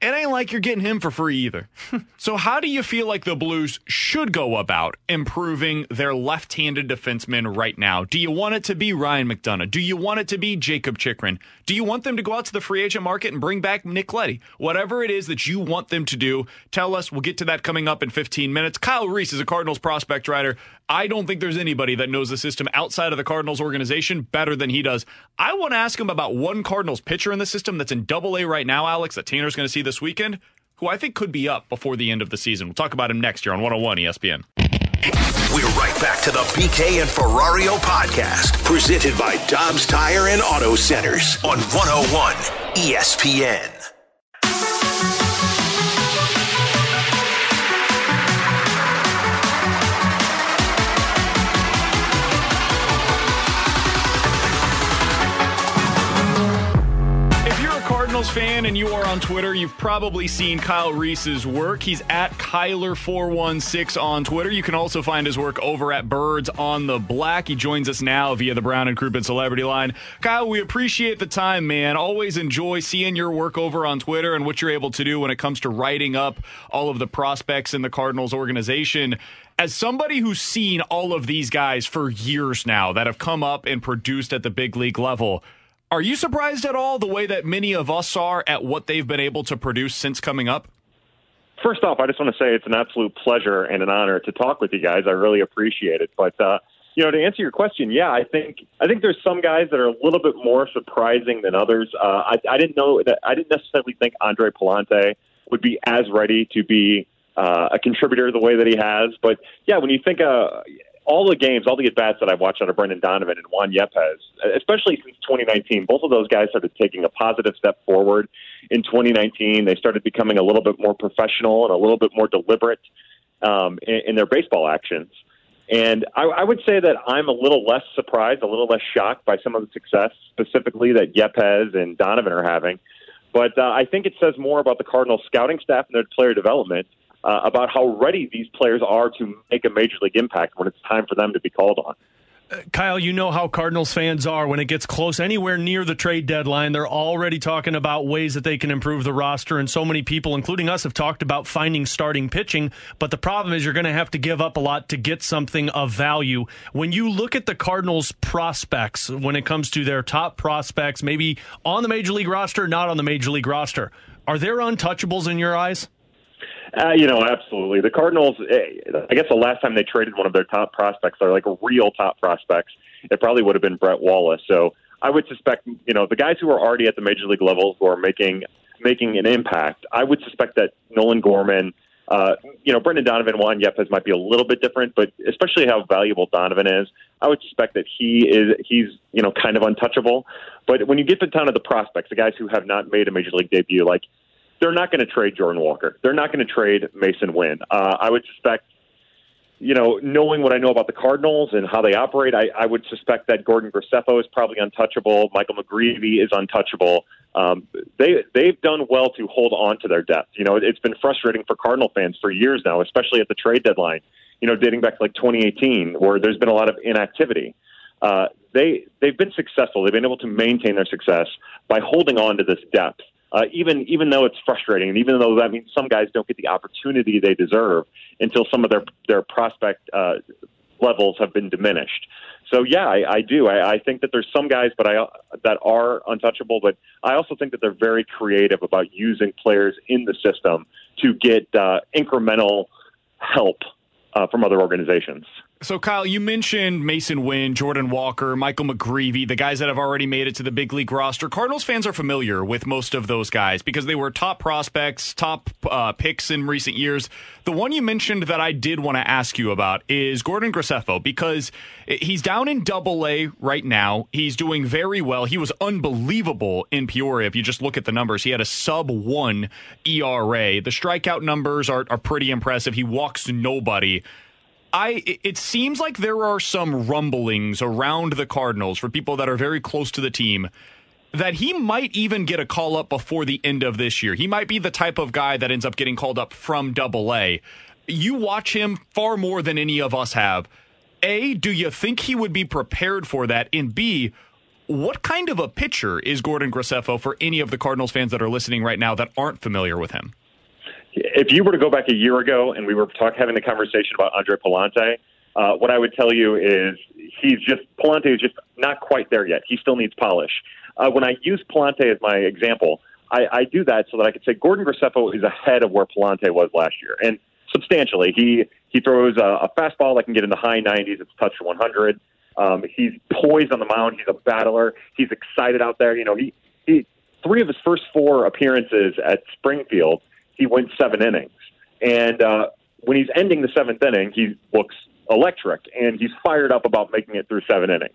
It ain't like you're getting him for free either. so, how do you feel like the Blues should go about improving their left handed defensemen right now? Do you want it to be Ryan McDonagh? Do you want it to be Jakob Chychrun? Do you want them to go out to the free agent market and bring back Nick Leddy? Whatever it is that you want them to do, tell us. We'll get to that coming up in 15 minutes. Kyle Reese is a Cardinals prospect writer. I don't think there's anybody that knows the system outside of the Cardinals organization better than he does. I want to ask him about one Cardinals pitcher in the system that's in double A right now, Alex, that Tanner's going to see this weekend, who I think could be up before the end of the season. We'll talk about him next year on 101 ESPN. We're right back to the BK and Ferrario podcast, presented by Dobbs Tire and Auto Centers on 101 ESPN. Fan and you are on Twitter, you've probably seen Kyle Reese's work. He's at Kyler416 on Twitter. You can also find his work over at Birds on the Black. He joins us now via the Brown and Crouppen Celebrity Line. Kyle, we appreciate the time, man. Always enjoy seeing your work over on Twitter and what you're able to do when it comes to writing up all of the prospects in the Cardinals organization. As somebody who's seen all of these guys for years now that have come up and produced at the big league level, Are you surprised at all the way that many of us are at what they've been able to produce since coming up? First off, I just want to say it's an absolute pleasure and an honor to talk with you guys. I really appreciate it. But uh, you know, to answer your question, yeah, I think I think there's some guys that are a little bit more surprising than others. Uh, I, I didn't know that I didn't necessarily think Andre Pallante would be as ready to be uh, a contributor the way that he has. But yeah, when you think uh, all the games, all the at bats that I've watched under Brendan Donovan and Juan Yepez, especially since 2019, both of those guys started taking a positive step forward. In 2019, they started becoming a little bit more professional and a little bit more deliberate um, in, in their baseball actions. And I, I would say that I'm a little less surprised, a little less shocked by some of the success, specifically that Yepez and Donovan are having. But uh, I think it says more about the Cardinals scouting staff and their player development uh, about how ready these players are to make a major league impact when it's time for them to be called on. Kyle, you know how Cardinals fans are when it gets close anywhere near the trade deadline. They're already talking about ways that they can improve the roster, and so many people, including us, have talked about finding starting pitching. But the problem is you're going to have to give up a lot to get something of value. When you look at the Cardinals' prospects, when it comes to their top prospects, maybe on the major league roster, not on the major league roster, are there untouchables in your eyes? Uh, you know, absolutely. The Cardinals, eh, I guess the last time they traded one of their top prospects, they're like real top prospects, it probably would have been Brett Wallace. So I would suspect, you know, the guys who are already at the major league level who are making making an impact, I would suspect that Nolan Gorman, uh, you know, Brendan Donovan, Juan Yepez might be a little bit different, but especially how valuable Donovan is, I would suspect that he is he's you know kind of untouchable. But when you get down to the prospects, the guys who have not made a major league debut, like they're not going to trade Jordan Walker. They're not going to trade Masyn Winn. Uh, I would suspect, you know, knowing what I know about the Cardinals and how they operate, I, I would suspect that Gordon Graceffo is probably untouchable. Michael McGreevy is untouchable. Um, they they've done well to hold on to their depth. You know, it, it's been frustrating for Cardinal fans for years now, especially at the trade deadline. You know, dating back to like 2018, where there's been a lot of inactivity. Uh, they they've been successful. They've been able to maintain their success by holding on to this depth uh, even even though it's frustrating, and even though that means some guys don't get the opportunity they deserve until some of their their prospect uh, levels have been diminished. So yeah, I, I do. I, I think that there's some guys, but I that are untouchable. But I also think that they're very creative about using players in the system to get uh, incremental help uh, from other organizations. So, Kyle, you mentioned Masyn Winn, Jordan Walker, Michael McGreevy, the guys that have already made it to the big league roster. Cardinals fans are familiar with most of those guys because they were top prospects, top uh, picks in recent years. The one you mentioned that I did want to ask you about is Gordon Graceffo because he's down in double A right now. He's doing very well. He was unbelievable in Peoria. If you just look at the numbers, he had a sub one ERA. The strikeout numbers are, are pretty impressive. He walks nobody. I it seems like there are some rumblings around the Cardinals for people that are very close to the team that he might even get a call up before the end of this year. He might be the type of guy that ends up getting called up from Double A. You watch him far more than any of us have. A, do you think he would be prepared for that? And B, what kind of a pitcher is Gordon Graceffo for any of the Cardinals fans that are listening right now that aren't familiar with him? If you were to go back a year ago and we were talk, having the conversation about Andre Pallante, uh, what I would tell you is he's just Pallante is just not quite there yet. He still needs polish. Uh, when I use Pallante as my example, I, I do that so that I could say Gordon Graceffo is ahead of where Pallante was last year, and substantially. He he throws a, a fastball that can get in the high 90s. It's touched 100. Um, he's poised on the mound. He's a battler. He's excited out there. You know, he he three of his first four appearances at Springfield he went seven innings. And uh, when he's ending the seventh inning, he looks electric and he's fired up about making it through seven innings.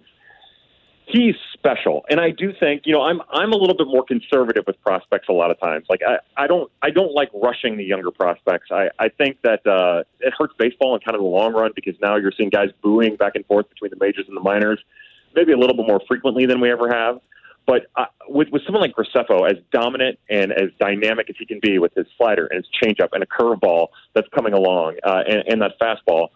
He's special, and I do think you know I'm I'm a little bit more conservative with prospects a lot of times. Like I, I don't I don't like rushing the younger prospects. I I think that uh, it hurts baseball in kind of the long run because now you're seeing guys booing back and forth between the majors and the minors, maybe a little bit more frequently than we ever have. But uh, with with someone like Graceffo, as dominant and as dynamic as he can be with his slider and his changeup and a curveball that's coming along uh, and, and that fastball,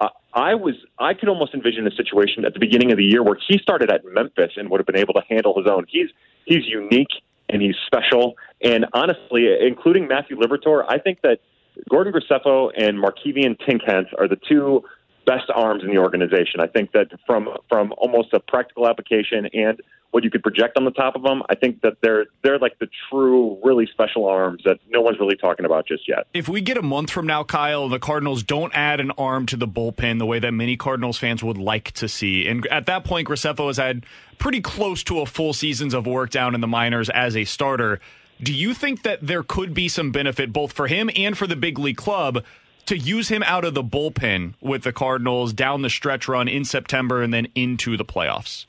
uh, I was I could almost envision a situation at the beginning of the year where he started at Memphis and would have been able to handle his own. He's he's unique and he's special. And honestly, including Matthew Liberatore, I think that Gordon Graceffo and Markevian Tink Hence are the two best arms in the organization. I think that from from almost a practical application and what you could project on the top of them. I think that they're they're like the true, really special arms that no one's really talking about just yet. If we get a month from now, Kyle, the Cardinals don't add an arm to the bullpen the way that many Cardinals fans would like to see, and at that point, Graceffo has had pretty close to a full seasons of work down in the minors as a starter. Do you think that there could be some benefit both for him and for the big league club to use him out of the bullpen with the Cardinals down the stretch run in September and then into the playoffs?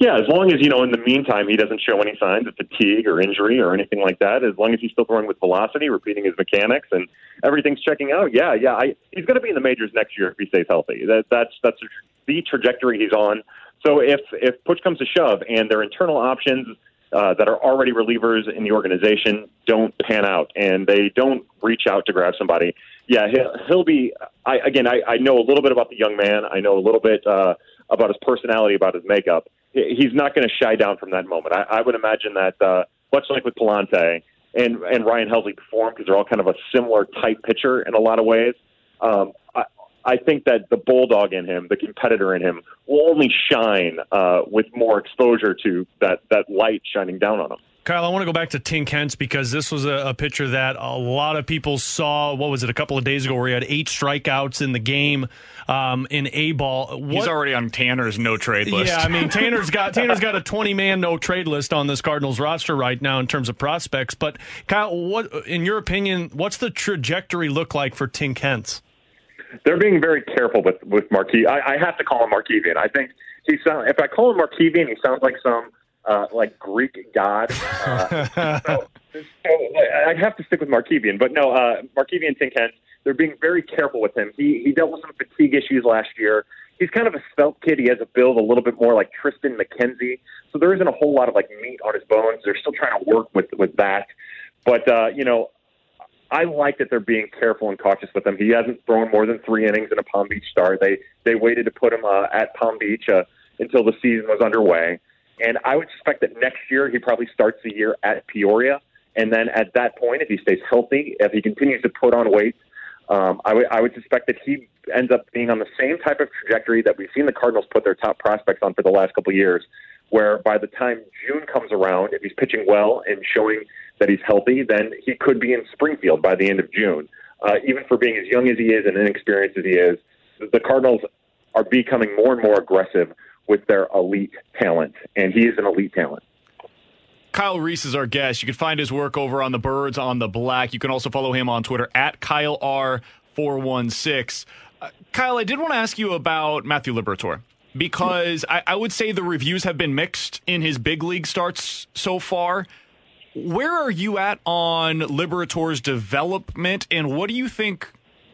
Yeah, as long as you know in the meantime he doesn't show any signs of fatigue or injury or anything like that. As long as he's still throwing with velocity, repeating his mechanics, and everything's checking out. Yeah, yeah, I, he's going to be in the majors next year if he stays healthy. That, that's that's the trajectory he's on. So if if push comes to shove and their internal options uh, that are already relievers in the organization don't pan out and they don't reach out to grab somebody, yeah, he'll, he'll be. I, again, I, I know a little bit about the young man. I know a little bit uh, about his personality, about his makeup. He's not going to shy down from that moment. I, I would imagine that uh, much like with Pallante and and Ryan Helsley performed because they're all kind of a similar type pitcher in a lot of ways. Um, I, I think that the bulldog in him, the competitor in him, will only shine uh, with more exposure to that that light shining down on him. Kyle, I want to go back to Tink Hence because this was a, a pitcher that a lot of people saw. What was it, a couple of days ago, where he had eight strikeouts in the game um, in A ball. He's already on Tanner's no trade list. Yeah, I mean Tanner's got Tanner's got a twenty man no trade list on this Cardinals roster right now in terms of prospects. But Kyle, what in your opinion, what's the trajectory look like for Tink Hence? They're being very careful with with Marquis. I, I have to call him Markevian. I think he sound, if I call him Markevian, he sounds like some uh, like Greek god. Uh, so, so I have to stick with Markevian, but no, uh, Markevian Tink Hence, they're being very careful with him. He he dealt with some fatigue issues last year. He's kind of a svelte kid. He has a build a little bit more like Triston McKenzie, so there isn't a whole lot of like meat on his bones. They're still trying to work with with that, but uh, you know. I like that they're being careful and cautious with him. He hasn't thrown more than three innings in a Palm Beach start. They they waited to put him uh, at Palm Beach uh, until the season was underway. And I would suspect that next year he probably starts the year at Peoria. And then at that point, if he stays healthy, if he continues to put on weight, um, I, w- I would suspect that he ends up being on the same type of trajectory that we've seen the Cardinals put their top prospects on for the last couple of years, where by the time June comes around, if he's pitching well and showing that he's healthy, then he could be in Springfield by the end of June. Uh, even for being as young as he is and inexperienced as he is, the Cardinals are becoming more and more aggressive with their elite talent, and he is an elite talent. Kyle Reese is our guest. You can find his work over on the Birds on the Black. You can also follow him on Twitter at Kyle R416. Uh, Kyle, I did want to ask you about Matthew Liberatore because I, I would say the reviews have been mixed in his big league starts so far. Where are you at on Liberatore's development, and what do you think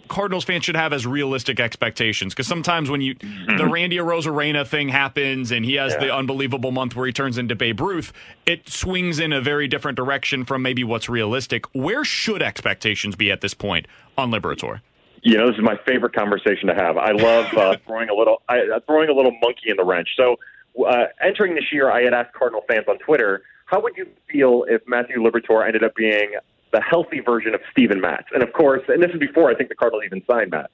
Cardinals fans should have as realistic expectations because sometimes when you mm-hmm. the Randy Arozarena thing happens and he has yeah. the unbelievable month where he turns into Babe Ruth, it swings in a very different direction from maybe what's realistic. Where should expectations be at this point on Liberatore? You know, this is my favorite conversation to have. I love uh, throwing a little I, uh, throwing a little monkey in the wrench. So, uh, entering this year, I had asked Cardinal fans on Twitter, how would you feel if Matthew Liberatore ended up being the healthy version of Steven Matz. And of course, and this is before I think the Cardinals even signed Matz.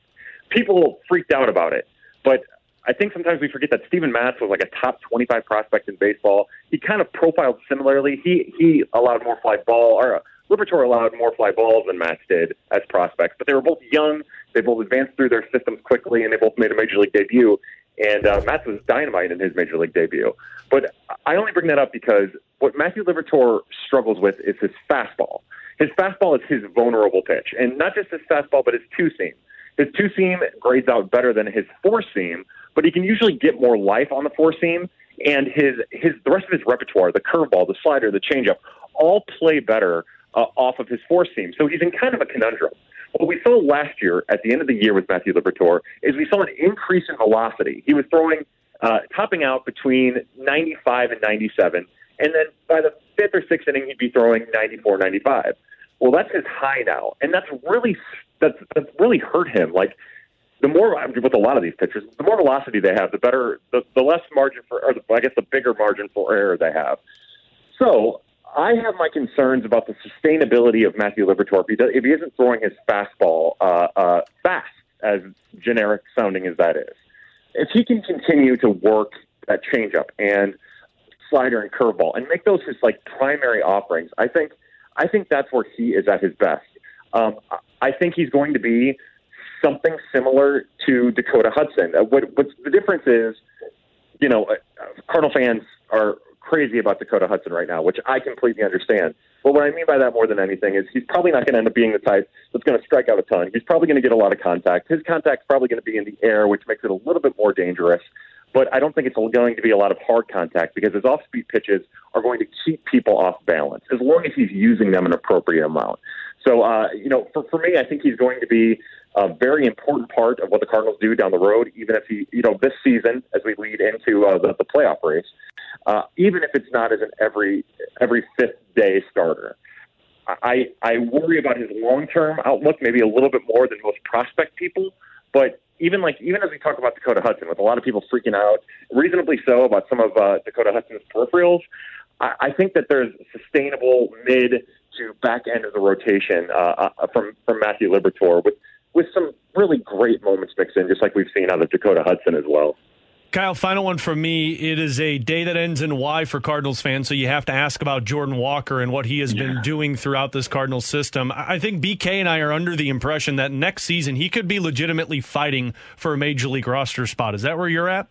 People freaked out about it, but I think sometimes we forget that Steven Matz was like a top 25 prospect in baseball. He kind of profiled similarly. He he allowed more fly ball, or uh, Liberatore allowed more fly balls than Matz did as prospects. But they were both young. They both advanced through their systems quickly, and they both made a major league debut. And uh, Matz was dynamite in his major league debut. But I only bring that up because what Matthew Liberatore struggles with is his fastball. His fastball is his vulnerable pitch, and not just his fastball, but his two seam. His two seam grades out better than his four seam, but he can usually get more life on the four seam. And his his the rest of his repertoire, the curveball, the slider, the changeup, all play better uh, off of his four seam. So he's in kind of a conundrum. What we saw last year at the end of the year with Matthew Liberatore is we saw an increase in velocity. He was throwing, uh, topping out between 95 and 97, and then by the fifth or sixth inning, he'd be throwing 94, 95. Well, that's his high now, and that's really that's that's really hurt him. Like the more with a lot of these pitchers, the more velocity they have, the better, the, the less margin for, or the, I guess the bigger margin for error they have. So I have my concerns about the sustainability of Matthew Liberatore if he, if he isn't throwing his fastball uh, uh, fast, as generic sounding as that is. If he can continue to work that changeup and slider and curveball and make those his like primary offerings, I think I think that's where he is at his best. Um, I think he's going to be something similar to Dakota Hudson. Uh, what, what's the difference is, you know, uh, Cardinal fans are crazy about Dakota Hudson right now, which I completely understand. But what I mean by that more than anything is he's probably not going to end up being the type that's going to strike out a ton. He's probably going to get a lot of contact. His contact's probably going to be in the air, which makes it a little bit more dangerous. But I don't think it's going to be a lot of hard contact because his off speed pitches are going to keep people off balance as long as he's using them an appropriate amount. So, uh, you know, for, for me, I think he's going to be a very important part of what the Cardinals do down the road, even if he, you know, this season as we lead into uh, the, the playoff race, uh, even if it's not as an every every fifth day starter. I I worry about his long term outlook maybe a little bit more than most prospect people, but even like even as we talk about Dakota Hudson, with a lot of people freaking out, reasonably so, about some of uh, Dakota Hudson's peripherals, I, I think that there's sustainable mid to back end of the rotation uh, uh, from from Matthew Liberatore with with some really great moments mixed in, just like we've seen out of Dakota Hudson as well. Kyle, final one from me. It is a day that ends in Y for Cardinals fans, so you have to ask about Jordan Walker and what he has yeah. been doing throughout this Cardinals system. I think BK and I are under the impression that next season he could be legitimately fighting for a major league roster spot. Is that where you're at?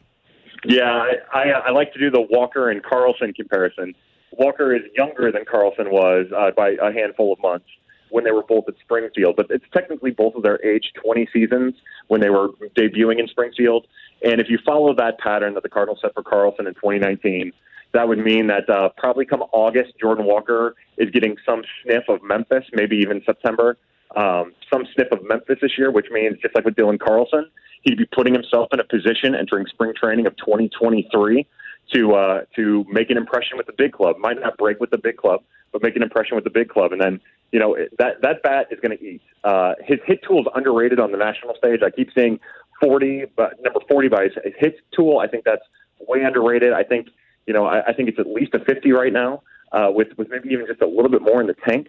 Yeah, I, I, I like to do the Walker and Carlson comparison. Walker is younger than Carlson was uh, by a handful of months when they were both at Springfield, but it's technically both of their age 20 seasons when they were debuting in Springfield. And if you follow that pattern that the Cardinals set for Carlson in 2019, that would mean that uh, probably come August, Jordan Walker is getting some sniff of Memphis, maybe even September, um, some sniff of Memphis this year, which means just like with Dylan Carlson, he'd be putting himself in a position entering spring training of 2023 to uh, to make an impression with the big club. Might not break with the big club, but make an impression with the big club. And then you know that that bat is going to eat. Uh, his hit tool is underrated on the national stage. I keep seeing 40, but number 40 by his, hit tool. I think that's way underrated. I think you know I, I think it's at least a 50 right now, uh, with with maybe even just a little bit more in the tank.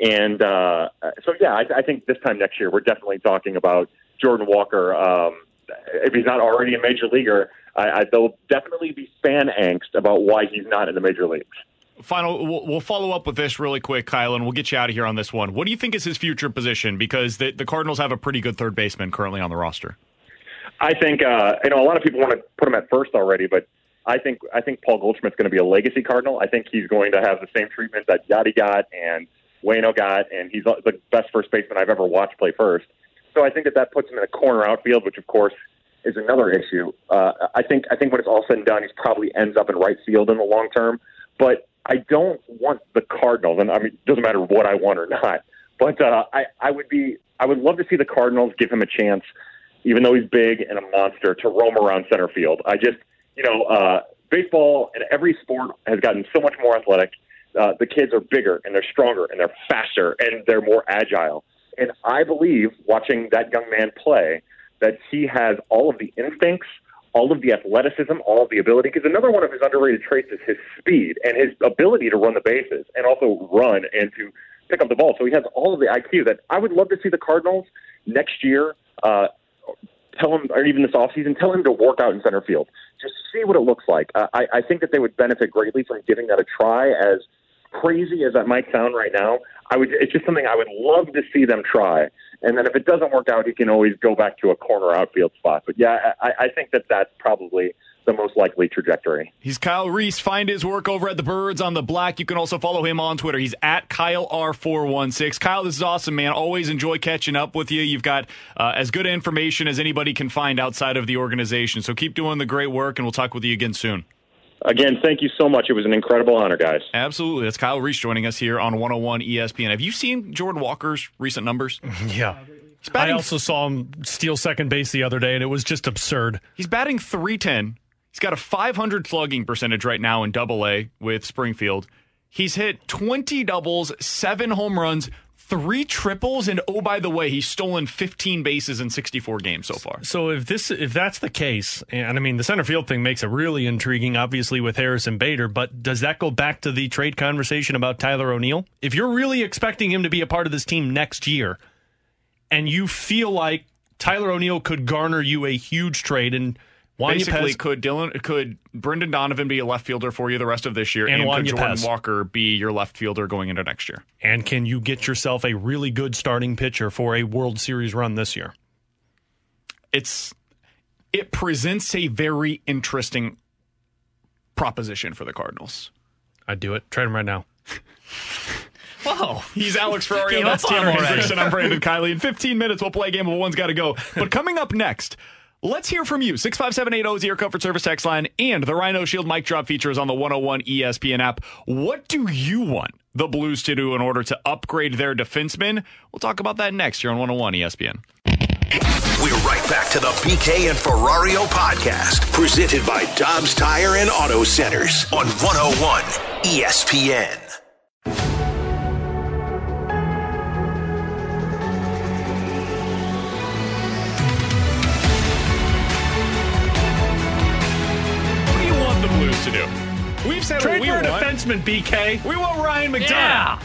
And uh, so yeah, I, I think this time next year we're definitely talking about Jordan Walker. Um, if he's not already a major leaguer, I, I, there'll definitely be fan angst about why he's not in the major leagues. Final, we'll, we'll, follow up with this really quick, Kyle, and we'll get you out of here on this one. What do you think is his future position? Because the, the Cardinals have a pretty good third baseman currently on the roster. I think uh, you know a lot of people want to put him at first already, but I think I think Paul Goldschmidt's going to be a legacy Cardinal. I think he's going to have the same treatment that Yadi got and Wayno got, and he's the best first baseman I've ever watched play first. So I think that that puts him in a corner outfield, which of course is another issue. Uh, I think I think when it's all said and done, he probably ends up in right field in the long term. But I don't want the Cardinals, and I mean, it doesn't matter what I want or not. But uh, I I would be I would love to see the Cardinals give him a chance, even though he's big and a monster, to roam around center field. I just you know uh, baseball and every sport has gotten so much more athletic. Uh, the kids are bigger and they're stronger and they're faster and they're more agile. And I believe watching that young man play that he has all of the instincts, all of the athleticism, all of the ability. Because another one of his underrated traits is his speed and his ability to run the bases and also run and to pick up the ball. So he has all of the IQ that I would love to see the Cardinals next year. Uh, tell him, or even this offseason, tell him to work out in center field. Just see what it looks like. I, I think that they would benefit greatly from giving that a try. As crazy as that might sound right now, I would. It's just something I would love to see them try. And then if it doesn't work out, he can always go back to a corner outfield spot. But yeah, I, I think that that's probably the most likely trajectory. He's Kyle Reese. Find his work over at the Birds on the Black. You can also follow him on Twitter. He's at Kyle R416. Kyle, this is awesome, man. Always enjoy catching up with you. You've got uh, as good information as anybody can find outside of the organization. So keep doing the great work, and we'll talk with you again soon. Again, thank you so much. It was an incredible honor, guys. Absolutely. That's Kyle Reese joining us here on 101 ESPN. Have you seen Jordan Walker's recent numbers? yeah. I also saw him steal second base the other day, and it was just absurd. He's batting 310. He's got a 500 slugging percentage right now in double A with Springfield. He's hit 20 doubles, seven home runs, three triples, and oh by the way, he's stolen 15 bases in 64 games so far. So if this if that's the case, and I mean the center field thing makes it really intriguing, obviously with Harrison Bader, but does that go back to the trade conversation about Tyler O'Neill? If you're really expecting him to be a part of this team next year, and you feel like Tyler O'Neill could garner you a huge trade and Juan Basically, could Dylan could Brendan Donovan be a left fielder for you the rest of this year, And and, Juan could Jordan. Walker be your left fielder going into next year? And can you get yourself a really good starting pitcher for a World Series run this year? It's it presents a very interesting proposition for the Cardinals. I'd do it. Trade him right now. Whoa. He's Alex Ferrario. That's Tanner. Hendrickson. I'm Brandon Kiley. In 15 minutes, we'll play a game of One's Got to Go. But coming up next, let's hear from you. 65780 is Air Comfort Service text line, and the Rhino Shield mic drop feature is on the 101 ESPN app. What do you want the Blues to do in order to upgrade their defensemen? We'll talk about that next here on 101 ESPN. We're right back to the BK and Ferrario podcast, presented by Dobbs Tire and Auto Centers on 101 ESPN. To do? We've said Trade we for a want. defenseman, BK. We want Ryan McDonagh. Yeah.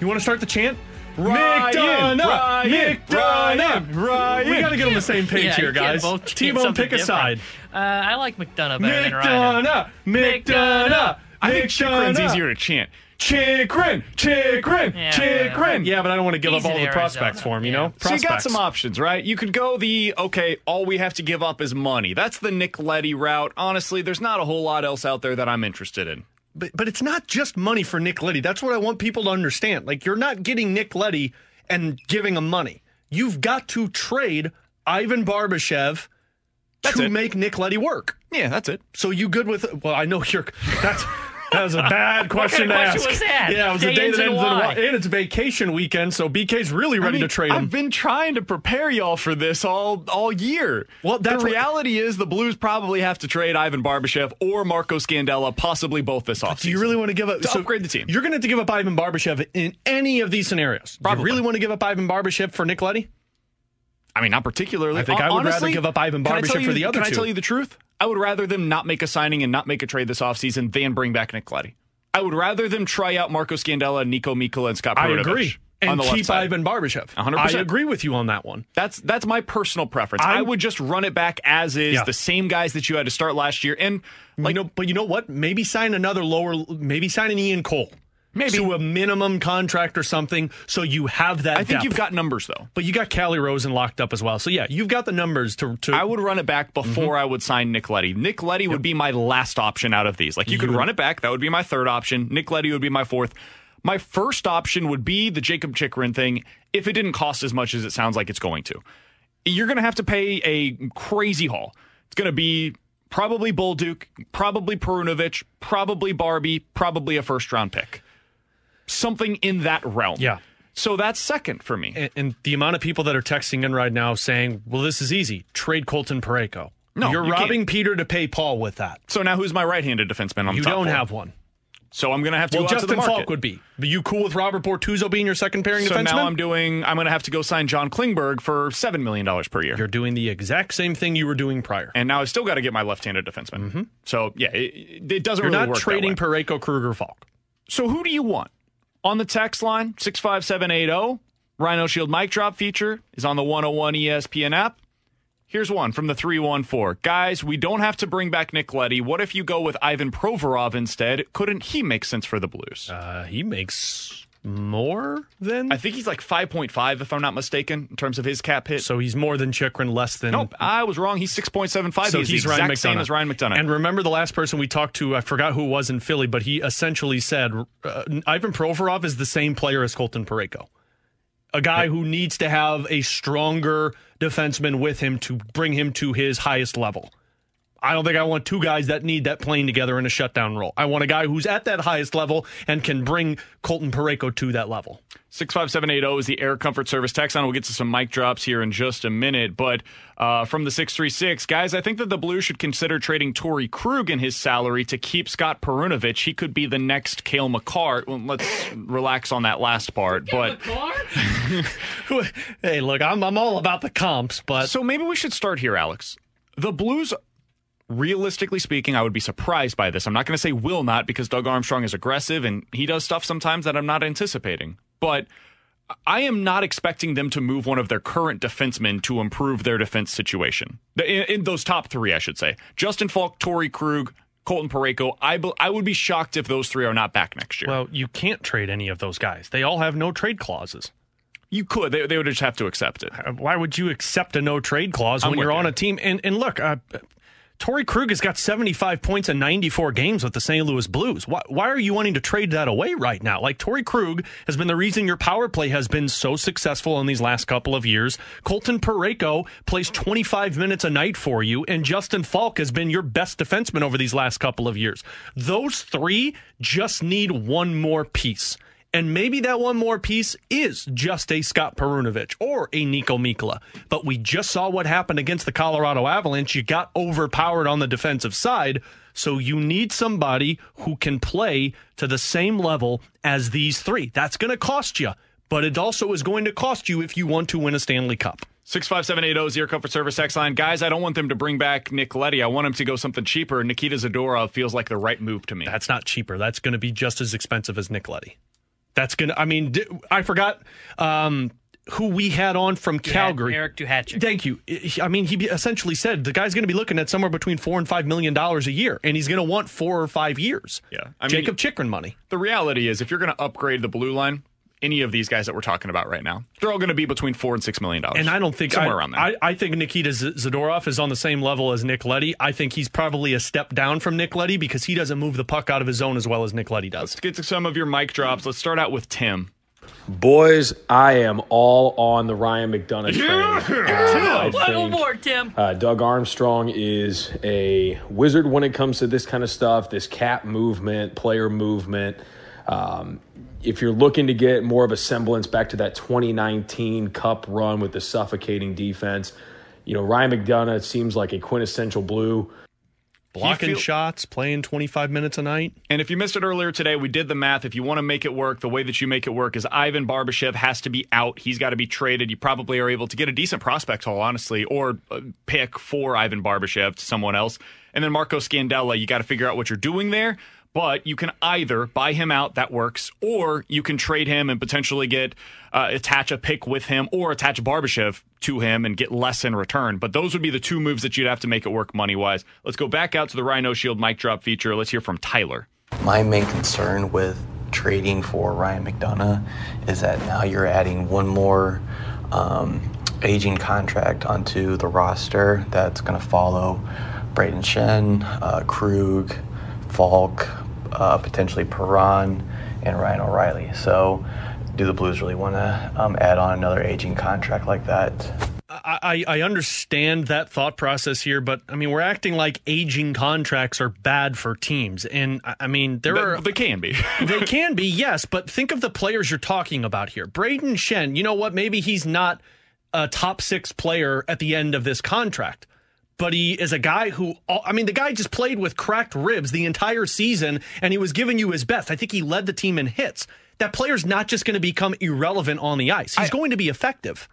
You want to start the chant? Ryan, McDonagh, Ryan, McDonagh. Ryan, Ryan. We got to get on the same page Yeah, here, guys. both chant T-Bone, pick a different. side. Uh, I like McDonagh better than Rhino. McDonagh, McDonagh, I think Chychrun's McDonagh. easier to chant. Chychrun, Chychrun, Yeah, Chychrun. Yeah, but I don't want to give up all the to prospects for him, you Yeah. know? So you got some options, right? You could go the okay, all we have to give up is money. That's the Nick Leddy route. Honestly, there's not a whole lot else out there that I'm interested in. But, but it's not just money for Nick Leddy. That's what I want people to understand. Like, you're not getting Nick Leddy and giving him money. You've got to trade Ivan Barbashev That's to it. make Nick Leddy work. Yeah, that's it. So you good with? Well, I know you're. That's that was a bad question kind of to question ask. was that? Yeah, it was a Day day that ends in Y. And it's vacation weekend, so BK's really ready I mean, to trade him. I've been trying to prepare y'all for this all all year. Well, that's the reality is the Blues probably have to trade Ivan Barbashev or Marco Scandella, possibly both this offseason. Do you really want to give up to upgrade the team? You're going to have to give up Ivan Barbashev in any of these scenarios. Probably. You really want to give up Ivan Barbashev for Nick Leddy? I mean, not particularly. I think I would rather give up Ivan Barbashev for the other Can I tell you the truth? I would rather them not make a signing and not make a trade this offseason than bring back Nick Leddy. I would rather them try out Marco Scandella, Niko Mikkola, and Scott I agree. And keep. Ivan Barbashev. 100%. I agree with you on that one. That's that's my personal preference. i I'm- would just run it back as is, Yeah. the same guys that you had to start last year, and like you know, but you know what? Maybe sign another lower. Maybe sign an Ian Cole. Maybe. to a minimum contract or something, so you have that. I think depth. you've got numbers though. But you got Calle Rosen locked up as well. So yeah, you've got the numbers to. to I would run it back before Mm-hmm. I would sign Nick Leddy. Nick Leddy would be my last option out of these. Like you could run it back, that would be my third option. Nick Leddy would be my fourth. My first option would be the Jakob Chychrun thing if it didn't cost as much as it sounds like it's going to. You're going to have to pay a crazy haul. It's going to be probably Bolduc, probably Perunovich, probably Barbie, probably a first round pick. Something in that realm. Yeah. So that's second for me. and, and the amount of people that are texting in right now saying, "Well, this is easy. Trade Colton Parayko." No, you're you robbing can't. Peter to pay Paul with that. So now who's my right-handed defenseman on You the top don't four? have one. So I'm going to have to Well, go out to the Justin market. Faulk would be. But you cool with Robert Bortuzzo being your second pairing So defenseman? now I'm doing. I'm going to have to go sign John Klingberg for seven million dollars per year. You're doing the exact same thing you were doing prior. and now I've still got to get my left-handed defenseman. Mm-hmm. So yeah, it, it doesn't You're really not trading. Parayko, Kruger, Faulk. So who do you want on the text line six five seven eight zero? Rhino Shield mic drop feature is on the 101 ESPN app. Here's one from the 314. Guys, we don't have to bring back Nick Leddy. What if you go with Ivan Provorov instead? Couldn't he make sense for the Blues? Uh, he makes more than. I think he's like 5.5, if I'm not mistaken, in terms of his cap hit. so he's more than Chychrun, less than. Nope, I was wrong. He's 6.75. So he's, he's the Ryan exact same as Ryan McDonagh. And remember the last person we talked to, I forgot who it was in Philly, but he essentially said uh, Ivan Provorov is the same player as Colton Parayko. A guy who needs to have a stronger defenseman with him to bring him to his highest level. I don't think I want two guys that need that playing together in a shutdown role. I want a guy who's at that highest level and can bring Colton Parayko to that level. 65780 is the Air Comfort Service text on. We'll get to some mic drops here in just a minute. But uh, from the 636, guys, I think that the Blues should consider trading Torey Krug in his salary to keep Scott Perunovich. He could be the next Cale Makar. Well, let's relax on that last part. But hey, look, I'm, I'm all about the comps, but so maybe we should start here, Alex. The Blues, realistically speaking, I would be surprised by this. I'm not going to say will not because Doug Armstrong is aggressive and he does stuff sometimes that I'm not anticipating. But I am not expecting them to move one of their current defensemen to improve their defense situation. In, in those top three, I should say. Justin Faulk, Torey Krug, Colton Parayko. I, be, I would be shocked if those three are not back next year. Well, you can't trade any of those guys. They all have no trade clauses. You could. They, they would just have to accept it. Why would you accept a no trade clause when I'm you're on a team? And, and look, uh, Torey Krug has got 75 points in 94 games with the St. Louis Blues. Why, why are you wanting to trade that away right now? Like, Torey Krug has been the reason your power play has been so successful in these last couple of years. Colton Parayko plays 25 minutes a night for you, and Justin Faulk has been your best defenseman over these last couple of years. Those three just need one more piece. And maybe that one more piece is just a Scott Perunovich or a Niko Mikkola. But we just saw what happened against the Colorado Avalanche. You got overpowered on the defensive side. So you need somebody who can play to the same level as these three. That's going to cost you, but it also is going to cost you if you want to win a Stanley Cup. 65780 is your comfort service X line. Guys, I don't want them to bring back Nick Leddy. I want him to go something cheaper. Nikita Zadorov feels like the right move to me. That's not cheaper. That's going to be just as expensive as Nick Leddy. That's going to, I mean, I forgot um, who we had on from Calgary. Eric Duhatschek. Thank you. I mean, he essentially said the guy's going to be looking at somewhere between four and five million dollars a year, and he's going to want four or five years. Yeah. I mean, Jakob Chychrun money. The reality is, if you're going to upgrade the blue line, any of these guys that we're talking about right now, they're all going to be between four and six million dollars. And I don't think somewhere I, around there. I, I think Nikita Zadorov is on the same level as Nick Leddy. I think he's probably a step down from Nick Leddy because he doesn't move the puck out of his zone as well as Nick Leddy does. Let's get to some of your mic drops. Let's start out with Tim. Boys, I am all on the Ryan McDonagh train. Uh, I Welcome think, aboard, Tim. uh, Doug Armstrong is a wizard when it comes to this kind of stuff, this cap movement, player movement. Um, if you're looking to get more of a semblance back to that 2019 Cup run with the suffocating defense, you know Ryan McDonagh seems like a quintessential blue. Blocking feel- shots, playing 25 minutes a night. And if you missed it earlier today, we did the math. If you want to make it work, the way that you make it work is Ivan Barbashev has to be out. He's got to be traded. You probably are able to get a decent prospect haul, honestly, or uh, pick for Ivan Barbashev to someone else. And then Marco Scandella, you got to figure out what you're doing there. But you can either buy him out, that works, or you can trade him and potentially get uh, attach a pick with him, or attach Barbashev to him and get less in return. But those would be the two moves that you'd have to make it work money wise. Let's go back out to the Rhino Shield mic drop feature. Let's hear from Tyler. My main concern with trading for Ryan McDonagh is that now you're adding one more um, aging contract onto the roster that's going to follow Brayden Schenn, uh, Krug, Faulk, uh, potentially Perron, and Ryan O'Reilly. So, do the Blues really want to um, add on another aging contract like that? I, I I understand that thought process here, but I mean, we're acting like aging contracts are bad for teams. And I I mean, there They- are. they can be. they can be, yes, but think of the players you're talking about here. Brayden Schenn, you know what? Maybe he's not a top six player at the end of this contract. But he is a guy who, I mean, the guy just played with cracked ribs the entire season and he was giving you his best. I think he led the team in hits. That player's not just going to become irrelevant on the ice. He's going to be effective.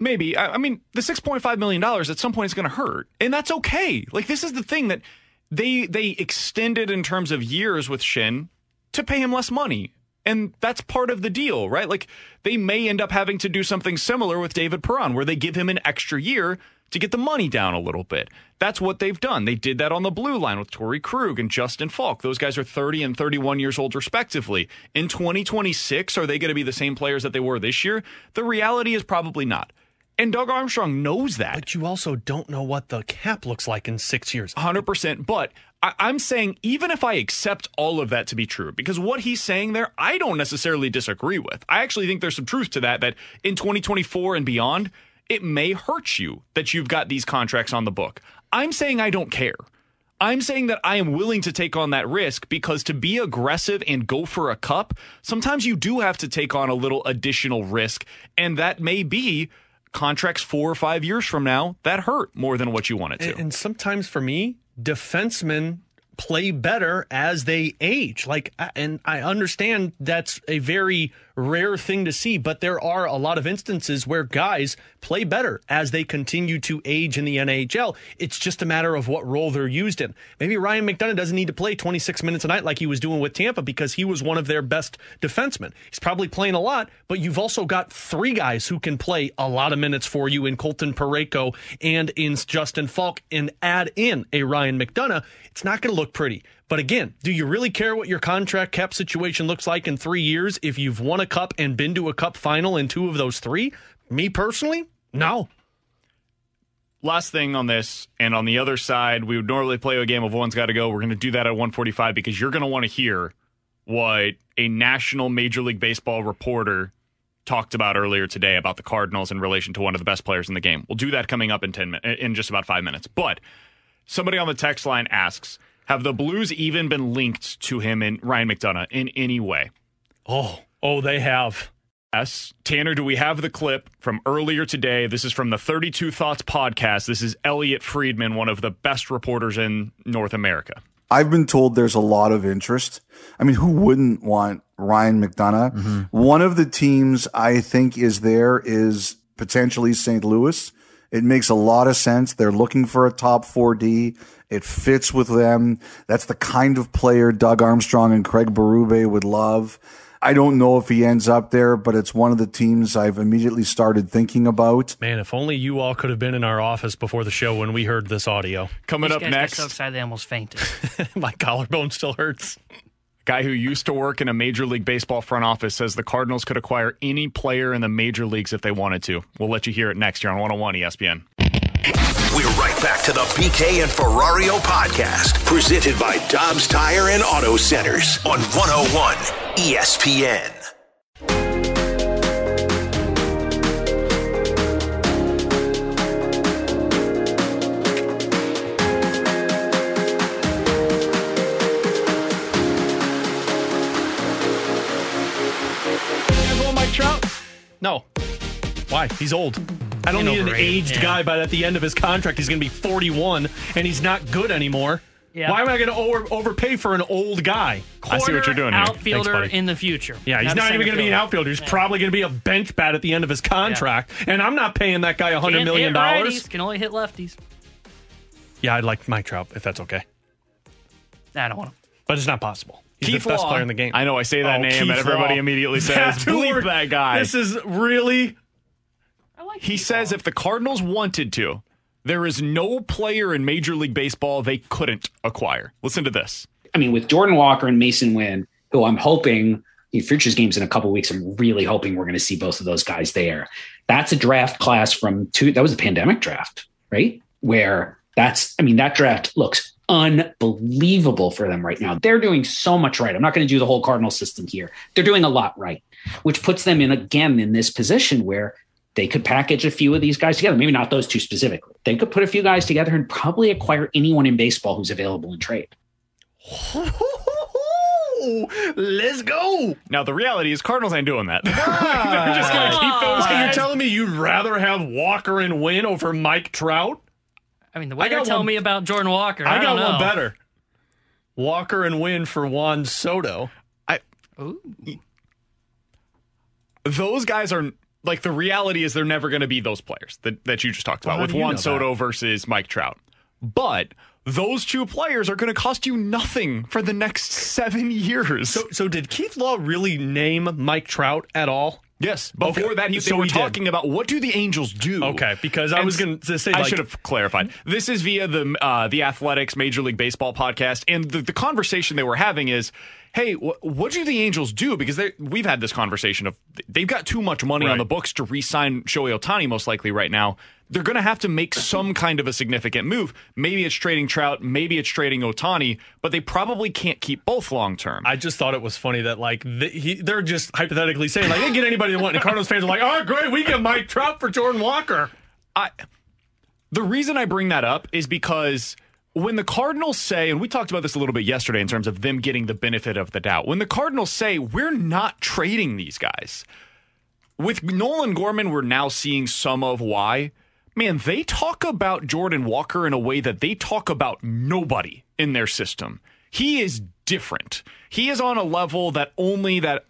Maybe. I, I mean, the six point five million dollars at some point is going to hurt, and that's okay. Like this is the thing that they they extended in terms of years with Schenn to pay him less money, and that's part of the deal, right? Like they may end up having to do something similar with David Perron, where they give him an extra year to get the money down a little bit. That's what they've done. They did that on the blue line with Torey Krug and Justin Faulk. Those guys are 30 and 31 years old, respectively. In 2026, are they going to be the same players that they were this year? The reality is probably not. And Doug Armstrong knows that. But you also don't know what the cap looks like in six years. 100%. But I- I'm saying, even if I accept all of that to be true, because what he's saying there, I don't necessarily disagree with. I actually think there's some truth to that, that in 2024 and beyond, it may hurt you that you've got these contracts on the book. I'm saying I don't care. I'm saying that I am willing to take on that risk because to be aggressive and go for a cup, sometimes you do have to take on a little additional risk. And that may be contracts four or five years from now that hurt more than what you want it to. And, and sometimes for me, defensemen play better as they age. Like, and I understand that's a very rare thing to see, but there are a lot of instances where guys play better as they continue to age in the NHL. It's just a matter of what role they're used in. Maybe Ryan McDonagh doesn't need to play 26 minutes a night like he was doing with Tampa because he was one of their best defensemen. He's probably playing a lot, but you've also got three guys who can play a lot of minutes for you in Colton Parayko and in Justin Faulk and add in a Ryan McDonagh. It's not going to look pretty. But again, do you really care what your contract cap situation looks like in three years if you've won a cup and been to a cup final in two of those three? Me personally, no. Last thing on this, and on the other side, we would normally play a game of one's got to go. We're going to do that at 145 because you're going to want to hear what a national Major League Baseball reporter talked about earlier today about the Cardinals in relation to one of the best players in the game. We'll do that coming up in 10 in just about 5 minutes. But somebody on the text line asks, have the Blues even been linked to him and Ryan McDonagh in any way? Oh, oh, they have. Yes. Tanner, do we have the clip from earlier today? This is from the 32 Thoughts podcast. This is Elliotte Friedman, one of the best reporters in North America. I've been told there's a lot of interest. I mean, who wouldn't want Ryan McDonagh? Mm-hmm. One of the teams I think is there is potentially St. Louis. It makes a lot of sense. They're looking for a top 4D. It fits with them. That's the kind of player Doug Armstrong and Craig Berube would love. I don't know if he ends up there, but it's one of the teams I've immediately started thinking about. Man, if only you all could have been in our office before the show when we heard this audio. Coming These up guys next, got so excited they almost fainted. My collarbone still hurts. Guy who used to work in a Major League Baseball front office says the Cardinals could acquire any player in the major leagues if they wanted to. We'll let you hear it next year on 101 ESPN. We're right back to the BK and Ferrario podcast, presented by Dobbs Tire and Auto Centers on 101 ESPN. No. Why? He's old. I don't And need an aged yeah. guy, but at the end of his contract, he's going to be 41 and he's not good anymore. Yeah. Why am I going to over, overpay for an old guy? I see what you're doing here. Outfielder Thanks, buddy. in the future. Yeah, he's a not, even going to be an outfielder. He's Yeah. probably going to be a bench bat at the end of his contract. And I'm not paying that guy a 100 Can't million. dollars. Can only hit lefties. Yeah, I'd like Mike Trout if that's okay. Nah, I don't want him. But it's not possible. He's Keith the best Law. player in the game. I know I say that Oh, name, Keith and everybody Law. immediately says, That's who "Bleep we're- that guy." This is really. I like He says if the Cardinals wanted to, there is no player in Major League Baseball they couldn't acquire. Listen to this. I mean, with Jordan Walker and Masyn Winn, who I'm hoping in futures games in a couple weeks, I'm really hoping we're going to see both of those guys there. That's a draft class from two. That was a pandemic draft, right? Where that's, I mean, that draft looks unbelievable for them right now. They're doing so much right. I'm not going to do the whole Cardinal system here. They're doing a lot right, which puts them in again in this position where they could package a few of these guys together. Maybe not those two specifically. They could put a few guys together and probably acquire anyone in baseball who's available in trade. Let's go. Now the reality is Cardinals ain't doing that. They're just going to keep those So you're telling me you'd rather have Walker and Winn over Mike Trout? I mean, the way I they're telling me about Jordan Walker, I, I got don't know. one better. Walker and Winn for Juan Soto. I, those guys are like the reality is they're never going to be those players that, that you just talked Well, about how with Juan know Soto versus Mike Trout. But those two players are going to cost you nothing for the next seven years. So, so did Keith Law really name Mike Trout at all? Yes. Before Okay, that, he, so were he did. talking about what do the Angels do? Okay, because I And was going to say I like, should have clarified. This is via the uh, the Athletics Major League Baseball podcast, and the, the conversation they were having is, "Hey, wh- what do the Angels do?" Because they, we've had this conversation of they've got too much money on the books to re-sign Shohei Ohtani most likely right now. They're going to have to make some kind of a significant move. Maybe it's trading Trout, maybe it's trading Ohtani, but they probably can't keep both long term. I just thought it was funny that like the, he, they're just hypothetically saying like they get anybody they want. And the Cardinals fans are like, oh great, we get Mike Trout for Jordan Walker. I the reason I bring that up is because when the Cardinals say, and we talked about this a little bit yesterday in terms of them getting the benefit of the doubt, when the Cardinals say we're not trading these guys, with Nolan Gorman, we're now seeing some of why. man, they talk about Jordan Walker in a way that they talk about nobody in their system. He is different. He is on a level that only that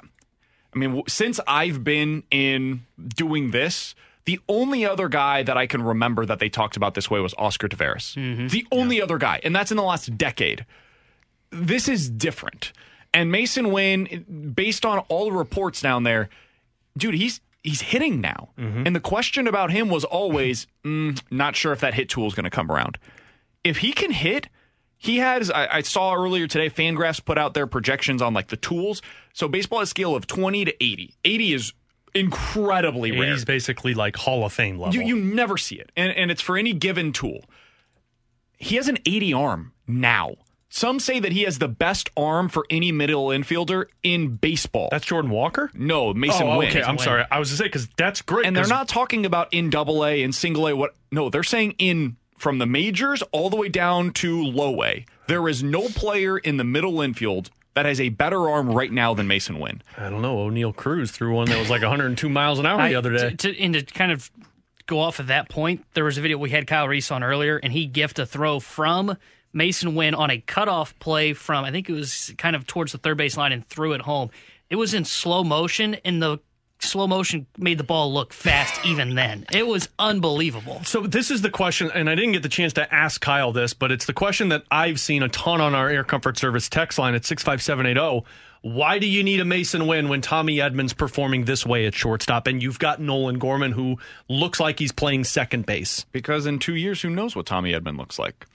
I mean, since I've been in doing this, the only other guy that I can remember that they talked about this way was Oscar Taveras. The only other guy, and that's in the last decade. This is different. And Masyn Winn, based on all the reports down there, dude, he's he's hitting now. And the question about him was always, mm, not sure if that hit tool is going to come around. If he can hit, he has. I, I saw earlier today, Fangraphs put out their projections on like the tools. So baseball has a scale of twenty to eighty. Eighty is incredibly rare. He's basically like Hall of Fame level. You you never see it, and and it's for any given tool. He has an 80 arm now. Some say that he has the best arm for any middle infielder in baseball. That's Jordan Walker. No, Masyn oh, Winn. okay. I'm sorry. I was to say because that's great. And they're not talking about in double A and single A. What? No, they're saying in from the majors all the way down to low A. There is no player in the middle infield that has a better arm right now than Masyn Winn. I don't know. Oneil Cruz threw one that was like 102 miles an hour the I- other day. To, to, and to kind of go off of that point, there was a video we had Kyle Reese on earlier, and he gifted a throw from Masyn Winn on a cutoff play from, I think it was kind of towards the third base line and threw it home. It was in slow motion, and the slow motion made the ball look fast even then. It was unbelievable. So this is the question, and I didn't get the chance to ask Kyle this, but it's the question that I've seen a ton on our Air Comfort Service text line at six five seven eight zero. Why do you need a Masyn Winn when Tommy Edman's performing this way at shortstop, and you've got Nolan Gorman who looks like he's playing second base? Because in two years, who knows what Tommy Edman looks like?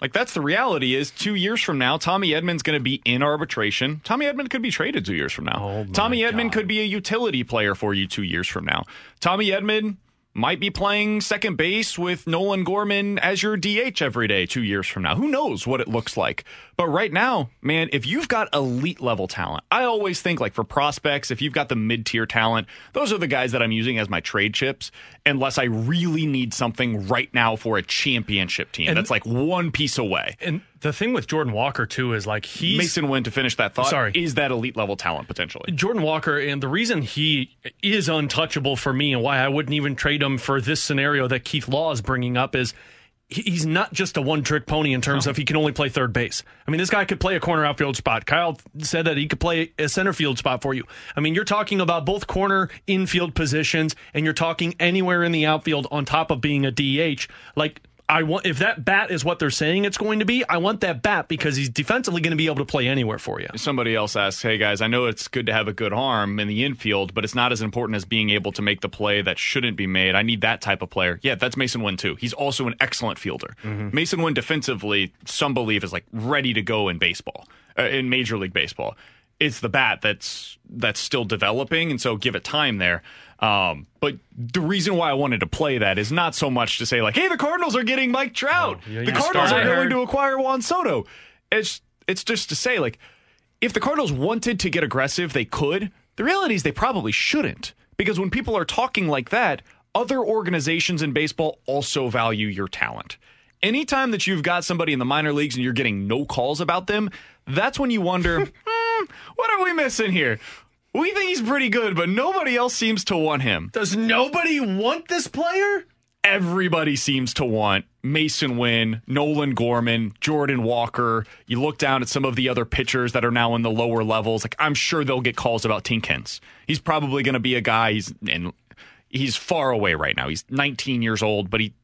Like that's the reality. Is two years from now, Tommy Edman's going to be in arbitration. Tommy Edman could be traded two years from now. Oh Tommy Edman could be a utility player for you two years from now. Tommy Edman might be playing second base with Nolan Gorman as your DH every day two years from now. Who knows what it looks like? But right now, man, if you've got elite level talent, I always think like for prospects, if you've got the mid tier talent, those are the guys that I'm using as my trade chips, unless I really need something right now for a championship team And- that's like one piece away. And the thing with Jordan Walker too is like he Masyn Winn to finish that thought. Sorry. is that elite level talent potentially? Jordan Walker, and the reason he is untouchable for me and why I wouldn't even trade him for this scenario that Keith Law is bringing up is he's not just a one trick pony in terms of he can only play third base. I mean, this guy could play a corner outfield spot. Kyle said that he could play a center field spot for you. I mean, you're talking about both corner infield positions, and you're talking anywhere in the outfield on top of being a DH. Like, I want if that bat is what they're saying it's going to be, I want that bat because he's defensively going to be able to play anywhere for you. Somebody else asks, "Hey guys, I know it's good to have a good arm in the infield, but it's not as important as being able to make the play that shouldn't be made. I need that type of player." Yeah, that's Masyn Winn too. He's also an excellent fielder. Masyn Winn defensively, some believe is like ready to go in baseball, uh, in Major League Baseball. It's the bat that's that's still developing, and so give it time there. Um, but the reason why I wanted to play that is not so much to say like, "Hey, the Cardinals are getting Mike Trout. yeah, the Cardinals are going to acquire Juan Soto." It's it's just to say like if the Cardinals wanted to get aggressive, they could. The reality is they probably shouldn't because when people are talking like that, other organizations in baseball also value your talent. Anytime that you've got somebody in the minor leagues and you're getting no calls about them, that's when you wonder, hmm, what are we missing here? We think he's pretty good, but nobody else seems to want him. Does nobody want this player? Everybody seems to want Masyn Winn, Nolan Gorman, Jordan Walker. You look down at some of the other pitchers that are now in the lower levels. Like I'm sure they'll get calls about Tink Hence. He's probably going to be a guy. He's and he's far away right now. He's 19 years old, but he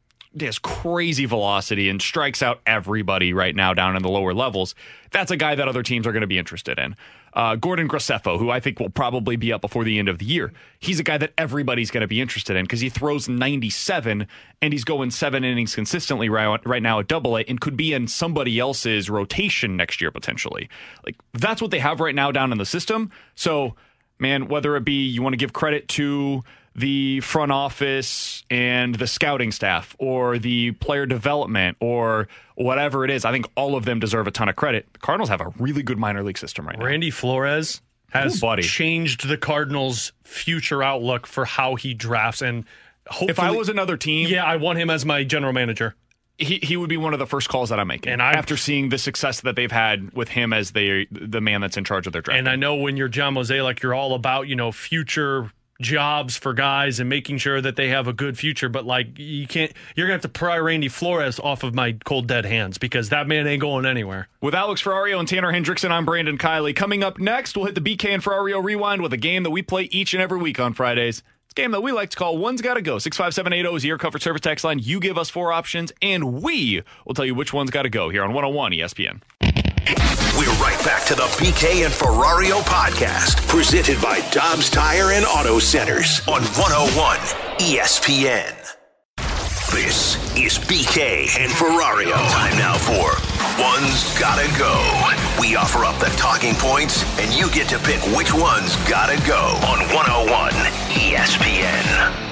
has crazy velocity and strikes out everybody right now down in the lower levels. That's a guy that other teams are going to be interested in. Uh, Gordon Graceffo, who I think will probably be up before the end of the year. He's a guy that everybody's going to be interested in because he throws 97 and he's going seven innings consistently right, right now at double A and could be in somebody else's rotation next year potentially. Like that's what they have right now down in the system. So, man, whether it be you want to give credit to the front office and the scouting staff or the player development or whatever it is, I think all of them deserve a ton of credit. The Cardinals have a really good minor league system right now. Randy Flores has Ooh, changed the Cardinals' future outlook for how he drafts. And hopefully, If I was another team, yeah, I want him as my general manager. he, he would be one of the first calls that I'm making. And I- after seeing the success that they've had with him as the the man that's in charge of their draft. And I know when you're John Mozeliak, you're all about you know future jobs for guys and making sure that they have a good future. But like, you can't. You're gonna have to pry Randy Flores off of my cold dead hands because that man ain't going anywhere. With Alex Ferrario and Tanner Hendrickson, I'm Brandon Kiley. Coming up next, we'll hit the BK and Ferrario rewind with a game that we play each and every week on Fridays. It's a game that we like to call One's Gotta Go. 65780 is your covered service text line. You give us four options, and we will tell you which one's gotta go here on 101 ESPN. We're right back to the BK and Ferrario podcast, presented by Dobbs Tire and Auto Centers on 101 ESPN. This is BK and Ferrario. Time now for One's Gotta Go. We offer up the talking points, and you get to pick which one's gotta go on 101 ESPN.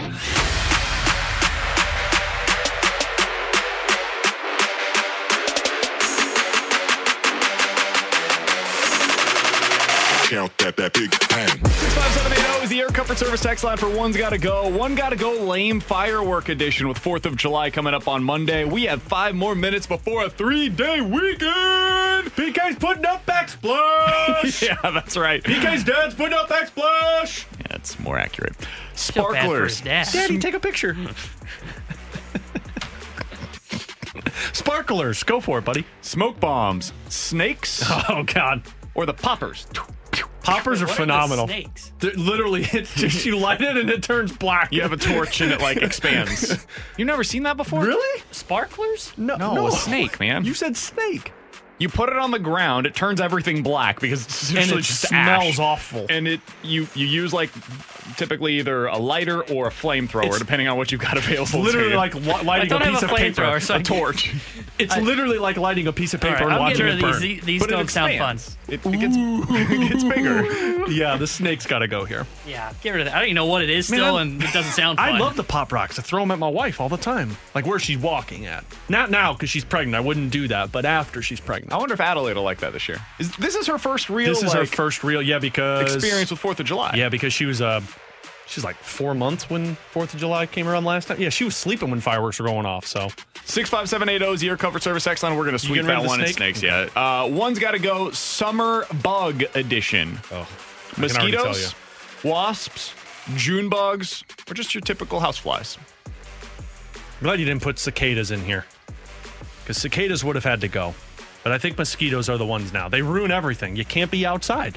Count that, that big bang. 65780 is the Air Comfort Service text line for One's Gotta Go. One Gotta Go lame firework edition with 4th of July coming up on Monday. We have five more minutes before a three day weekend. PK's putting up backsplash. yeah, that's right. PK's dad's putting up backsplash. Yeah, that's more accurate. Feel bad Sparklers. dad. Daddy, take a picture. Sparklers, go for it, buddy. Smoke bombs. Snakes. Oh God, or the poppers. Poppers are What are the phenomenal. snakes? They're literally, it's just you light it and it turns black. You have a torch and it like expands. You've never seen that before? Really? Sparklers? No, No, a snake, man. You said snake. You put it on the ground, it turns everything black because it's And it just smells ash. awful. And it you you use like typically either a lighter or a flamethrower, It's- depending on what you've got available. It's to literally you. like li- I lighting a don't have piece a of paper. flamethrower, so I a can't- torch. It's I- literally like lighting a piece of paper right, and I'm watching it burn. these. These But don't sound fun. It, it gets it gets bigger. yeah, the snake's got to go here. Yeah, get rid of that. I don't even know what it is still, Man, and it doesn't sound fun. I love the pop rocks. I throw them at my wife all the time, like where she's walking at. Not now because she's pregnant. I wouldn't do that, but after she's pregnant. I wonder if Adelaide will like that this year. Is, this is her first real This is her first real, yeah, because experience with Fourth of July. Yeah, because she was uh, she's like four months when Fourth of July came around last time. Yeah, she was sleeping when fireworks were going off. So Six five seven eight zero your comfort service X line. We're gonna sweep that one in snake? snakes. Yeah, uh, one's got to go. Summer bug edition. oh, I can already tell Mosquitoes, wasps, June bugs, or just your typical houseflies. I'm glad you didn't put cicadas in here because cicadas would have had to go. But I think mosquitoes are the ones now. They ruin everything. You can't be outside.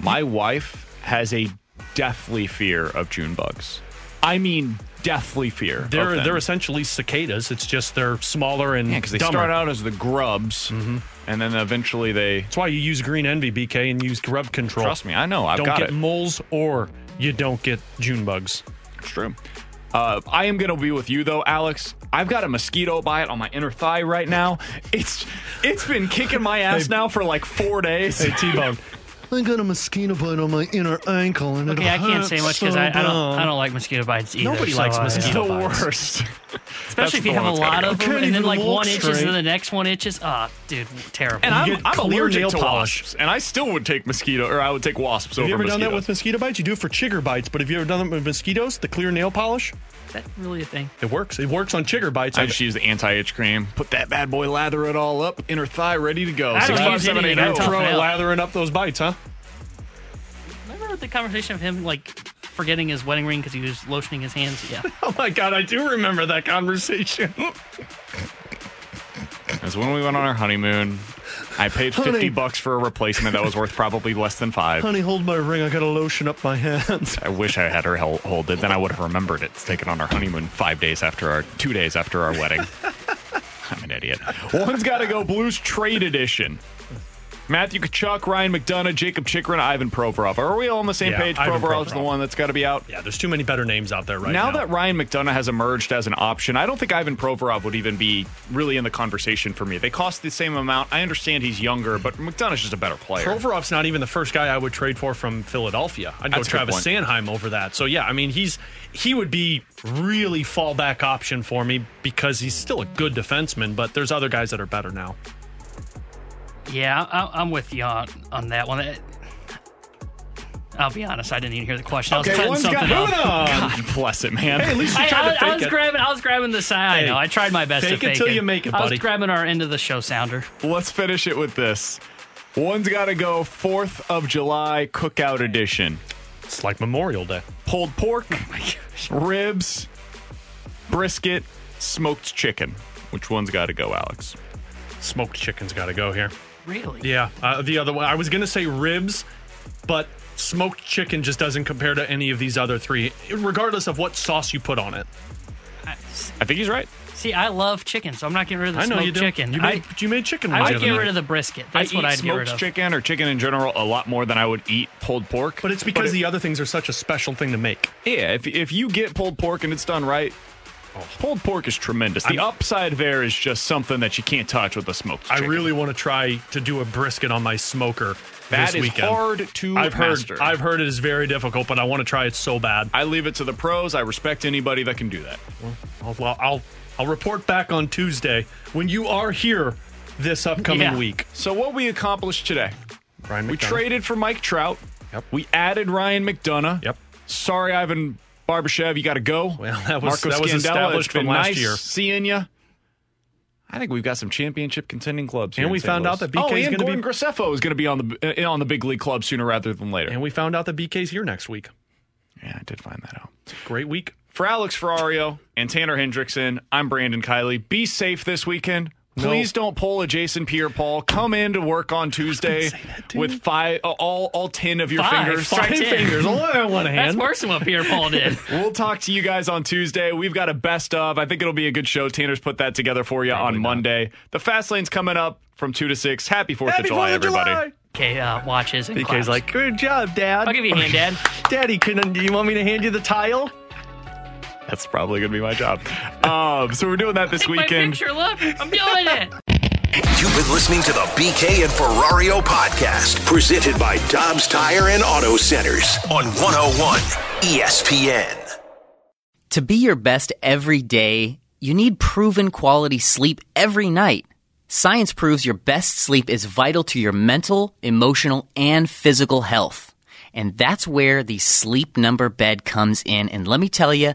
My wife has a deathly fear of June bugs. I mean, deathly fear. They're they're essentially cicadas. It's just they're smaller and yeah, because they dumber. start out as the grubs, Mm-hmm. and then eventually they. That's why you use green envy, BK, and use grub control. Trust me, I know. I've don't got get it. moles or you don't get June bugs. It's true. Uh, I am to be with you though, Alex. I've got a mosquito bite on my inner thigh right now. It's it's been kicking my ass now for like four days. Hey, T-Bone. I got a mosquito bite on my inner ankle, and Okay, I can't say much because I, I don't I don't like mosquito bites either. Nobody so likes I- mosquito the bites. worst. Especially if you have a one that's gotta lot of them, and then like walk one itches, straight. and the next one itches. Ah, dude, terrible. And I'm, get I'm allergic nail to polish. wasps, and I still would take mosquito, or I would take wasps Have over you ever done that with mosquito bites? You do it for chigger bites, but have you ever done that with mosquitoes? The clear nail polish? Is that really a thing? It works. It works on chigger bites. I just use the anti-itch cream. Put that bad boy, lather it all up, inner thigh ready to go. I don't Six use five seven eight anything. I zero. tough throw it it out. lathering up those bites, huh? Remember the conversation of him like forgetting his wedding ring because he was lotioning his hands? Yeah. Oh my god, I do remember that conversation. That's when we went on our honeymoon. I paid Honey. fifty bucks for a replacement that was worth probably less than five. Honey, hold my ring. I gotta lotion up my hands. I wish I had her hold it. Then I would have remembered it. Taken on our honeymoon five days after our two days after our wedding. I'm an idiot. One's got to go Blues Trade Edition. Matthew Tkachuk, Ryan McDonagh, Jakob Chychrun, Ivan Provorov. Are we all on the same Yeah, page? Ivan Provorov's the one that's got to be out. Yeah, there's too many better names out there right now, now. that Ryan McDonagh has emerged as an option, I don't think Ivan Provorov would even be really in the conversation for me. They cost the same amount. I understand he's younger, but McDonagh's just a better player. Provorov's not even the first guy I would trade for from Philadelphia. I'd go That's Travis. Sanheim over that. So yeah, I mean he's he would be really fallback option for me because he's still a good defenseman, but there's other guys that are better now. Yeah, I, I'm with you on, on that one. It- I'll be honest, I didn't even hear the question. I was Okay, cutting one's something got- up. God bless it, man. Hey, at least you I, tried I- to I was it. grabbing. I was grabbing the sound. I know. I tried my best fake to it fake till you make it, buddy. I was grabbing our end of the show sounder. Let's finish it with this. One's got to go 4th of July Cookout Edition. It's like Memorial Day. Pulled pork, Oh ribs, brisket, smoked chicken. Which one's got to go, Alex? Smoked chicken's got to go here. Really? Yeah, uh, the other one. I was gonna say ribs, but smoked chicken just doesn't compare to any of these other three, regardless of what sauce you put on it. I think he's right. See, I love chicken, so I'm not getting rid of the I know smoked you do. chicken. You made, you made chicken. I, I wings would get rid of the brisket. That's I what I'd get rid of. smoked chicken or chicken in general a lot more than I would eat pulled pork. But it's because it- the other things are such a special thing to make. Yeah, if, if you get pulled pork and it's done right, pulled pork is tremendous. The I'm- upside there is just something that you can't touch with a smoked I really want to try to do a brisket on my smoker. That this is weekend. hard to I've heard. master. I've heard it is very difficult, but I want to try it so bad. I leave it to the pros. I respect anybody that can do that. I'll, well, I'll I'll report back on Tuesday when you are here this upcoming Yeah. week. So what we accomplished today? We traded for Mike Trout. Yep. We added Ryan McDonagh. Yep. Sorry, Ivan Barbashev, you got to go. Well, that was- Marco that was established from last nice year. Seeing you. I think we've got some championship contending clubs. Here And we found Louis. out that BK oh, is and gonna be- Graceffo is going to be on the uh, on the big league club sooner rather than later. And we found out that BK's here next week. Yeah, I did find that out. Great week. For Alex Ferrario and Tanner Hendrickson, I'm Brandon Kiley. Be safe this weekend. No. Please don't pull a Jason Pierre-Paul. Come in to work on Tuesday with five, uh, all all ten of your Five, fingers. five, Ten ten. fingers. Oh, I want a That's hand. worse than what Pierre Paul did. We'll talk to you guys on Tuesday. We've got a best of. I think it'll be a good show. Tanner's put that together for you on Monday. The fast lane's coming up from two to six. Happy Fourth Happy of July, 4th of everybody. July. Okay, uh, watches and BK's claps. like, good job, Dad. I'll give you a hand, Dad. Daddy, can do you want me to hand you the tile? That's probably gonna be my job. Um, so we're doing that this Take my weekend. picture. Look, I'm doing it. You've been listening to the BK and Ferrario podcast, presented by Dobbs Tire and Auto Centers on 101 ESPN. To be your best every day, you need proven quality sleep every night. Science proves your best sleep is vital to your mental, emotional, and physical health. And that's where the sleep number bed comes in. And let me tell you,